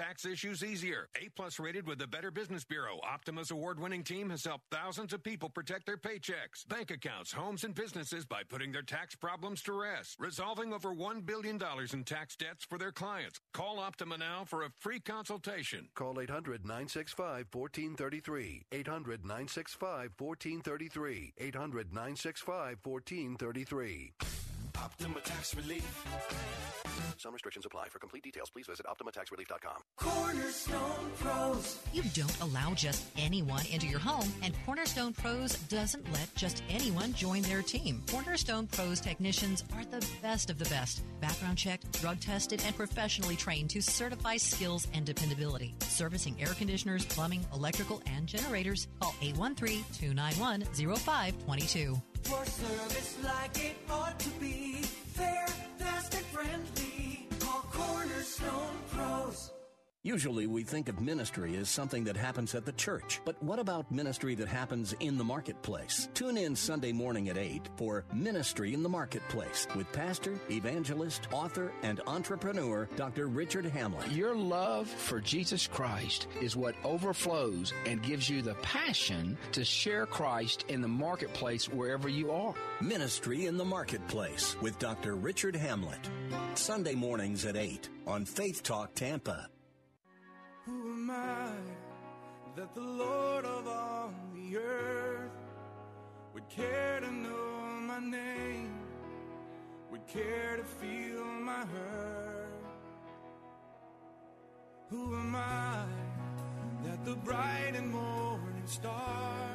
tax issues easier. A plus rated with the Better Business Bureau, Optima's award-winning team has helped thousands of people protect their paychecks, bank accounts, homes, and businesses by putting their tax problems to rest, resolving over $1 billion in tax debts for their clients. Call Optima now for a free consultation. Call 800 965 1433. 800 965 1433. 800 965 1433. Optima Tax Relief. Some restrictions apply. For complete details, please visit OptimaTaxRelief.com. Cornerstone Pros. You don't allow just anyone into your home, and Cornerstone Pros doesn't let just anyone join their team. Cornerstone Pros technicians are the best of the best. Background checked, drug tested, and professionally trained to certify skills and dependability. Servicing air conditioners, plumbing, electrical, and generators. Call 813 291 0522. For service like it ought to be. Fair, fast, and friendly. Call Cornerstone Pros. Usually we think of ministry as something that happens at the church. But what about ministry that happens in the marketplace? Tune in Sunday morning at 8 for Ministry in the Marketplace with pastor, evangelist, author, and entrepreneur Dr. Richard Hamlet. Your love for Jesus Christ is what overflows and gives you the passion to share Christ in the marketplace wherever you are. Ministry in the Marketplace with Dr. Richard Hamlet. Sunday mornings at 8 on Faith Talk Tampa. Who am I that the Lord of all the earth would care to know my name, would care to feel my hurt? Who am I that the bright and morning star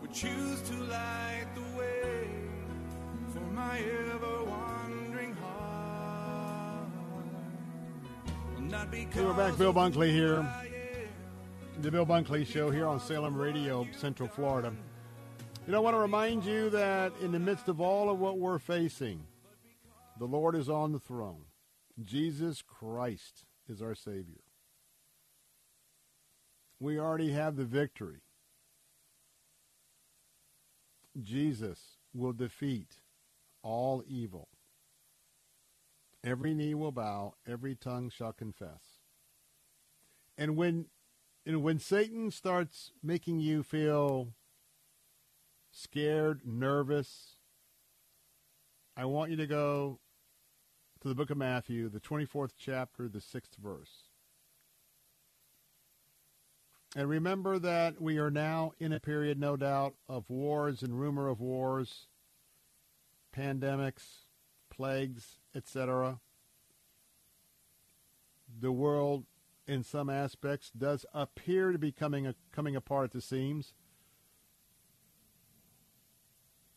would choose to light the way for my ever wandering Because We're back. Bill Bunkley here. The Bill Bunkley Show here on Salem Radio, Central Florida. You know, I want to remind you that in the midst of all of what we're facing, the Lord is on the throne. Jesus Christ is our Savior. We already have the victory. Jesus will defeat all evil. Every knee will bow, every tongue shall confess. And when and when Satan starts making you feel scared, nervous, I want you to go to the book of Matthew, the 24th chapter, the 6th verse. And remember that we are now in a period, no doubt, of wars and rumor of wars, pandemics, plagues, etc. The world, in some aspects, does appear to be coming, a, coming apart at the seams.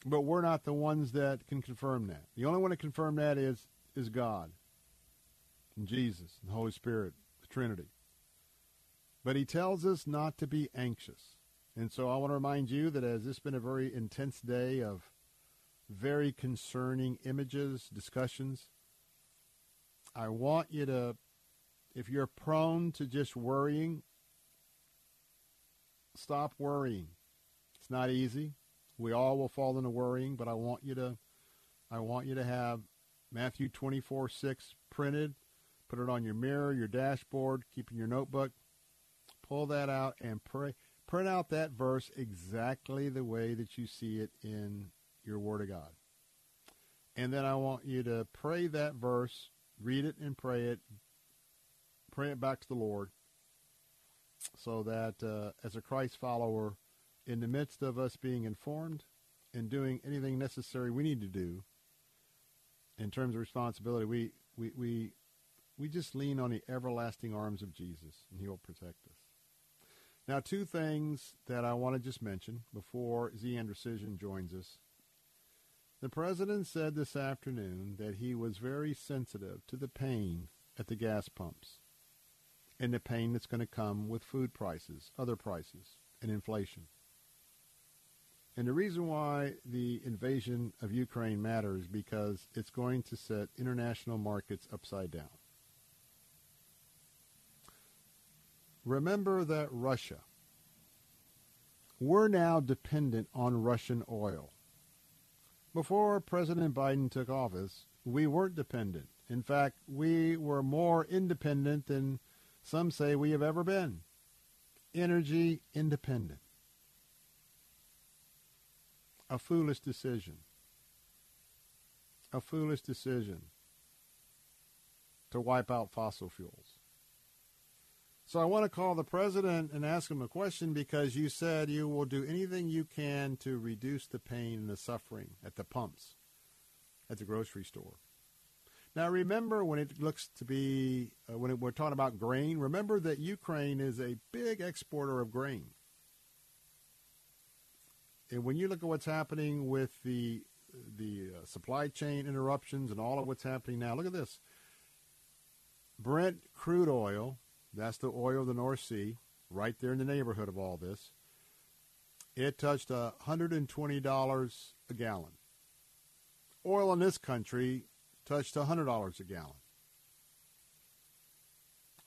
But we're not the ones that can confirm that. The only one to confirm that is, is God, and Jesus, and the Holy Spirit, the Trinity. But he tells us not to be anxious. And so I want to remind you that as this has been a very intense day of very concerning images, discussions, I want you to, if you're prone to just worrying, stop worrying. It's not easy. We all will fall into worrying, but I want you to, I want you to have Matthew 24, 6 printed, put it on your mirror, your dashboard, keep in your notebook, pull that out and pray. Print out that verse exactly the way that you see it in your Word of God. And then I want you to pray that verse, read it and pray it, pray it back to the Lord, so that uh, as a Christ follower, in the midst of us being informed and doing anything necessary we need to do in terms of responsibility, we, we, we, we just lean on the everlasting arms of Jesus, and he will protect us. Now, two things that I want to just mention before Zee Andrusyshyn joins us. The president said this afternoon that he was very sensitive to the pain at the gas pumps and the pain that's going to come with food prices, other prices, and inflation. And the reason why the invasion of Ukraine matters because it's going to set international markets upside down. Remember that Russia, we're now dependent on Russian oil. Before President Biden took office, we weren't dependent. In fact, we were more independent than some say we have ever been. Energy independent. A foolish decision. A foolish decision to wipe out fossil fuels. So I want to call the president and ask him a question because you said you will do anything you can to reduce the pain and the suffering at the pumps, at the grocery store. Now remember when it looks to be, uh, when it, we're talking about grain, remember that Ukraine is a big exporter of grain. And when you look at what's happening with the the uh, supply chain interruptions and all of what's happening now, look at this. Brent crude oil, that's the oil of the North Sea, right there in the neighborhood of all this. It touched $120 a gallon. Oil in this country touched $100 a gallon.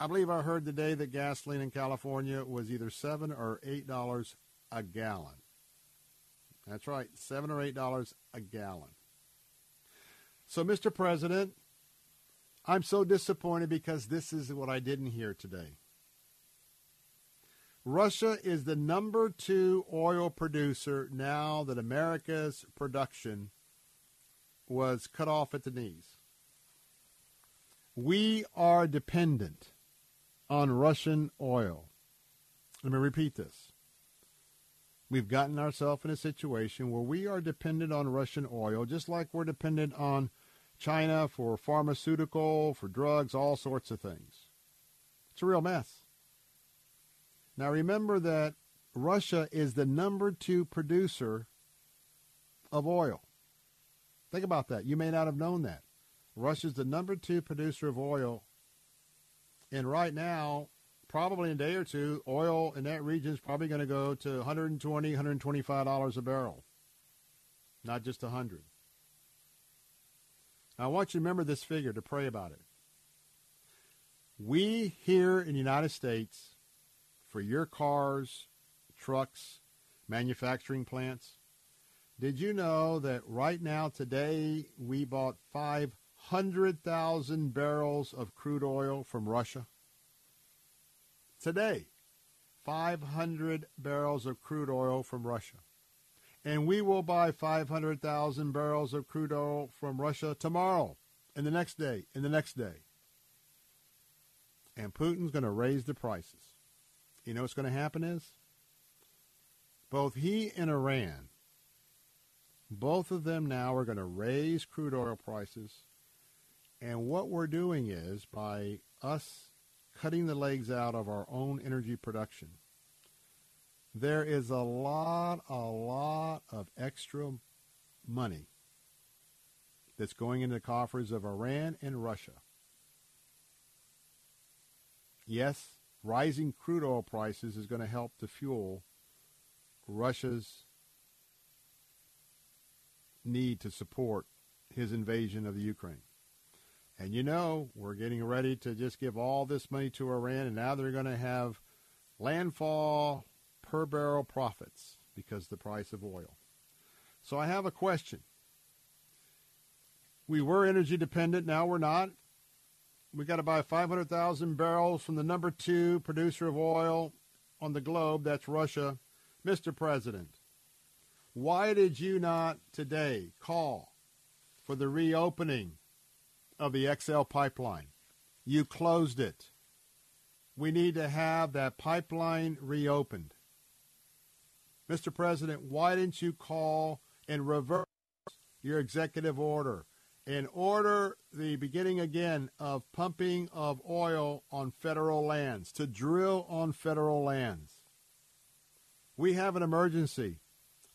I believe I heard today that gasoline in California was either 7 or $8 a gallon. That's right, 7 or $8 a gallon. So, Mr. President, I'm so disappointed because this is what I didn't hear today. Russia is the number two oil producer now that America's production was cut off at the knees. We are dependent on Russian oil. Let me repeat this. We've gotten ourselves in a situation where we are dependent on Russian oil, just like we're dependent on China for pharmaceutical, for drugs, all sorts of things. It's a real mess. Now remember that Russia is the number two producer of oil. Think about that. You may not have known that. Russia's the number two producer of oil. And right now, probably in a day or two, oil in that region is probably going to go to $120, 125 dollars a barrel, not just 100. Now, I want you to remember this figure to pray about it. We here in the United States, for your cars, trucks, manufacturing plants, did you know that right now, today, we bought 500,000 barrels of crude oil from Russia? Today, 500 barrels of crude oil from Russia. And we will buy 500,000 barrels of crude oil from Russia tomorrow, and the next day, and the next day. And Putin's going to raise the prices. You know what's going to happen is? Both he and Iran both of them now are going to raise crude oil prices. And what we're doing is by us cutting the legs out of our own energy production, there is a lot, a lot of extra money that's going into the coffers of Iran and Russia. Yes, rising crude oil prices is going to help to fuel Russia's need to support his invasion of the Ukraine. And you know, we're getting ready to just give all this money to Iran, and now they're going to have landfall per barrel profits because the price of oil. So I have a question. We were energy dependent, now we're not. We got to buy 500,000 barrels from the number two producer of oil on the globe, that's Russia. Mr. President, why did you not today call for the reopening of the XL pipeline? You closed it. We need to have that pipeline reopened. Mr. President, why didn't you call and reverse your executive order and order the beginning again of pumping of oil on federal lands, to drill on federal lands? We have an emergency.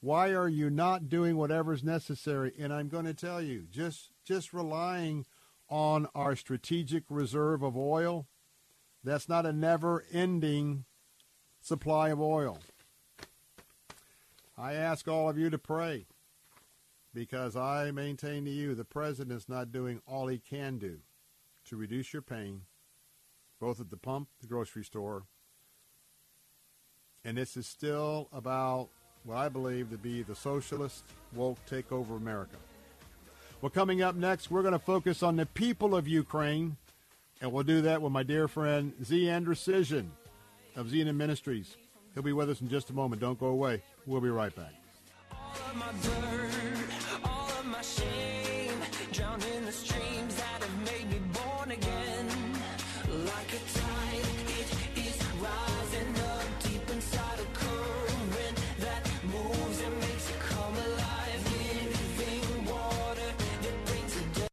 Why are you not doing whatever's necessary? And I'm going to tell you, just just relying on our strategic reserve of oil, that's not a never-ending supply of oil. I ask all of you to pray because I maintain to you the president is not doing all he can do to reduce your pain, both at the pump, the grocery store, and this is still about what I believe to be the socialist woke takeover of America. Well, coming up next, we're going to focus on the people of Ukraine, and we'll do that with my dear friend Zee. Andrusyshyn of Zenon Ministries. He'll be with us in just a moment. Don't go away. We'll be right back.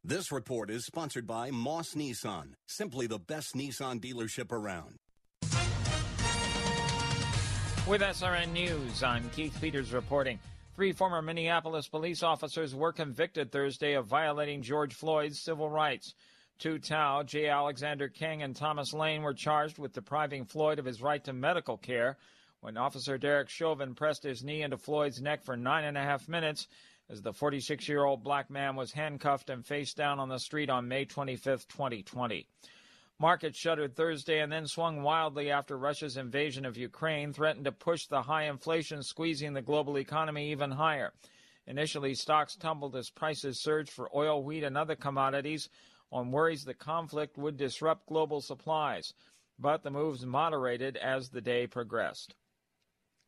This report is sponsored by Moss Nissan, simply the best Nissan dealership around. With SRN News, I'm Keith Peters reporting. Three former Minneapolis police officers were convicted Thursday of violating George Floyd's civil rights. Tou Thao, J. Alexander Kueng, and Thomas Lane were charged with depriving Floyd of his right to medical care when Officer Derek Chauvin pressed his knee into Floyd's neck for nine and a half minutes as the 46 year old black man was handcuffed and face down on the street on May 25, 2020. Markets shuttered Thursday and then swung wildly after Russia's invasion of Ukraine threatened to push the high inflation squeezing the global economy even higher. Initially, stocks tumbled as prices surged for oil, wheat, and other commodities on worries the conflict would disrupt global supplies. But the moves moderated as the day progressed.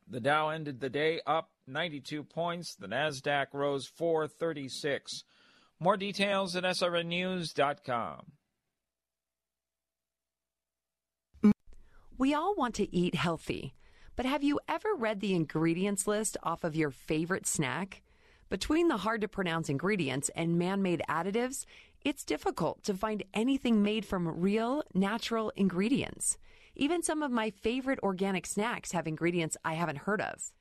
The Dow ended the day up 92 points. The Nasdaq rose 436. More details at srnnews.com. We all want to eat healthy, but have you ever read the ingredients list off of your favorite snack? Between the hard to pronounce ingredients and man made additives, it's difficult to find anything made from real, natural ingredients. Even some of my favorite organic snacks have ingredients I haven't heard of.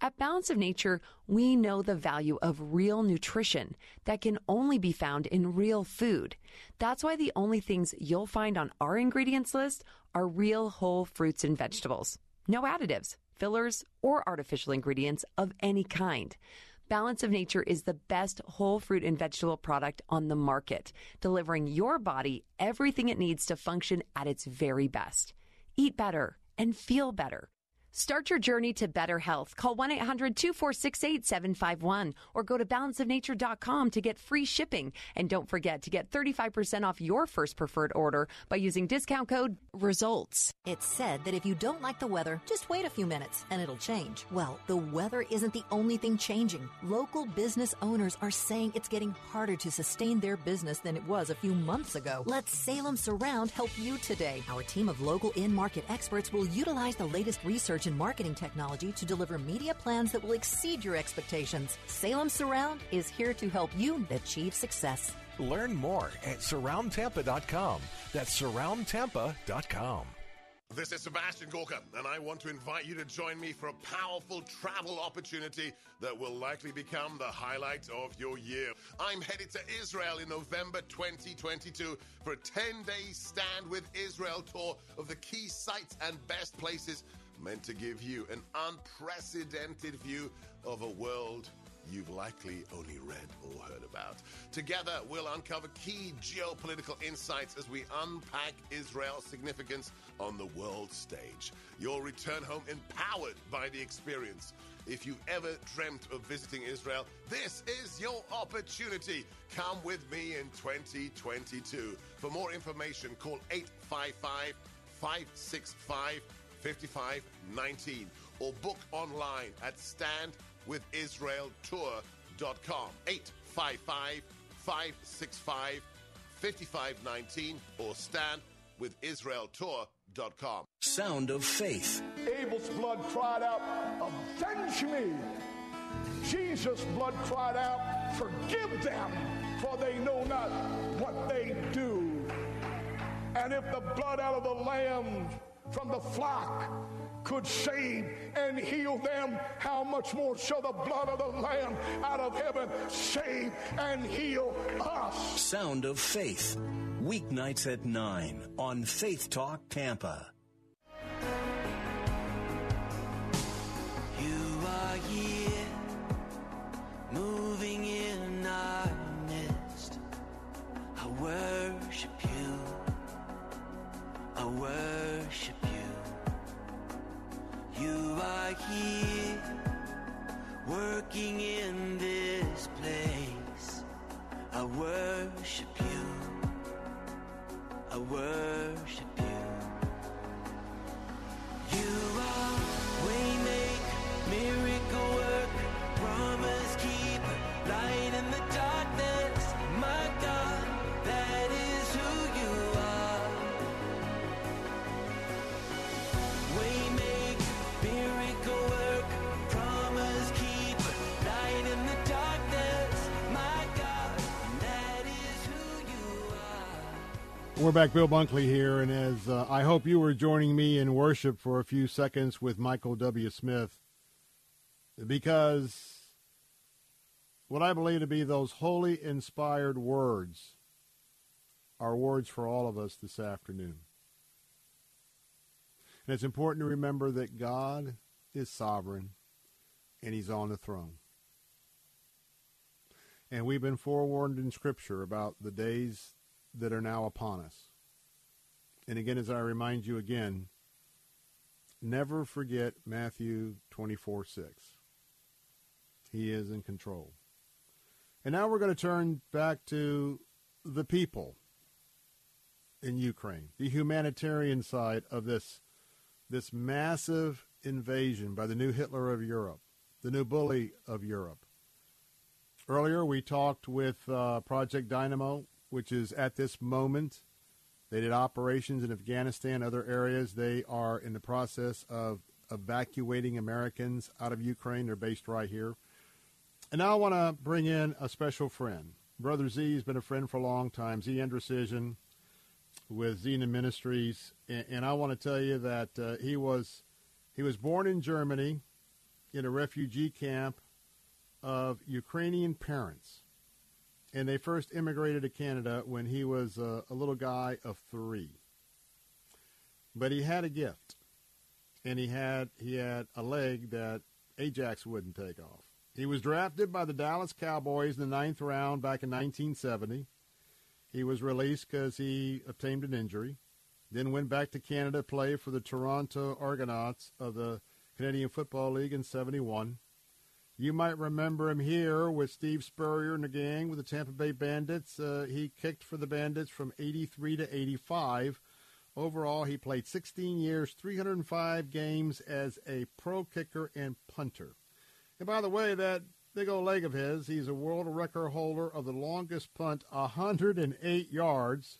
At Balance of Nature, we know the value of real nutrition that can only be found in real food. That's why the only things you'll find on our ingredients list are real whole fruits and vegetables. No additives, fillers, or artificial ingredients of any kind. Balance of Nature is the best whole fruit and vegetable product on the market, delivering your body everything it needs to function at its very best. Eat better and feel better. Start your journey to better health. Call 1 800 246 8751 or go to balanceofnature.com to get free shipping. And don't forget to get 35% off your first preferred order by using discount code RESULTS. It's said that if you don't like the weather, just wait a few minutes and it'll change. Well, the weather isn't the only thing changing. Local business owners are saying it's getting harder to sustain their business than it was a few months ago. Let Salem Surround help you today. Our team of local in market experts will utilize the latest research and marketing technology to deliver media plans that will exceed your expectations. Salem Surround is here to help you achieve success. Learn more at surroundtampa.com. That's surroundtampa.com. This is Sebastian Gorka, and I want to invite you to join me for a powerful travel opportunity that will likely become the highlight of your year. I'm headed to Israel in November 2022 for a 10 day Stand with Israel tour of the key sites and best places meant to give you an unprecedented view of a world you've likely only read or heard about. Together, we'll uncover key geopolitical insights as we unpack Israel's significance on the world stage. You'll return home empowered by the experience. If you've ever dreamt of visiting Israel, this is your opportunity. Come with me in 2022. For more information, call 855 565 5519 or book online at standwithisraeltour.com. 855 565 5519 or standwithisraeltour.com. Sound of faith. Abel's blood cried out, Avenge me! Jesus' blood cried out, Forgive them, for they know not what they do. And if the blood out of the lamb from the flock could save and heal them, how much more shall the blood of the Lamb out of heaven save and heal us? Sound of Faith. Weeknights at 9 on Faith Talk Tampa. We're back, Bill Bunkley here, and as uh, I hope you were joining me in worship for a few seconds with Michael W. Smith, because what I believe to be those holy inspired words are words for all of us this afternoon. And it's important to remember that God is sovereign and he's on the throne. And we've been forewarned in Scripture about the days that are now upon us. And again, as I remind you again, never forget Matthew 24 6. He is in control. And now we're going to turn back to the people in Ukraine, the humanitarian side of this, this massive invasion by the new Hitler of Europe, the new bully of Europe. Earlier, we talked with uh, Project Dynamo, which is at this moment. They did operations in Afghanistan, other areas. They are in the process of evacuating Americans out of Ukraine. They're based right here. And now I want to bring in a special friend. Brother Z has been a friend for a long time. Z Andrusyshyn with Zenon Ministries, and, and I want to tell you that uh, he was he was born in Germany in a refugee camp of Ukrainian parents, and they first immigrated to Canada when he was uh, a little guy of three. But he had a gift, and he had he had a leg that Ajax wouldn't take off. He was drafted by the Dallas Cowboys in the ninth round back in 1970. He was released because he obtained an injury. Then went back to Canada to play for the Toronto Argonauts of the Canadian Football League in 71. You might remember him here with Steve Spurrier and the gang with the Tampa Bay Bandits. Uh, he kicked for the Bandits from 83 to 85. Overall, he played 16 years, 305 games as a pro kicker and punter. And by the way, that big old leg of his, he's a world record holder of the longest punt, 108 yards,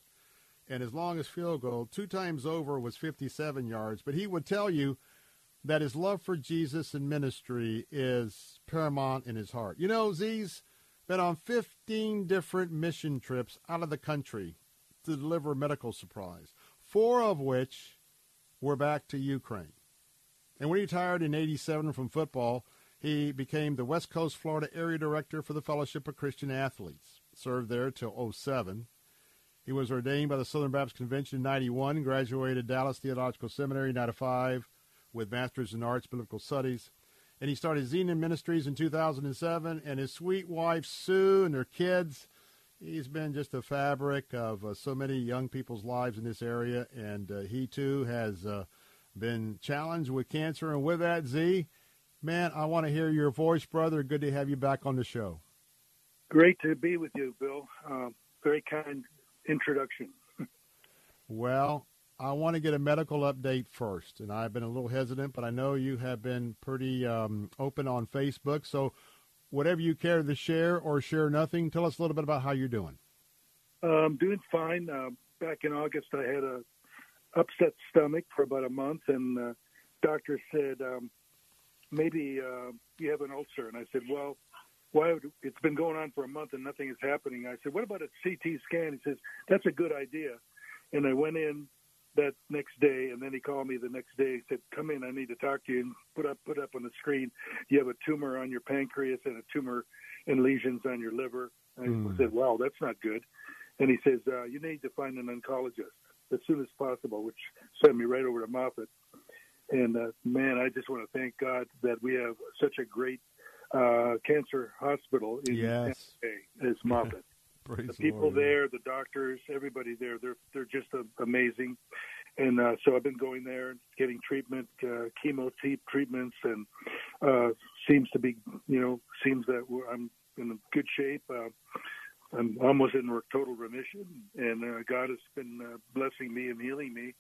and his longest field goal, two times over, was 57 yards. But he would tell you that his love for Jesus and ministry is paramount in his heart. You know, Z's been on 15 different mission trips out of the country to deliver medical supplies, four of which were back to Ukraine. And when he retired in 87 from football, he became the West Coast Florida area director for the Fellowship of Christian Athletes. Served there till 07. He was ordained by the Southern Baptist Convention in 91, graduated Dallas Theological Seminary in 95, with Masters in Arts, Biblical Studies. And he started Zenon Ministries in 2007, and his sweet wife, Sue, and their kids. He's been just a fabric of uh, so many young people's lives in this area, and uh, he too has uh, been challenged with cancer. And with that, Z, man, I want to hear your voice, brother. Good to have you back on the show. Great to be with you, Bill. Um, very kind introduction. Well, I want to get a medical update first, and I've been a little hesitant, but I know you have been pretty um, open on Facebook. So, whatever you care to share or share nothing, tell us a little bit about how you're doing. Um, doing fine. Uh, back in August, I had a upset stomach for about a month, and uh, doctor said um, maybe uh, you have an ulcer. And I said, well, why? Would, it's been going on for a month and nothing is happening. I said, what about a CT scan? He says, that's a good idea. And I went in that next day, and then he called me the next day. He said, "Come in, I need to talk to you." And put up put up on the screen, you have a tumor on your pancreas and a tumor and lesions on your liver. And I said, "Wow, that's not good." And he says, uh, "You need to find an oncologist as soon as possible," which sent me right over to Moffitt. And uh, man, I just want to thank God that we have such a great uh, cancer hospital in Yes. Tampa Bay as Moffitt Praise the people there, the doctors, everybody there, they're they're just uh, amazing. And uh, so I've been going there, getting treatment, uh, chemo treatments, and uh, seems to be, you know, seems that I'm in good shape. Uh, I'm almost in total remission, and uh, God has been uh, blessing me and healing me.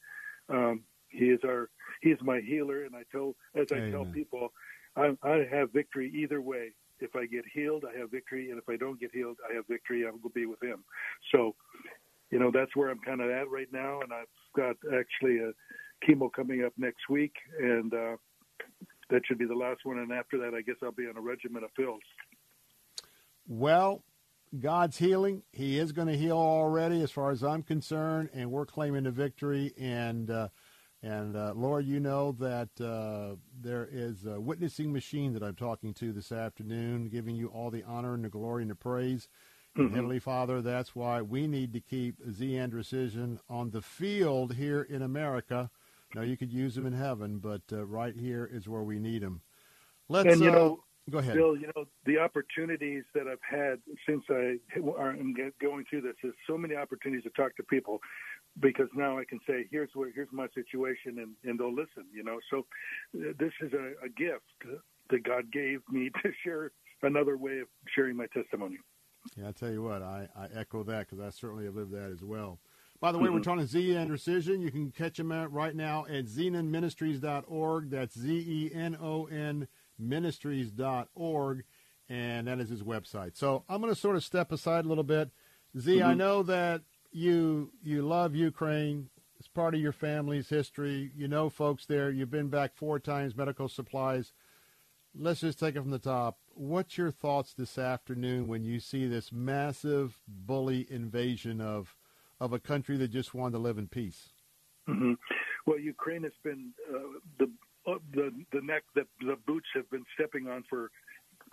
Um, he is our, He is my healer, and I tell, as I tell people, I, I have victory either way. If I get healed, I have victory, and if I don't get healed, I have victory. I will be with Him. So, you know, that's where I'm kind of at right now, and I've got actually a chemo coming up next week, and uh, that should be the last one. And after that, I guess I'll be on a regimen of pills. Well, God's healing. He is going to heal already, as far as I'm concerned, and we're claiming the victory. And uh, and uh, Lord, you know that uh, there is a witnessing machine that I'm talking to this afternoon, giving you all the honor and the glory and the praise. Mhm. Heavenly Father, that's why we need to keep Z Andrusyshyn on the field here in America. Now you could use them in heaven, but uh, right here is where we need them. Let's and you uh, know, go ahead. Bill, you know the opportunities that I've had since I am going through this is so many opportunities to talk to people because now I can say here's where here's my situation and and they'll listen. You know, so uh, this is a, a gift that God gave me to share another way of sharing my testimony. Yeah, I tell you what, I, I echo that because I certainly have lived that as well. By the way, we're Mhm. talking Z Andrusyshyn. You can catch him at right now at zenonministries.org. That's Z E N O N ministries.org, and that is his website. So I'm going to sort of step aside a little bit. Z, I Mhm. know that you you love Ukraine. It's part of your family's history. You know folks there. You've been back four times, medical supplies. Let's just take it from the top. What's your thoughts this afternoon when you see this massive bully invasion of of a country that just wanted to live in peace? hmm Well, Ukraine has been uh, the uh, the the neck that the boots have been stepping on for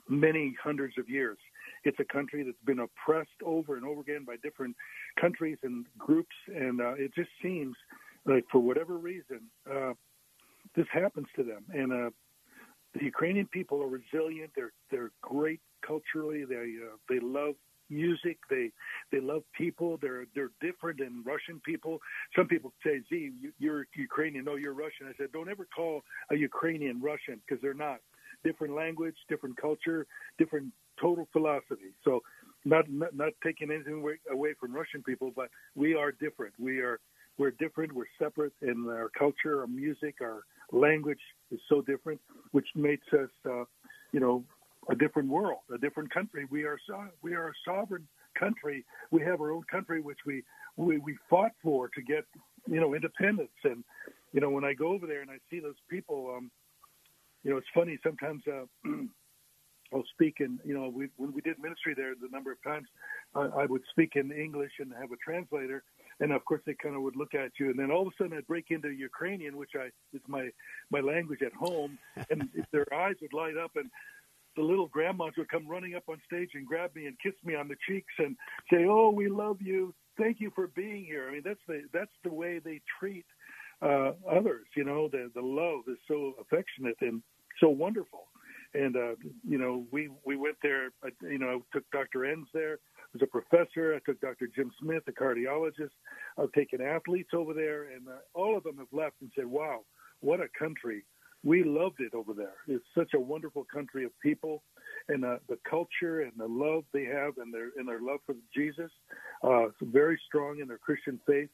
many hundreds of years. It's a country that's been oppressed over and over again by different countries and groups, and uh, it just seems like for whatever reason, uh, this happens to them. And uh, the Ukrainian people are resilient. They're they're great culturally. They uh, they love music. They they love people. They're they're different than Russian people. Some people say, "Z, you, you're Ukrainian. No, you're Russian." I said, "Don't ever call a Ukrainian Russian because they're not. Different language, different culture, different total philosophy. So, not not, not taking anything away, away from Russian people, but we are different. We are we're different. We're separate in our culture, our music, our language is so different, which makes us, uh, you know, a different world, a different country. We are so, we are a sovereign country. We have our own country, which we, we we fought for to get, you know, independence. And you know, when I go over there and I see those people, um, you know, it's funny sometimes. Uh, I'll speak in, you know, we, when we did ministry there, the number of times I, I would speak in English and have a translator, and of course they kind of would look at you, and then all of a sudden I'd break into Ukrainian, which I is my my language at home, and their eyes would light up, and the little grandmas would come running up on stage and grab me and kiss me on the cheeks and say, "Oh, we love you. Thank you for being here." I mean, that's the that's the way they treat uh, others. You know, the the love is so affectionate and so wonderful. And uh, you know, we we went there. uh, You know, I took Dr. Enns there. Who's a professor. I took Dr. Jim Smith, a cardiologist. I've taken athletes over there, and uh, all of them have left and said, "Wow, what a country! We loved it over there. It's such a wonderful country of people, and uh, the culture and the love they have, and their and their love for Jesus, uh, very strong in their Christian faith,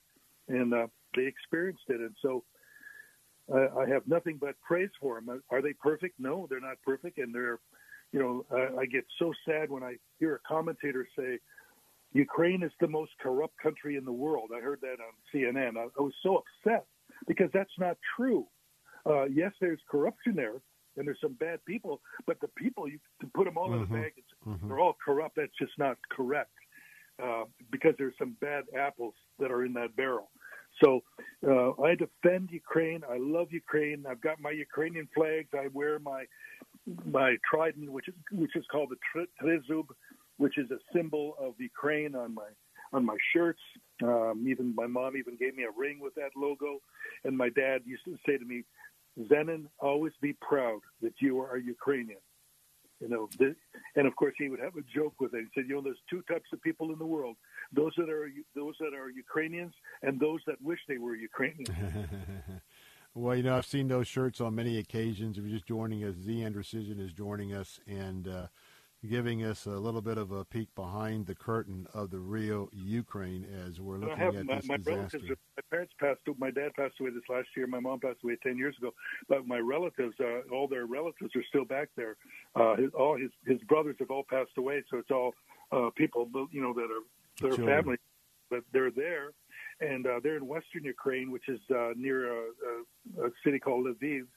and uh, they experienced it. And so, I, I have nothing but praise for them. Are they perfect? No, they're not perfect, and they're, you know, I, I get so sad when I hear a commentator say. Ukraine is the most corrupt country in the world. I heard that on CNN. I, I was so upset because that's not true. Uh, yes, there's corruption there, and there's some bad people, but the people you to put them all in a Mhm. bag, Mhm. they're all corrupt. That's just not correct uh, because there's some bad apples that are in that barrel. So uh, I defend Ukraine. I love Ukraine. I've got my Ukrainian flags. I wear my my trident, which is which is called the tri- tryzub, which is a symbol of Ukraine on my on my shirts. Um, even my mom even gave me a ring with that logo, and my dad used to say to me, "Zenon, always be proud that you are a Ukrainian." You know, th- and of course he would have a joke with it. He said, "You know, there's two types of people in the world: those that are those that are Ukrainians, and those that wish they were Ukrainian." well, you know, I've seen those shirts on many occasions. If you're just joining us, Z Andrusyshyn is joining us and uh, giving us a little bit of a peek behind the curtain of the real Ukraine as we're looking at my, this my disaster. relatives. My parents passed. away. My dad passed away this last year. My mom passed away ten years ago. But my relatives, uh, all their relatives, are still back there. Uh, his, all his his brothers have all passed away. So it's all uh, people, you know, that are their Children. family, but they're there, and uh, they're in western Ukraine, which is uh, near a, a, a city called Lviv.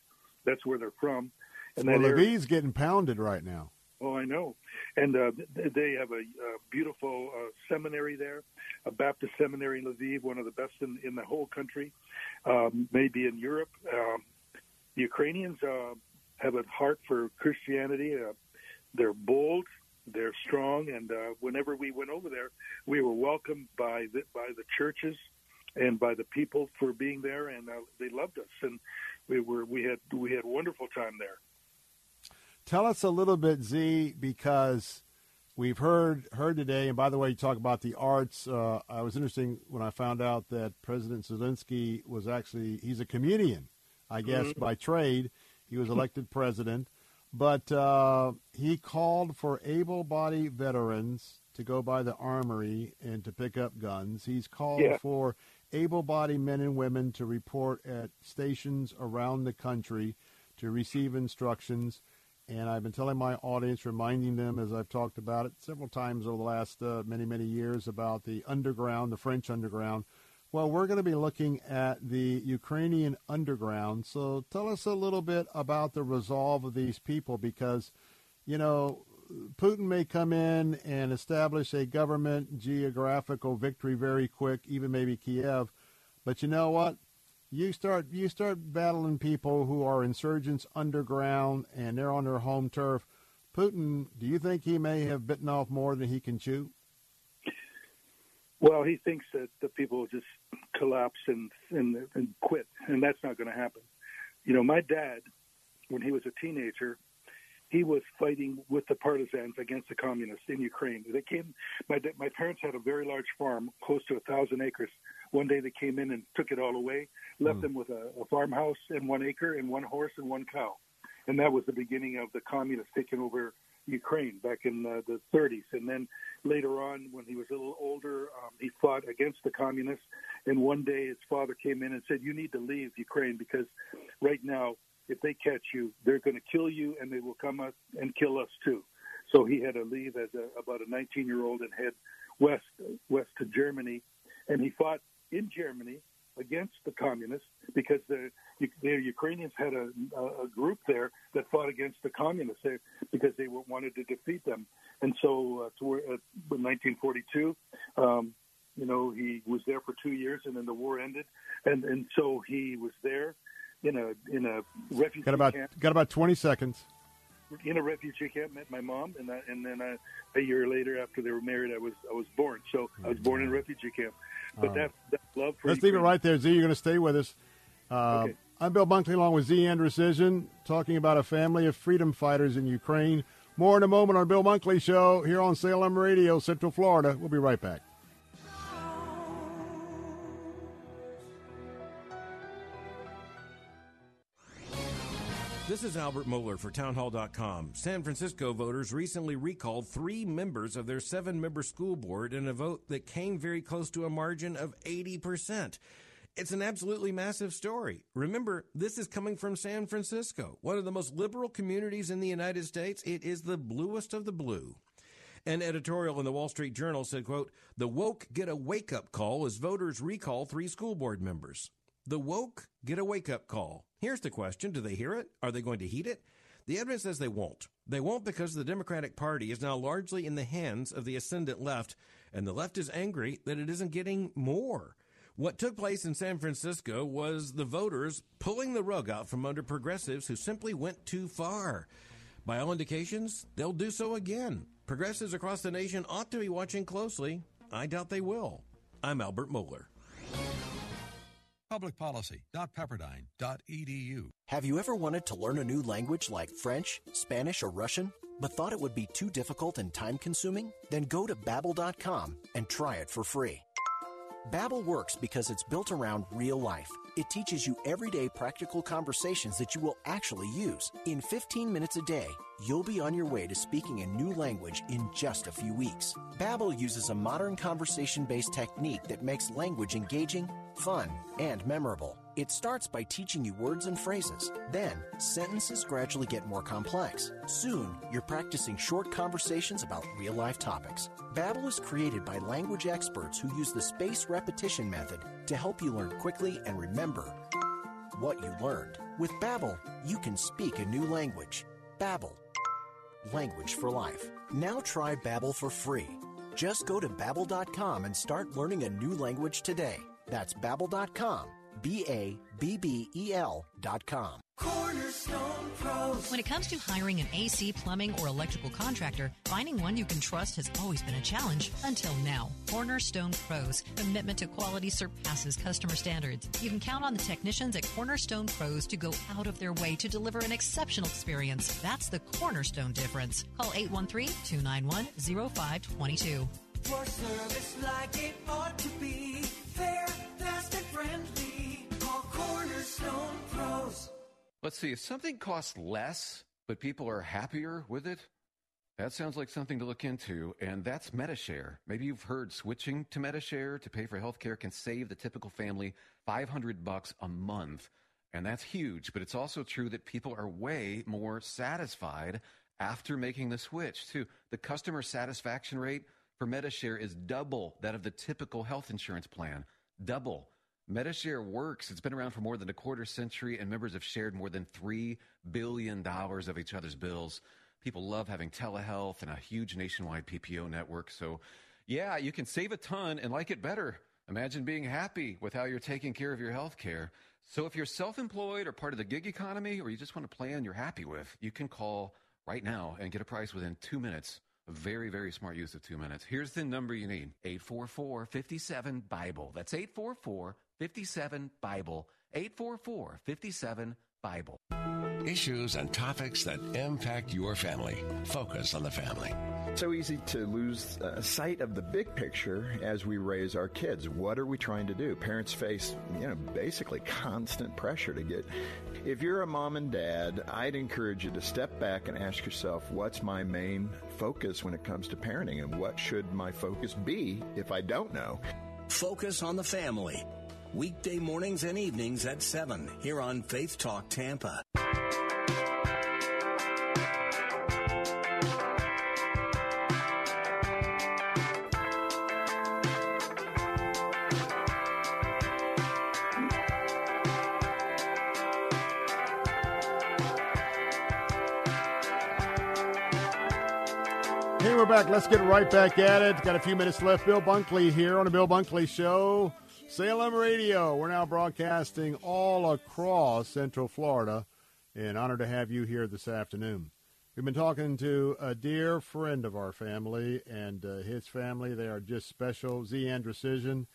That's where they're from. And well, that area- getting pounded right now. Oh, I know. And uh, they have a, uh beautiful uh, seminary there, a Baptist seminary in Lviv, one of the best in, in the whole country, um, maybe in Europe. Um, the Ukrainians uh, have a heart for Christianity. Uh, they're bold, they're strong, and uh, whenever we went over there, we were welcomed by the, by the churches and by the people for being there, and uh, they loved us, and we were we had we had wonderful time there. Tell us a little bit, Z, because we've heard heard today. And by the way, you talk about the arts. Uh, I was interesting when I found out that President Zelensky was actually he's a comedian, I guess Mhm. by trade. He was elected president, but uh, he called for able-bodied veterans to go by the armory and to pick up guns. He's called Yeah. for able-bodied men and women to report at stations around the country to receive instructions. And I've been telling my audience, reminding them as I've talked about it several times over the last uh, many, many years about the underground, the French underground. Well, we're going to be looking at the Ukrainian underground. So tell us a little bit about the resolve of these people because, you know, Putin may come in and establish a government geographical victory very quick, even maybe Kiev. But you know what? You start you start battling people who are insurgents underground and they're on their home turf. Putin, do you think he may have bitten off more than he can chew? Well, he thinks that the people will just collapse and, and and quit, and that's not going to happen. You know, my dad, when he was a teenager, he was fighting with the partisans against the communists in Ukraine. They came. My my parents had a very large farm, close to a thousand acres. One day they came in and took it all away, left them with a, a farmhouse and one acre and one horse and one cow, and that was the beginning of the communists taking over Ukraine back in uh, the 30s. And then later on, when he was a little older, um, he fought against the communists. And one day his father came in and said, You need to leave Ukraine because right now, if they catch you, they're going to kill you and they will come up and kill us too. So he had to leave as a, about a 19 year old and head west, west to Germany. And he fought in Germany against the communists because the, the Ukrainians had a, a group there that fought against the communists there because they were, wanted to defeat them. And so, uh, toward, uh, in 1942, um, you know, he was there for two years, and then the war ended, and and so he was there in a in a refugee Got about camp got about twenty seconds. In a refugee camp, met my mom, and I, and then I, a year later, after they were married, I was I was born. So I was born in a refugee camp. But that that love for Let's leave it right there, Z. You're going to stay with us. Uh, Okay. I'm Bill Bunkley along with Z Andrusyshyn, talking about a family of freedom fighters in Ukraine. More in a moment on Bill Bunkley Show here on Salem Radio, Central Florida. We'll be right back. Is Albert Mohler for Townhall.com. San Francisco voters recently recalled three members of their seven member school board in a vote that came very close to a margin of 80%. It's an absolutely massive story. Remember, this is coming from San Francisco, one of the most liberal communities in the United States. It is the bluest of the blue. An editorial in the Wall Street Journal said, quote, The woke get a wake up call as voters recall three school board members. The woke get a wake up call. Here's the question Do they hear it? Are they going to heed it? The evidence says they won't. They won't because the Democratic Party is now largely in the hands of the ascendant left, and the left is angry that it isn't getting more. What took place in San Francisco was the voters pulling the rug out from under progressives who simply went too far. By all indications, they'll do so again. Progressives across the nation ought to be watching closely. I doubt they will. I'm Albert Mohler. Publicpolicy.pepperdine.edu. Have you ever wanted to learn a new language like French, Spanish, or Russian, but thought it would be too difficult and time consuming? Then go to Babbel.com and try it for free. Babbel works because it's built around real life. It teaches you everyday practical conversations that you will actually use. In 15 minutes a day, you'll be on your way to speaking a new language in just a few weeks. Babbel uses a modern conversation-based technique that makes language engaging, fun, and memorable. It starts by teaching you words and phrases. Then, sentences gradually get more complex. Soon, you're practicing short conversations about real-life topics. Babbel is created by language experts who use the space repetition method to help you learn quickly and remember what you learned. With Babbel, you can speak a new language. Babbel, language for life. Now try Babbel for free. Just go to babbel.com and start learning a new language today. That's babbel.com. B A B B E L dot com. Cornerstone Pros. When it comes to hiring an AC, plumbing, or electrical contractor, finding one you can trust has always been a challenge until now. Cornerstone Pros. Commitment to quality surpasses customer standards. You can count on the technicians at Cornerstone Pros to go out of their way to deliver an exceptional experience. That's the Cornerstone difference. Call 813 291 0522. Service like it ought to be. Fair, fast, and friendly. Call Cornerstone Pros. Let's see, if something costs less, but people are happier with it, that sounds like something to look into, and that's Medi-Share. Maybe you've heard switching to Medi-Share to pay for healthcare can save the typical family 500 bucks a month. And that's huge, but it's also true that people are way more satisfied after making the switch, too. The customer satisfaction rate for Medi-Share is double that of the typical health insurance plan. Double. Medi-Share works. It's been around for more than a quarter century, and members have shared more than $3 billion of each other's bills. People love having telehealth and a huge nationwide PPO network. So, yeah, you can save a ton and like it better. Imagine being happy with how you're taking care of your health care. So, if you're self employed or part of the gig economy, or you just want a plan you're happy with, you can call right now and get a price within two minutes. Very, very smart use of two minutes. Here's the number you need 844 57 Bible. That's 844 57 Bible. 844 57 Bible. Issues and topics that impact your family. Focus on the family. So easy to lose uh, sight of the big picture as we raise our kids. What are we trying to do? Parents face, you know, basically constant pressure to get. If you're a mom and dad, I'd encourage you to step back and ask yourself, what's my main focus when it comes to parenting and what should my focus be if I don't know? Focus on the family. Weekday mornings and evenings at 7 here on Faith Talk Tampa. Hey, we're back. Let's get right back at it. Got a few minutes left. Bill Bunkley here on the Bill Bunkley Show. Salem Radio. We're now broadcasting all across Central Florida. And honored to have you here this afternoon. We've been talking to a dear friend of our family and uh, his family. They are just special. Z Andrusyshyn.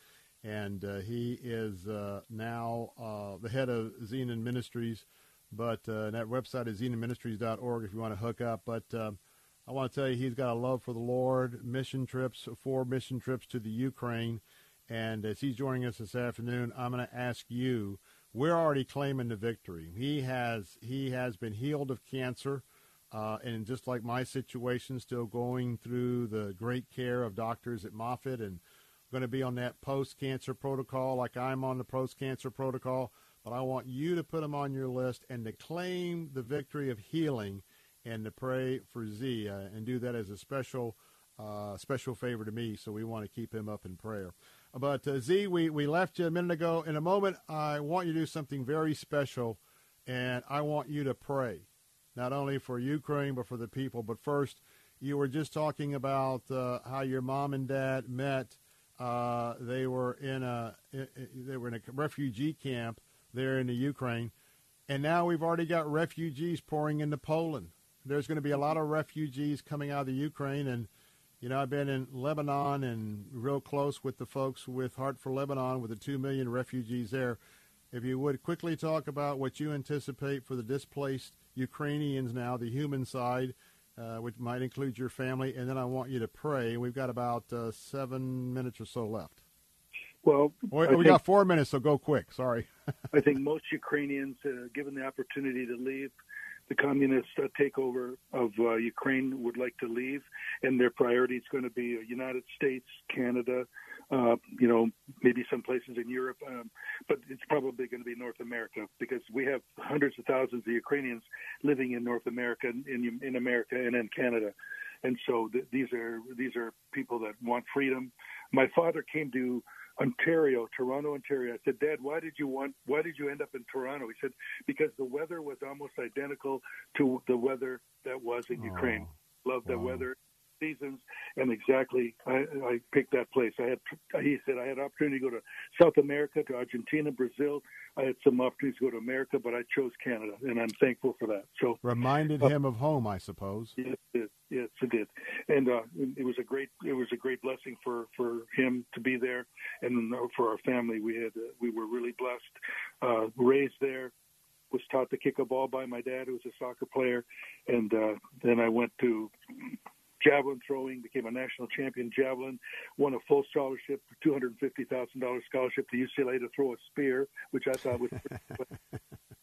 and uh, he is uh, now uh, the head of Zenon Ministries. But uh, that website is zenonministries.org if you want to hook up. But um, I want to tell you, he's got a love for the Lord. Mission trips, four mission trips to the Ukraine, and as he's joining us this afternoon, I'm going to ask you. We're already claiming the victory. He has he has been healed of cancer. Uh, and just like my situation, still going through the great care of doctors at Moffitt and going to be on that post-cancer protocol like I'm on the post-cancer protocol. But I want you to put him on your list and to claim the victory of healing and to pray for Z uh, and do that as a special uh, special favor to me. So we want to keep him up in prayer. But uh, Z, we, we left you a minute ago. In a moment, I want you to do something very special, and I want you to pray not only for Ukraine but for the people. But first, you were just talking about uh, how your mom and dad met. Uh, they were in a they were in a refugee camp there in the Ukraine, and now we've already got refugees pouring into Poland. There's going to be a lot of refugees coming out of the Ukraine, and you know I've been in Lebanon and real close with the folks with Heart for Lebanon with the two million refugees there. If you would quickly talk about what you anticipate for the displaced Ukrainians now, the human side, uh, which might include your family, and then I want you to pray. We've got about uh, seven minutes or so left. Well, we, we think- got four minutes, so go quick. Sorry. I think most Ukrainians, uh, given the opportunity to leave, the communist uh, takeover of uh, Ukraine would like to leave, and their priority is going to be uh, United States, Canada, uh, you know, maybe some places in Europe, um, but it's probably going to be North America because we have hundreds of thousands of Ukrainians living in North America, in in America, and in Canada, and so th- these are these are people that want freedom. My father came to Ontario, Toronto, Ontario. I said, Dad, why did you want? Why did you end up in Toronto? He said, because the weather was almost identical to the weather that was in Ukraine. Oh, Love the weather seasons, and exactly I, I picked that place. I had, he said, I had opportunity to go to South America, to Argentina, Brazil. I had some opportunities to go to America, but I chose Canada, and I'm thankful for that. So Reminded him of home, I suppose. Yes, it did. Yes, it did. And uh, it was a great it was a great blessing for for him to be there, and for our family. We had uh, we were really blessed. Uh, raised there, was taught to kick a ball by my dad, who was a soccer player, and uh, then I went to javelin throwing, became a national champion javelin, won a full scholarship, two hundred and fifty thousand dollars scholarship to UCLA to throw a spear, which I thought was.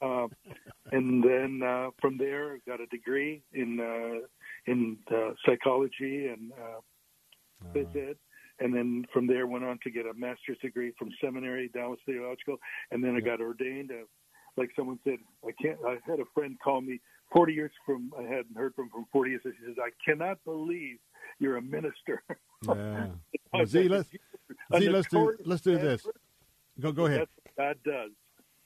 uh, and then uh, from there, got a degree in uh, in uh, psychology and uh, phys ed. And then from there, went on to get a master's degree from seminary, Dallas Theological, and then I got ordained. Uh, like someone said, I can't. I had a friend call me 40 years from. I hadn't heard from from 40 years. He says, I cannot believe you're a minister. Yeah. Well, Z, let's Z, let's do let's do this. Go go ahead. God does.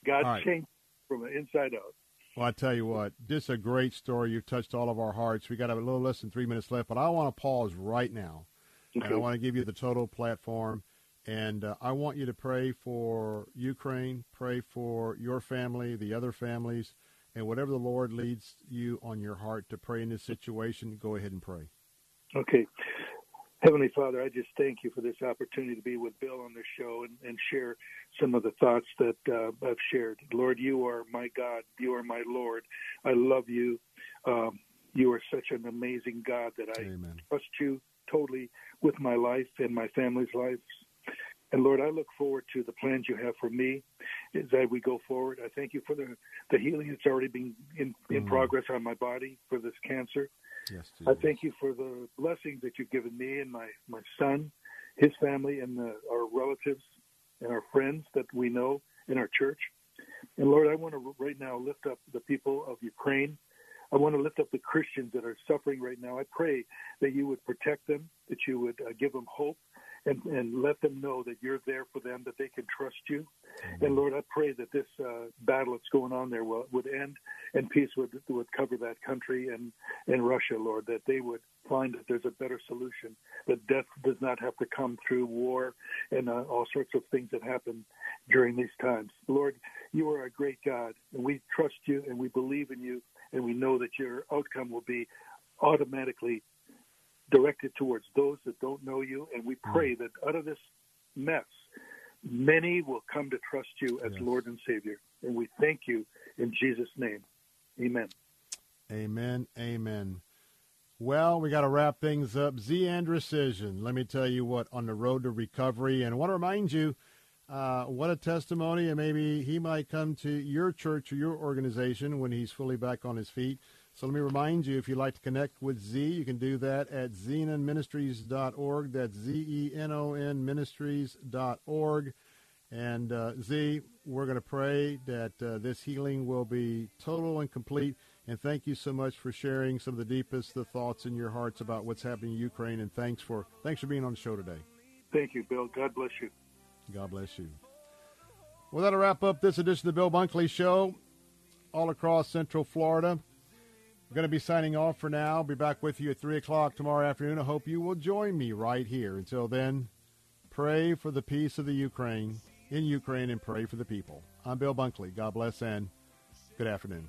God right. changes from the inside out. Well, I tell you what, this is a great story. You've touched all of our hearts. We got a little less than three minutes left, but I want to pause right now, and I want to give you the total platform. And uh, I want you to pray for Ukraine, pray for your family, the other families, and whatever the Lord leads you on your heart to pray in this situation. Go ahead and pray. Okay. Heavenly Father, I just thank you for this opportunity to be with Bill on this show and, and share some of the thoughts that uh, I've shared. Lord, you are my God. You are my Lord. I love you. Um, you are such an amazing God that I trust you totally with my life and my family's lives. And Lord, I look forward to the plans you have for me as we go forward. I thank you for the, the healing that's already been in, in Mm. progress on my body for this cancer. Yes, I thank you for the blessings that you've given me and my, my son, his family, and the, our relatives and our friends that we know in our church. And Lord, I want to right now lift up the people of Ukraine. I want to lift up the Christians that are suffering right now. I pray that you would protect them, that you would uh, give them hope, and, and let them know that you're there for them, that they can trust you. And Lord, I pray that this uh, battle that's going on there will, would end and peace would, would cover that country and, and Russia, Lord, that they would find that there's a better solution, that death does not have to come through war and uh, all sorts of things that happen during these times. Lord, you are a great God, and we trust you and we believe in you, and we know that your outcome will be automatically directed towards those that don't know you. And we pray that out of this mess, many will come to trust you as Lord and Savior. And we thank you in Jesus' name. Amen. Amen. Amen. Well, we got to wrap things up. Z Andrusyshyn, let me tell you what, on the road to recovery. And I want to remind you, uh, what a testimony. And maybe he might come to your church or your organization when he's fully back on his feet. So let me remind you, if you'd like to connect with Z, you can do that at zenonministries.org. That's Z-E-N-O-N ministries.org. And uh, Z, we're going to pray that uh, this healing will be total and complete. And thank you so much for sharing some of the deepest the thoughts in your hearts about what's happening in Ukraine. And thanks for thanks for being on the show today. Thank you, Bill. God bless you. God bless you. Well, that'll wrap up this edition of the Bill Bunkley Show all across Central Florida. We're going to be signing off for now. Be back with you at 3 o'clock tomorrow afternoon. I hope you will join me right here. Until then, pray for the peace of the Ukraine, in Ukraine, and pray for the people. I'm Bill Bunkley. God bless and good afternoon.